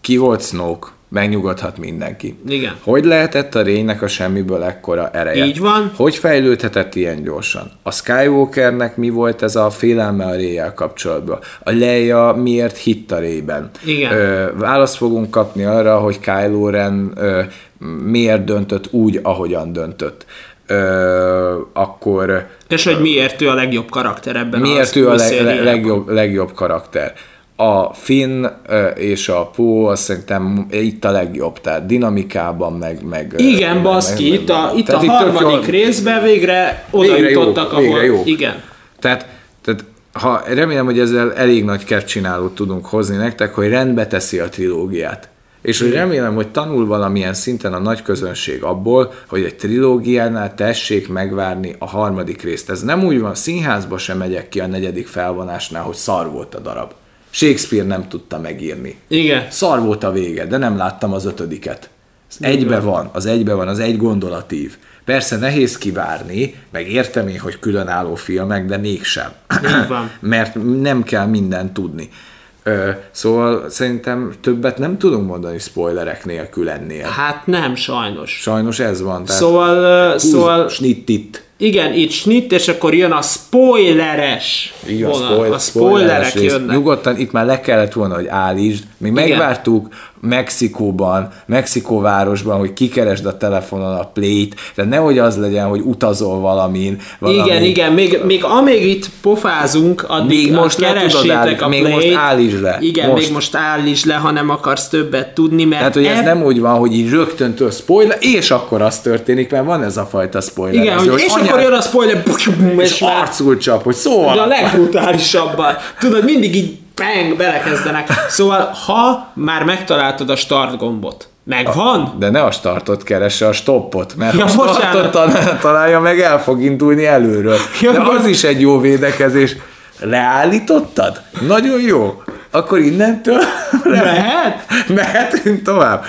ki volt Snoke, megnyugodhat mindenki. Igen. Hogy lehetett a rénynek a semmiből ekkora ereje? Így van. Hogy fejlődhetett ilyen gyorsan? A Skywalkernek mi volt ez a félelme a réjel kapcsolatban? A Leia miért hitt a rében? Igen. Ö, választ fogunk kapni arra, hogy Kylo Ren ö, miért döntött úgy, ahogyan döntött. Ö, akkor És hogy miért ő a legjobb karakter ebben miért ő a leg, legjobb, legjobb karakter? A Finn és a Poe azt szerintem itt a legjobb, tehát dinamikában meg... meg Igen, baszki, itt a, itt a harmadik jól- részben végre oda Végre jutottak, ahol... végre jó. Igen. Tehát, tehát ha, remélem, hogy ezzel elég nagy kettcsinálót tudunk hozni nektek, hogy rendbe teszi a trilógiát. És hogy remélem, hogy tanul valamilyen szinten a nagy közönség abból, hogy egy trilógiánál tessék megvárni a harmadik részt. Ez nem úgy van, színházba sem megyek ki a negyedik felvonásnál, hogy szar volt a darab. Shakespeare nem tudta megírni. Igen. Szar volt a vége, de nem láttam az ötödiket. Az egybe van, az egybe van, az egy gondolatív. Persze nehéz kivárni, meg értem én, hogy különálló filmek, de mégsem. Van. Mert nem kell mindent tudni. Ö, szóval szerintem többet nem tudunk mondani spoilerek nélkül ennél. Hát nem, sajnos. Sajnos ez van. Tehát Szóval, uh, szóval snitt itt. Igen, itt snitt, és akkor jön a spoileres van, vonal. spoil, A spoilerek rész. jönnek. Nyugodtan itt már le kellett volna, hogy állítsd. Még Igen. megvártuk Mexikóban, Mexikóvárosban, hogy kikeresd a telefonon a plate, tehát nehogy az legyen, hogy utazol valamin. Valami. Igen, igen, még, még amíg itt pofázunk, addig Még most keressétek állítani, a még play-t. most állítsd le. Igen, Most. még most állítsd le, ha nem akarsz többet tudni, mert Tehát, hogy ez eb- nem úgy van, hogy így rögtön től spoiler, és akkor az történik, mert van ez a fajta spoiler. Igen, hogy, és akkor jön a spoiler, és és arcul csap, hogy szóval. de a legbrutálisabban. Tudod, mindig így bang, belekezdenek. Szóval, ha már megtaláltad a start gombot, megvan? De ne a startot keresse, a stoppot, mert Ja, a startot bocsánat. tal- találja meg, el fog indulni előről. Ja, De az is egy jó védekezés. Leállítottad? Nagyon jó. Akkor innentől Mehet? mehetünk tovább.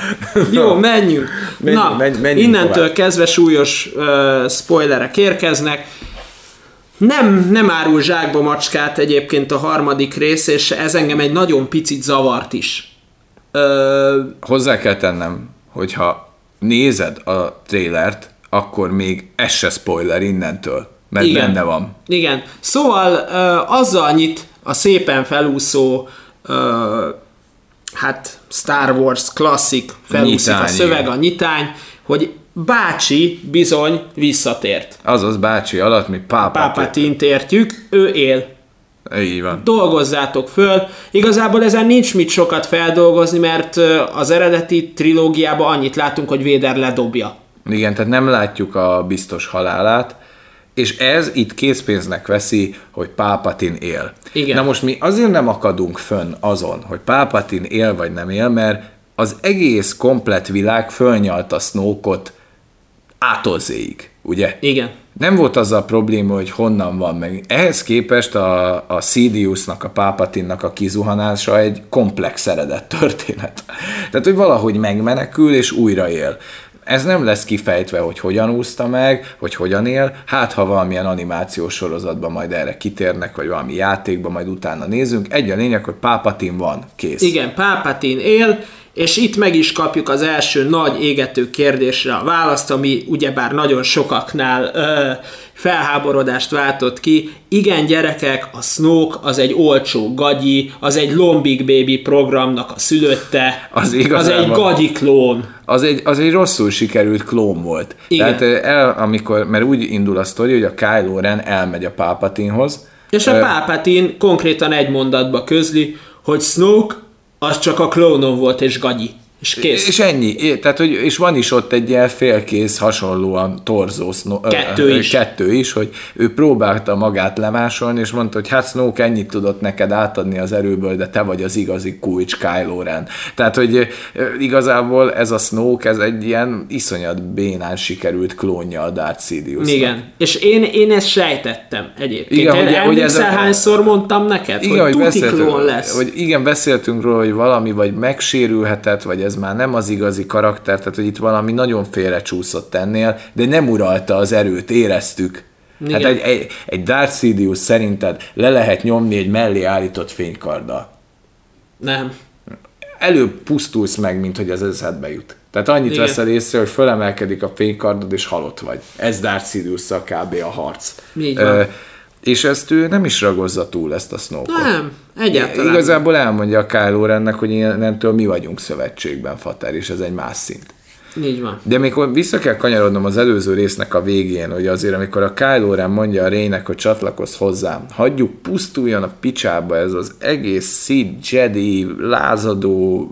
Jó, menjünk. Menjünk, Na, menj- menjünk innentől tovább. kezdve súlyos uh, spoilerek érkeznek. Nem, nem árul zsákba macskát egyébként a harmadik rész, és ez engem egy nagyon picit zavart is. Ö, Hozzá kell tennem, hogyha nézed a trélert, akkor még ez se spoiler innentől, mert Igen. benne van. Igen. Szóval uh, azzal nyit a szépen felúszó uh, hát Star Wars klasszik felúszik a Nyitány, szöveg, igen. a nyitány, hogy bácsi bizony visszatért. Azaz bácsi alatt mi pápát. Pápatint értjük, ő él. Így van. Dolgozzátok föl. Igazából ezen nincs mit sokat feldolgozni, mert az eredeti trilógiában annyit látunk, hogy Véder ledobja. Igen, tehát nem látjuk a biztos halálát, és ez itt készpénznek veszi, hogy Pápatin él. Igen. Na most mi azért nem akadunk fönn azon, hogy Pápatin él vagy nem él, mert az egész komplet világ fölnyalta Snoke-ot átolzéig, ugye? Igen. nem volt az a probléma, hogy honnan van meg. Ehhez képest a, a Sidiusnak, a Pápatinnak a kizuhanása egy komplex eredet történet. Tehát, hogy valahogy megmenekül és újraél. Ez nem lesz kifejtve, hogy hogyan úszta meg, hogy hogyan él. Hát, ha valamilyen animációs sorozatban majd erre kitérnek, vagy valami játékban majd utána nézünk. Egy a lényeg, hogy Pápatin van, kész. Igen, Pápatin él, és itt meg is kapjuk az első nagy égető kérdésre a választ, ami ugyebár nagyon sokaknál ö, felháborodást váltott ki. Igen, gyerekek, a Snoke az egy olcsó gagyi, az egy Lombik Baby programnak a szülötte, Az az egy gagyi klón. az egy, az egy rosszul sikerült klón volt. Igen. Tehát el, amikor, mert úgy indul a sztori, hogy a Kylo Ren elmegy a Palpatinehoz, És a Palpatine konkrétan egy mondatba közli, hogy Snoke az csak a klónom volt és gagyi. És kész. És ennyi. É, Tehát, hogy, és van is ott egy ilyen félkész hasonlóan torzó Sno- ö, Kettő ö, is. kettő is, hogy ő próbálta magát lemásolni, és mondta, hogy hát Snoke ennyit tudott neked átadni az erőből, de te vagy az igazi kulcs Kylo Ren. Tehát, hogy ö, igazából ez a Snoke, ez egy ilyen iszonyat bénán sikerült klónja a Darth Sidious. Igen. És én, én ezt sejtettem egyébként. Igen, hogy- hogy, ez a- hányszor mondtam neked, Igen, hogy hogy klón lesz. Hogy igen, beszéltünk róla, hogy valami vagy megsérülhetett, vagy ez már nem az igazi karakter, tehát hogy itt valami nagyon félrecsúszott ennél, de nem uralta az erőt, éreztük. Hát Igen. egy, egy, egy Darth Sidious szerinted le lehet nyomni egy mellé állított fénykarddal. Nem. Előbb pusztulsz meg, mint hogy az eszedbe jut. Tehát annyit Igen. veszel észre, hogy fölemelkedik a fénykardod, és halott vagy. Ez Darth sidious kb. a harc. Így van. És ezt ő nem is ragozza túl, ezt a snoke Nem, egyáltalán. Igazából elmondja a Kylo Rennek, hogy innentől mi vagyunk szövetségben, Fater, és ez egy más szint. Így van. De amikor vissza kell kanyarodnom az előző résznek a végén, hogy azért amikor a Kylo Ren mondja a Rének, hogy csatlakozz hozzám, hagyjuk pusztuljon a picsába ez az egész Sith, Jedi, lázadó,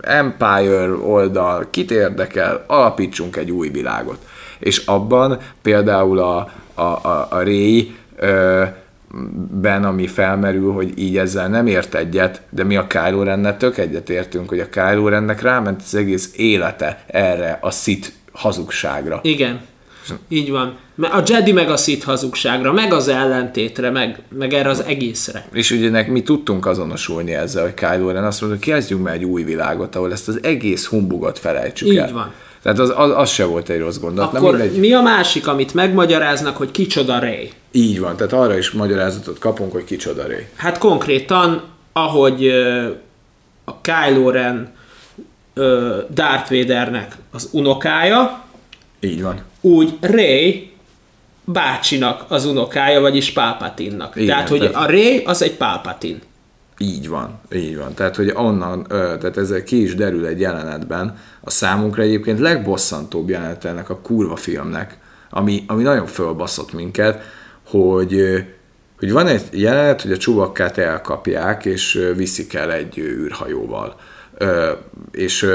Empire oldal, kit érdekel, alapítsunk egy új világot. És abban például a, a, a, a Rey ö, ben, ami felmerül, hogy így ezzel nem ért egyet, de mi a Kylo Rennel tök egyet értünk, hogy a Kylo Rennek ráment az egész élete erre a Sith hazugságra. Igen. Így van. A Jedi meg a Sith hazugságra, meg az ellentétre, meg, meg erre az egészre. És ugye nek, mi tudtunk azonosulni ezzel, hogy Kylo Ren azt mondta, hogy kezdjünk meg egy új világot, ahol ezt az egész humbugot felejtsük Így el. van. Tehát az, az, az se volt egy rossz gondolat. Akkor mindegy. mi a másik, amit megmagyaráznak, hogy kicsoda Rey? Így van, tehát arra is magyarázatot kapunk, hogy kicsoda Rey. Hát konkrétan, ahogy a Kylo Ren Darth Vadernek az unokája, Így van. úgy Rey bácsinak az unokája, vagyis Palpatinnak. Igen, tehát, hogy tehát- a Rey az egy Palpatin. Így van, így van. Tehát, hogy onnan, tehát ez ki is derül egy jelenetben, a számunkra egyébként legbosszantóbb jelenet ennek a kurva filmnek, ami, ami nagyon fölbaszott minket, hogy, hogy van egy jelenet, hogy a csubakkát elkapják, és viszik el egy űrhajóval. És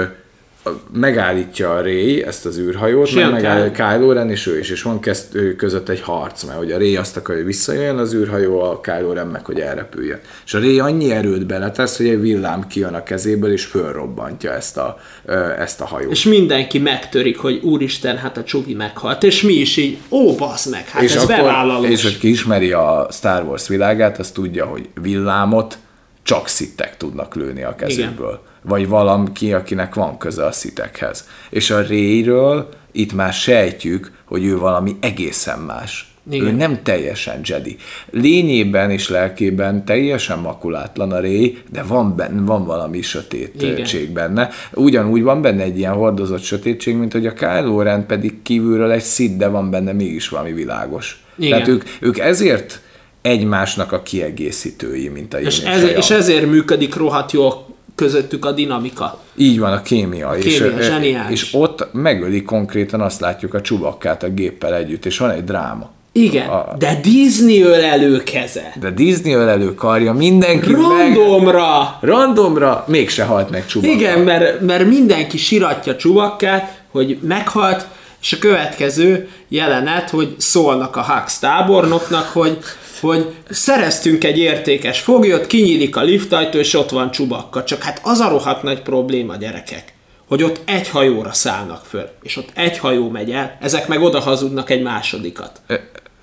megállítja a Ray ezt az űrhajót, És meg megállítja Kylo Ren és ő is, és van kezt, ő között egy harc, mert hogy a Ray azt akarja, hogy visszajöjjön az űrhajó, a Kylo Ren meg, hogy elrepüljön. És a Ray annyi erőt beletesz, hogy egy villám kijön a kezéből, és fölrobbantja ezt a, ezt a hajót. És mindenki megtörik, hogy úristen, hát a csugi meghalt. És mi is így, ó, basz meg, hát és ez bevállalós. és hogy ki ismeri a Star Wars világát, az tudja, hogy villámot csak szittek tudnak lőni a kezükből. Igen. Vagy valaki, akinek van köze a szitekhez. És a Rayről itt már sejtjük, hogy ő valami egészen más. Igen. Ő nem teljesen Jedi. Lényében és lelkében teljesen makulátlan a Ray, de van, benne, van valami sötétség benne. Ugyanúgy van benne egy ilyen hordozott sötétség, mint hogy a Kylo Ren pedig kívülről egy szid, de van benne mégis valami világos. Igen. Tehát ők, ők ezért egymásnak a kiegészítői, mint a és, ez, és ezért működik rohadt jól közöttük a dinamika. Így van, a kémia. A és, kémia, ö, zseniális. és ott megöli konkrétan, azt látjuk a csubakkát a géppel együtt, és van egy dráma. Igen, A- de Disney öl előkeze. De Disney ölelő karja, mindenki meg... Randomra! Randomra mégse halt meg csubakka. Igen, mert, mert mindenki siratja csubakkát, hogy meghalt, és a következő jelenet, hogy szólnak a Hux tábornoknak, hogy, hogy szereztünk egy értékes foglyot, kinyílik a liftajtó, és ott van csubakka. Csak hát az a rohadt nagy probléma, gyerekek, hogy ott egy hajóra szállnak föl, és ott egy hajó megy el, ezek meg oda hazudnak egy másodikat.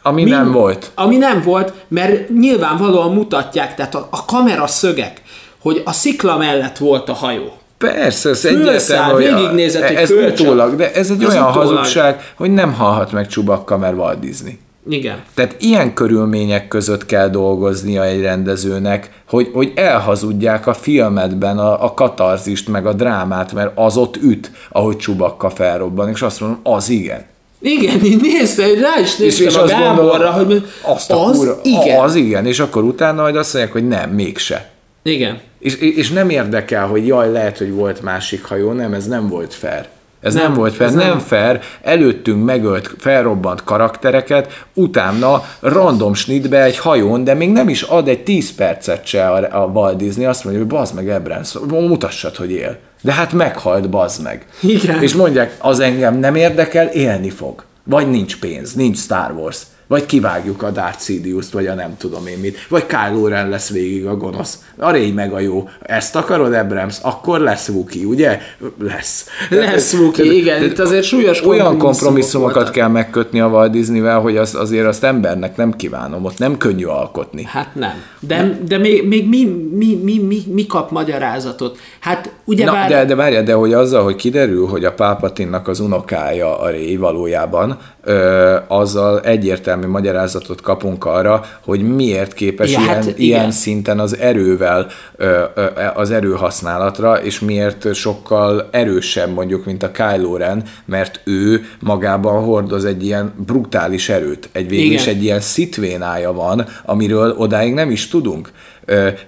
Ami Mi, nem volt. Ami nem volt, mert nyilvánvalóan mutatják, tehát a, a kamera szögek, hogy a szikla mellett volt a hajó. Persze, ez egyértelmű, végignézett, hogy ez utólag, de ez egy ez olyan utólag. hazugság, hogy nem hallhat meg Csubakka, mert Walt Disney. Igen. Tehát ilyen körülmények között kell dolgoznia egy rendezőnek, hogy, hogy elhazudják a filmedben a, a katarzist, meg a drámát, mert az ott üt, ahogy Csubakka felrobban, és azt mondom, az igen. Igen, így nézte, rá is néztem és, és a Gáborra, hogy azt a az kura, igen. Az igen, és akkor utána majd azt mondják, hogy nem, mégse. Igen. És, és nem érdekel, hogy jaj, lehet, hogy volt másik hajó, nem, ez nem volt fair. Ez nem, nem volt fair, nem, nem fair, előttünk megölt, felrobbant karaktereket, utána random snitbe egy hajón, de még nem is ad egy 10 percet se a, a Walt Disney, azt mondja, hogy bazd meg Ebrans, mutassad, hogy él. De hát meghalt, bazd meg. Igen. És mondják, az engem nem érdekel, élni fog. Vagy nincs pénz, nincs Star Wars. Vagy kivágjuk a Darth Sidious-t, vagy a nem tudom én mit. Vagy Kylo Ren lesz végig a gonosz. A régy meg a jó. Ezt akarod, Abrams? Akkor lesz Wookie, ugye? Lesz. Lesz Wookie, igen. Itt azért súlyos Olyan kompromisszumokat voltak. kell megkötni a Walt Disney-vel, hogy az, azért azt embernek nem kívánom. Ott nem könnyű alkotni. Hát nem. De, de még, még mi, mi, mi, mi, mi kap magyarázatot? Hát ugye Na, bár... de, de várjál, de hogy azzal, hogy kiderül, hogy a Pápatinnak az unokája a Ray valójában, ö, azzal egyértelmű magyarázatot kapunk arra, hogy miért képes ja, ilyen, hát, ilyen szinten az erővel ö, ö, az erőhasználatra, és miért sokkal erősebb mondjuk, mint a Kylo Ren, mert ő magában hordoz egy ilyen brutális erőt. Egy végül is egy ilyen szitvénája van, amiről odáig nem is tudunk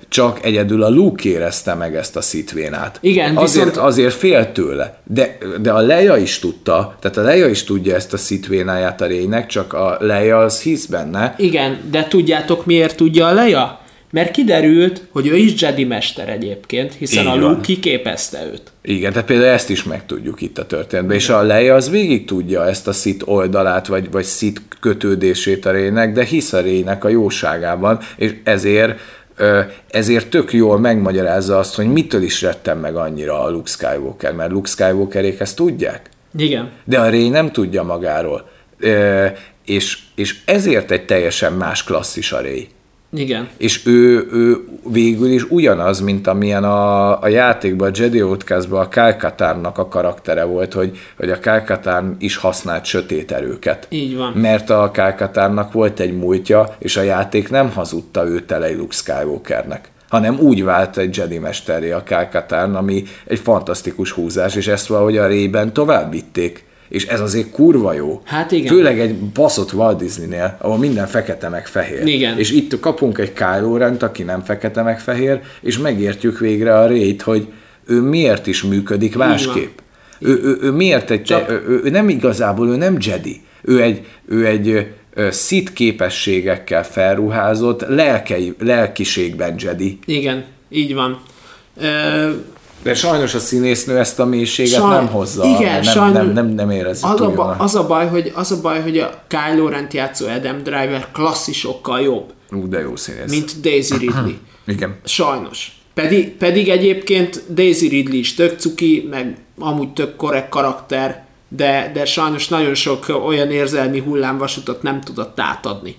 csak egyedül a Luke érezte meg ezt a szitvénát. Igen, azért, viszont... azért fél tőle. De, de a Leia is tudta, tehát a Leia is tudja ezt a szitvénáját a rénynek, csak a Leia az hisz benne. Igen, de tudjátok miért tudja a Leia? Mert kiderült, hogy ő is Jedi mester egyébként, hiszen Így a Luke kiképezte őt. Igen, tehát például ezt is megtudjuk itt a történetben, és a Leia az végig tudja ezt a szit oldalát, vagy, vagy szit kötődését a rének, de hisz a rének a jóságában, és ezért ezért tök jól megmagyarázza azt, hogy mitől is rettem meg annyira a Luke Skywalker, mert Luke Skywalkerék ezt tudják. Igen. De a Rey nem tudja magáról. És, és ezért egy teljesen más klasszis a Rey. Igen. És ő, ő végül is ugyanaz, mint amilyen a, a játékban, a Jedi Outcastban a Kálkatárnak a karaktere volt, hogy, hogy a Kálkatár is használt sötét erőket. Így van. Mert a Kálkatárnak volt egy múltja, és a játék nem hazudta őt el egy Luke Skywalkernek hanem úgy vált egy Jedi mesteré a Kálkatán, ami egy fantasztikus húzás, és ezt valahogy a rében tovább vitték és ez azért kurva jó. Hát igen. Főleg egy baszott Walt Disney-nél, ahol minden fekete meg fehér. Igen. És itt kapunk egy Kylo Rent, aki nem fekete meg fehér, és megértjük végre a rét, hogy ő miért is működik másképp. Ő, ő, ő miért egy, Csak... ő, ő nem igazából, ő nem Jedi. Ő egy, ő egy szit képességekkel felruházott, lelkei, lelkiségben Jedi. Igen, így van. De sajnos a színésznő ezt a mélységet Saj... nem hozza. Igen, nem, sajnos... nem, nem, nem érezi az a, ba, az, a baj, hogy, az a baj, hogy a Kylo Rent játszó Adam Driver klasszisokkal jobb. Ú, de jó színész. Mint Daisy Ridley. Igen. Sajnos. Pedig, pedig egyébként Daisy Ridley is tök cuki, meg amúgy tök korrekt karakter, de, de sajnos nagyon sok olyan érzelmi hullámvasutat nem tudott átadni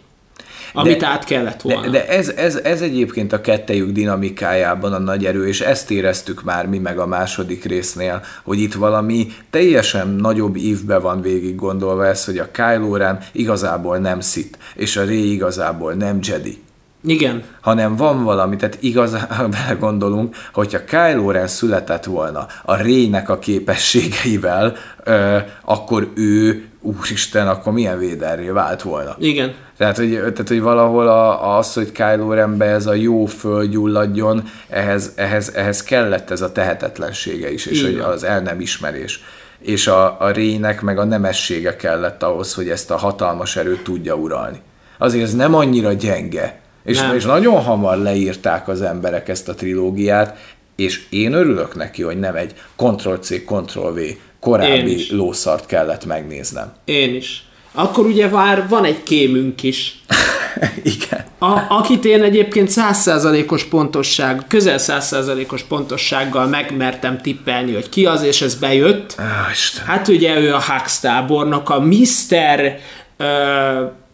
amit de, át kellett volna. De, de ez, ez, ez egyébként a kettejük dinamikájában a nagy erő, és ezt éreztük már mi meg a második résznél, hogy itt valami teljesen nagyobb ívbe van végig gondolva ez, hogy a Kylo Ren igazából nem szit, és a Rey igazából nem Jedi. Igen. Hanem van valami, tehát igazán gondolunk, hogyha Kylo Ren született volna a Rének a képességeivel, ö, akkor ő, úristen, akkor milyen véderré vált volna. Igen. Tehát, hogy, tehát, hogy valahol a, az, hogy Kylo Renbe ez a jó fölgyulladjon, ehhez, ehhez, ehhez kellett ez a tehetetlensége is, és hogy az el nem ismerés. És a, a rének meg a nemessége kellett ahhoz, hogy ezt a hatalmas erőt tudja uralni. Azért ez nem annyira gyenge. És, nem. és nagyon hamar leírták az emberek ezt a trilógiát, és én örülök neki, hogy nem egy Ctrl-C, Ctrl-V korábbi lószart kellett megnéznem. Én is. Akkor ugye már van egy kémünk is. Igen. A, akit én egyébként százszázalékos pontosság, közel százszázalékos pontossággal megmertem tippelni, hogy ki az, és ez bejött. Isten. Hát ugye ő a Hux tábornok, a Mr. Ö,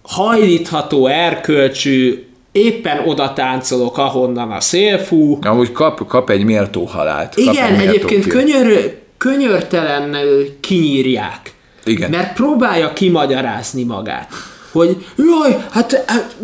hajlítható erkölcsű, éppen oda táncolok, ahonnan a szél fú. Amúgy kap, kap egy méltó halált. Igen, egy méltó egyébként film. könyör, könyörtelenül kinyírják. Igen. Mert próbálja kimagyarázni magát. Hogy jaj, hát, hát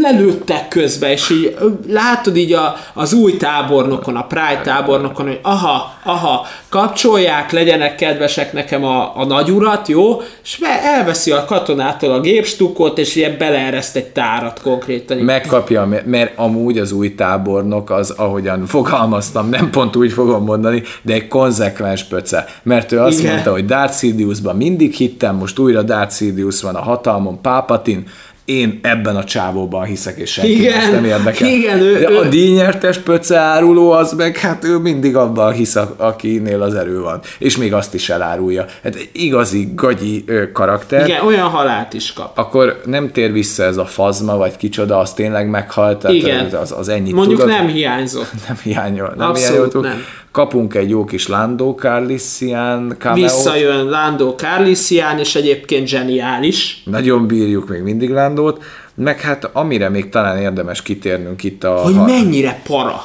lelőttek közben, és így látod így a, az új tábornokon, a Pride tábornokon, hogy aha, aha, kapcsolják, legyenek kedvesek nekem a, a nagyurat, jó? És elveszi a katonától a gépstukot, és ilyen beleereszt egy tárat konkrétan. Megkapja, mert- amúgy az új tábornok az, ahogyan fogalmaztam, nem pont úgy fogom mondani, de egy konzekvens pöce. Mert ő azt Igen. mondta, hogy Darth Sidiousban mindig hittem, most újra Darth Sidious van a hatalmon, Pápatin, én ebben a csávóban hiszek, és senki Igen, más nem érdekel. igen, ő- de a díjnyertes pöce áruló az meg, hát ő mindig abban hisz, akinél az erő van. És még azt is elárulja. Hát egy igazi gagyi karakter Igen, olyan halált is kap. akkor nem tér vissza ez a fazma, vagy kicsoda, az tényleg meghalt, tehát Igen. az, az ennyit Mondjuk tudod. nem hiányzott. nem hiányol. Nem Abszolút hiányoltuk. nem. Kapunk egy jó kis Lando Carlissian cameo Visszajön Lando Carlissian, és egyébként zseniális. Nagyon bírjuk még mindig Landót, meg hát amire még talán érdemes kitérnünk itt a... Hogy ha- mennyire para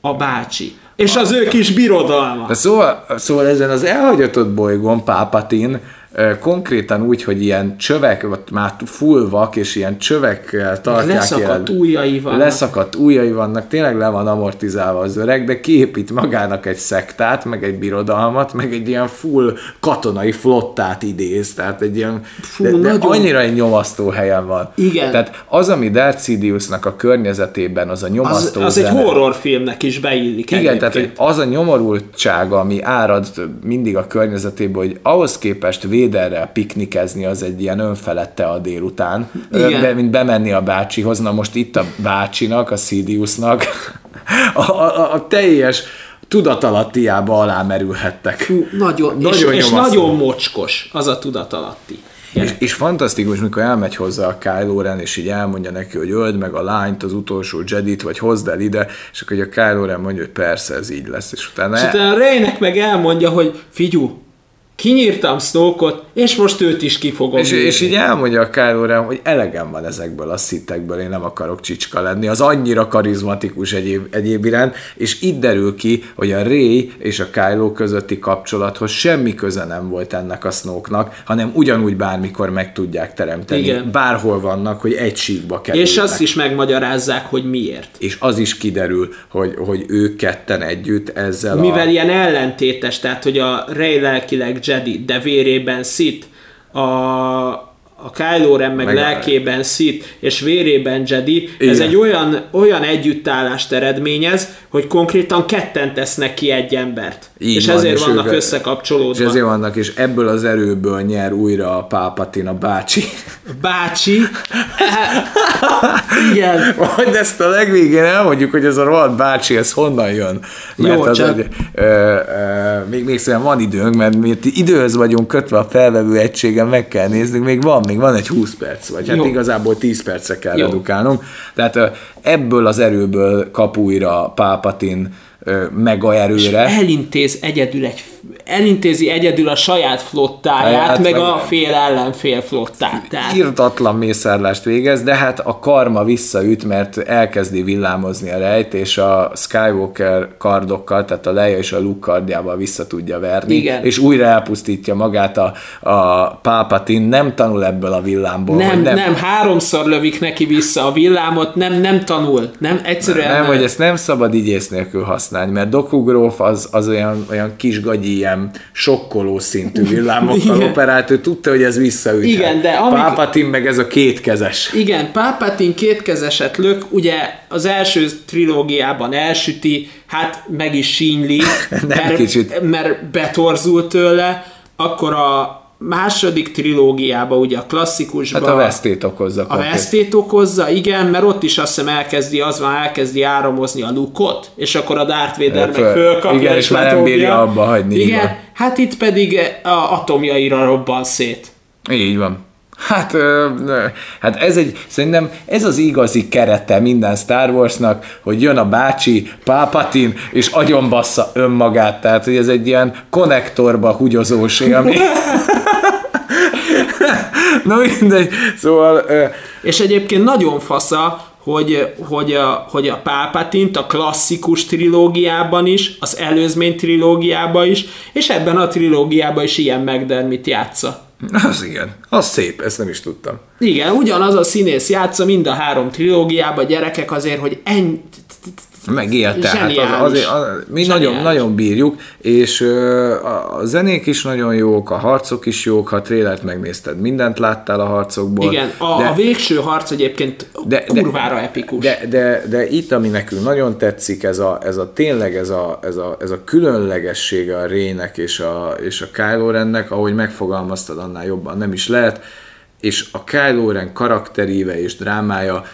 a bácsi. És az ő kis birodalma. Szóval, szóval ezen az elhagyatott bolygón Pápatin konkrétan úgy, hogy ilyen csövek, már full vak, és ilyen csövekkel tartják Leszakadt életben. ujjai vannak. Leszakadt ujjai vannak, tényleg le van amortizálva az öreg, de kiépít magának egy szektát, meg egy birodalmat, meg egy ilyen full katonai flottát idéz, tehát egy ilyen, Fú, de, de nagyon. annyira egy nyomasztó helyen van. Igen. Tehát az, ami Darth Sidiousnak a környezetében, az a Az, nyomasztó az egy zene. horrorfilmnek is beillik Igen, egyébként. tehát hogy az a nyomorultsága, ami árad mindig a környezetében, hogy ahhoz képest Véderrel piknikezni, az egy ilyen önfelette a délután, Igen. De, mint bemenni a bácsihoz, na most itt a bácsinak, a Sidiusnak a, a, a teljes tudatalattiába alá merülhettek. Fú, nagyon, Nagyon és, és nagyon mocskos az a tudatalatti. És, és fantasztikus, mikor elmegy hozzá a Kylo Ren, és így elmondja neki, hogy öld meg a lányt, az utolsó Jedit, vagy hozd el ide, és akkor hogy a Kylo Ren mondja, hogy persze, ez így lesz, és utána És utána Reynek meg elmondja, hogy figyú, kinyírtam Snoke-ot, és most őt is ki fogom És, és így elmondja a Kylo hogy elegem van ezekből a szitekből, én nem akarok csicska lenni. Az annyira karizmatikus egyéb, egyéb iránt, és itt derül ki, hogy a Rey és a Kylo közötti kapcsolathoz semmi köze nem volt ennek a Snoke-nak, hanem ugyanúgy bármikor meg tudják teremteni. Igen. Bárhol vannak, hogy egy síkba kerülnek. és azt is megmagyarázzák, hogy miért. és az is kiderül, hogy, hogy ők ketten együtt ezzel Mivel a... ilyen ellentétes, tehát hogy a Rey lelkileg Jedi, de vérében Sith, a, a Kylo Ren meg, Meg lelkében Sith, és vérében Jedi, ez Igen. egy olyan, olyan együttállást eredményez, hogy konkrétan ketten tesznek ki egy embert. Így és van, ezért és vannak ők- összekapcsolódva. És ezért vannak, és ebből az erőből nyer újra a Pápatin, a bácsi. Bácsi. Igen. Majd ezt a legvégén elmondjuk, hogy ez a rohadt bácsi, ez honnan jön. Mert Jó, az, csak- hogy, ö, ö, még, még szóval van időnk, mert mi időhöz vagyunk kötve a felvevő egységen, meg kell néznünk, még van, még van egy 20 perc, vagy hát Jó. igazából 10 percre kell Jó. redukálnunk. Tehát ebből az erőből kap újra Pápatin ö, mega erőre. Elintéz egyedül egy, elintézi egyedül a saját flottáját, Hát meg, meg- a fél ellenfél flottát. Tehát Irtatlan mészárlást végez, de hát a karma visszaüt, mert elkezdi villámozni a rejt, és a Skywalker kardokkal, tehát a Leia és a Luke kardjával vissza tudja verni, Igen. és újra elpusztítja magát a, a Palpatine, nem tanul ebből a villámból. nem, nem, nem, háromszor lövik neki vissza a villámot, nem, nem tanul, nem, egyszerűen nem, hogy ezt nem szabad igyész nélkül használni, mert Doku Gróf az, az olyan, olyan kis gagyi, ilyen sokkoló szintű villámokkal operált, ő tudta, hogy ez visszaüt. Igen, de amíg- Palpatine meg ez a kétkezes. Igen, Palpatine kétkezeset lök, ugye az első trilógiában elsüti, hát meg is sínyli, mert, kicsit. mert betorzult tőle, akkor a második trilógiában, ugye a klasszikusban... Hát a vesztét okozza. A konkrét. vesztét okozza, igen, mert ott is azt hiszem elkezdi, az van, elkezdi áramozni a lukot, és akkor a Darth Vader meg Föl- fölkapja, igen, és már nem bírja abba hagyni, így Igen, van. hát itt pedig a atomjaira robban szét. Így van. Hát, ö, hát ez egy, szerintem ez az igazi kerete minden Star Warsnak, hogy jön a bácsi, Pápatin, és agyonbassza önmagát, tehát hogy ez egy ilyen konnektorba húgyozós élmény. Na mindegy, szóval... Ö, És egyébként nagyon fasza, hogy, hogy, a, hogy a Pálpatint a klasszikus trilógiában is, az előzmény trilógiában is, és ebben a trilógiában is ilyen McDermott játsza. Az igen, az szép, ezt nem is tudtam. Igen, ugyanaz a színész játsza mind a három trilógiában, gyerekek azért, hogy ennyi... Megélte, hát az, azért, az, mi Zseniális. nagyon, nagyon bírjuk, és ö, a, zenék is nagyon jók, a harcok is jók, ha a trélert megnézted, mindent láttál a harcokból. Igen, a, de, a végső harc egyébként de, de, kurvára epikus. De, de, de itt, ami nekünk nagyon tetszik, ez a, ez a tényleg ez a, ez a, ez a különlegessége a Rének és a, és a Kylo Rennek, ahogy megfogalmaztad, annál jobban nem is lehet, és a Kylo Ren karakteríve és drámája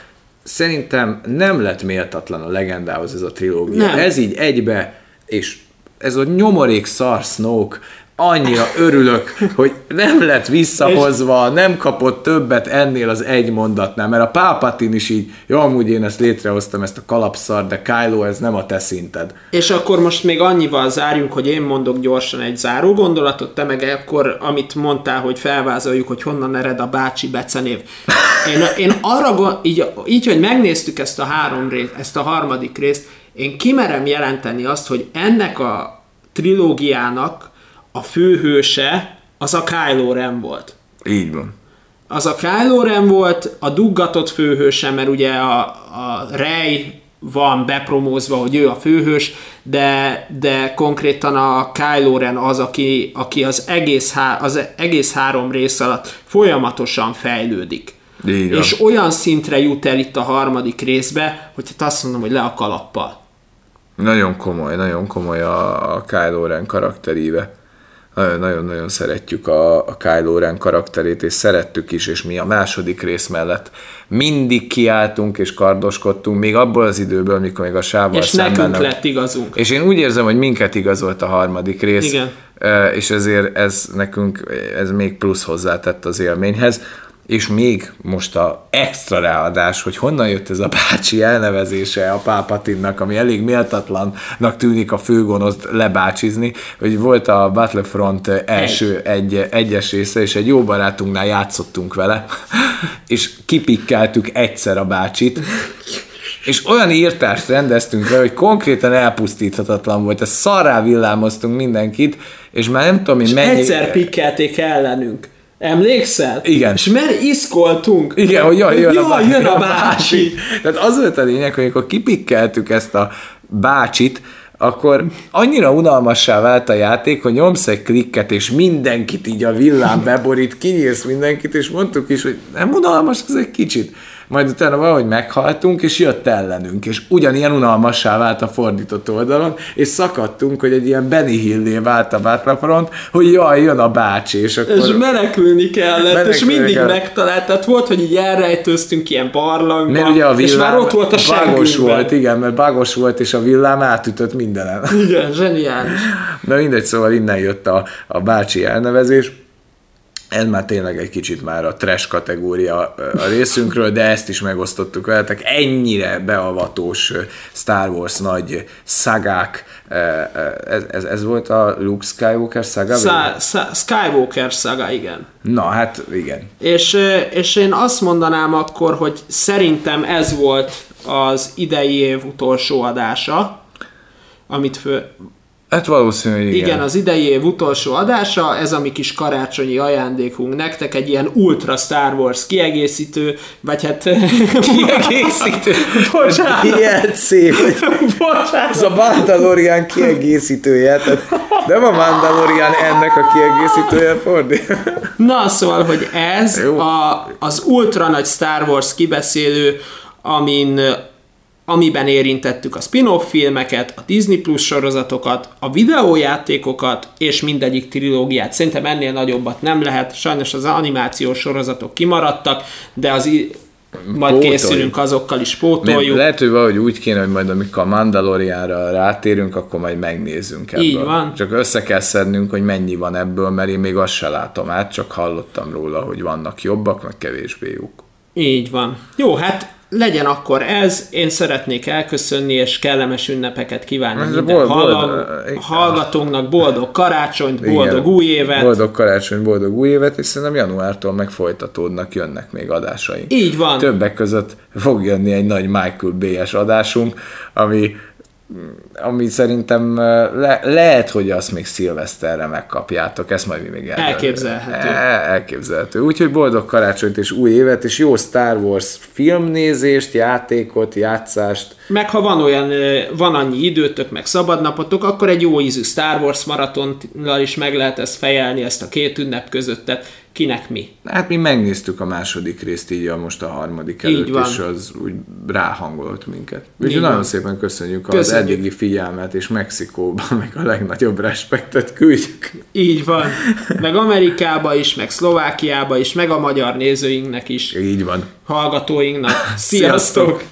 szerintem nem lett méltatlan a legendához ez a trilógia. Nem. Ez így egybe, és ez a nyomorék szar Snoke, annyira örülök, hogy nem lett visszahozva, nem kapott többet ennél az egy mondatnál, mert a Pápatin is így, jó, amúgy én ezt létrehoztam, ezt a kalapszar, de Kylo, ez nem a te szinted. És akkor most még annyival zárjunk, hogy én mondok gyorsan egy záró gondolatot, te meg akkor, amit mondtál, hogy felvázoljuk, hogy honnan ered a bácsi becenév. Én, én arra, gond- így, így, hogy megnéztük ezt a három részt, ezt a harmadik részt, én kimerem jelenteni azt, hogy ennek a trilógiának a főhőse az a Kylo Ren volt. Így van. Az a Kylo Ren volt, a duggatott főhőse, mert ugye a, a Rey van bepromózva, hogy ő a főhős, de, de konkrétan a Kylo Ren az, aki, aki az, egész há, az egész három rész alatt folyamatosan fejlődik. Van. És olyan szintre jut el itt a harmadik részbe, hogy hát azt mondom, hogy le a kalappal. Nagyon komoly, nagyon komoly a, a Kylo Ren karakteríve. Nagyon- Nagyon-nagyon szeretjük a, a Kylo Ren karakterét, és szerettük is, és mi a második rész mellett mindig kiálltunk és kardoskodtunk, még abból az időből, mikor még a sávval És szemben nekünk nem- lett igazunk. És én úgy érzem, hogy minket igazolt a harmadik rész, Igen. És ezért ez nekünk, ez még plusz hozzátett az élményhez. És még most a extra ráadás, hogy honnan jött ez a bácsi elnevezése a Pápatinnak, ami elég méltatlannak tűnik a főgonoszt lebácsizni, hogy volt a Battlefront első egy. egyes része, és egy jó barátunknál játszottunk vele, és kipikkeltük egyszer a bácsit, és olyan írtást rendeztünk le, hogy konkrétan elpusztíthatatlan volt. Ezt szarrá villámoztunk mindenkit, és már nem tudom én mennyi... Egyszer pikkelték ellenünk. Emlékszel? Igen. És mert iszkoltunk. Igen, hogy jaj, jön, a, jaj, bácsi. jön a bácsi. Tehát az volt a lényeg, hogy amikor kipikkeltük ezt a bácsit, akkor annyira unalmassá vált a játék, hogy nyomsz egy klikket, és mindenkit így a villám beborít, kinyírsz mindenkit, és mondtuk is, hogy nem unalmas ez egy kicsit. Majd utána valahogy meghaltunk, és jött ellenünk, és ugyanilyen unalmassá vált a fordított oldalon, és szakadtunk, hogy egy ilyen Benny Hillé vált a Battlefront, hogy jaj, jön a bácsi, és akkor... És menekülni kellett, Menekülni és mindig kellett. megtalált. Tehát volt, hogy így elrejtőztünk ilyen barlangba, Mert ugye a villám és már ott volt a bagos volt, igen, mert bagos volt, és a villám átütött mindenen. Igen, zseniális. Na mindegy, szóval innen jött a, a bácsi elnevezés. Ez már tényleg egy kicsit már a trash kategória a részünkről, de ezt is megosztottuk veletek. Ennyire beavatós Star Wars nagy szagák. Ez, ez, ez volt a Luke Skywalker szaga? Szá- szá- Skywalker szaga, igen. Na, hát igen. És, és én azt mondanám akkor, hogy szerintem ez volt az idei év utolsó adása, amit fő, Hát valószínű, hogy igen. Igen, az idei év utolsó adása, ez a mi kis karácsonyi ajándékunk nektek, egy ilyen Ultra Star Wars kiegészítő, vagy hát... Kiegészítő. Bocsánat. Ilyen szép, hogy Bocsánat. Ez a Mandalorian kiegészítője, tehát nem a Mandalorian ennek a kiegészítője, fordít. Na, szóval, hogy ez Jó. a, az ultra nagy Star Wars kibeszélő, amin amiben érintettük a spin-off filmeket, a Disney Plus sorozatokat, a videójátékokat és mindegyik trilógiát. Szerintem ennél nagyobbat nem lehet, sajnos az animációs sorozatok kimaradtak, de az, i- majd Pótoljuk. készülünk, azokkal is pótoljuk. lehet, hogy valahogy úgy kéne, hogy majd amikor a Mandalorianra rátérünk, akkor majd megnézzünk ebből. Így van. Csak össze kell szednünk, hogy mennyi van ebből, mert én még azt se látom át, csak hallottam róla, hogy vannak jobbak, meg kevésbé jók. Így van. Jó, hát legyen akkor ez. Én szeretnék elköszönni, és kellemes ünnepeket kívánni minden bold- hallg- bold- hallgatónknak, boldog karácsonyt, boldog Igen. új évet. Boldog karácsony, boldog új évet, és szerintem januártól meg folytatódnak, jönnek még adásaink. Így van. Többek között fog jönni egy nagy Michael B-es adásunk, ami ami szerintem le, lehet, hogy azt még szilveszterre megkapjátok, ezt majd mi még el, Elképzelhető. El, elképzelhető. Úgyhogy boldog karácsonyt és új évet, és jó Star Wars filmnézést, játékot, játszást. Meg ha van olyan, van annyi időtök, meg szabadnapotok, akkor egy jó ízű Star Wars maratonnal is meg lehet ezt fejelni, ezt a két ünnep közöttet. Kinek mi? Hát mi megnéztük a második részt így a most a harmadik Így előtt, van. és az úgy ráhangolt minket. Úgyhogy Így nagyon van. szépen köszönjük, Köszönjük. az eddigi figyelmet, és Mexikóban meg a legnagyobb respektet küldjük. Így van. Meg Amerikába is, meg Szlovákiába is, meg a magyar nézőinknek is, Így van. hallgatóinknak. Sziasztok! Sziasztok!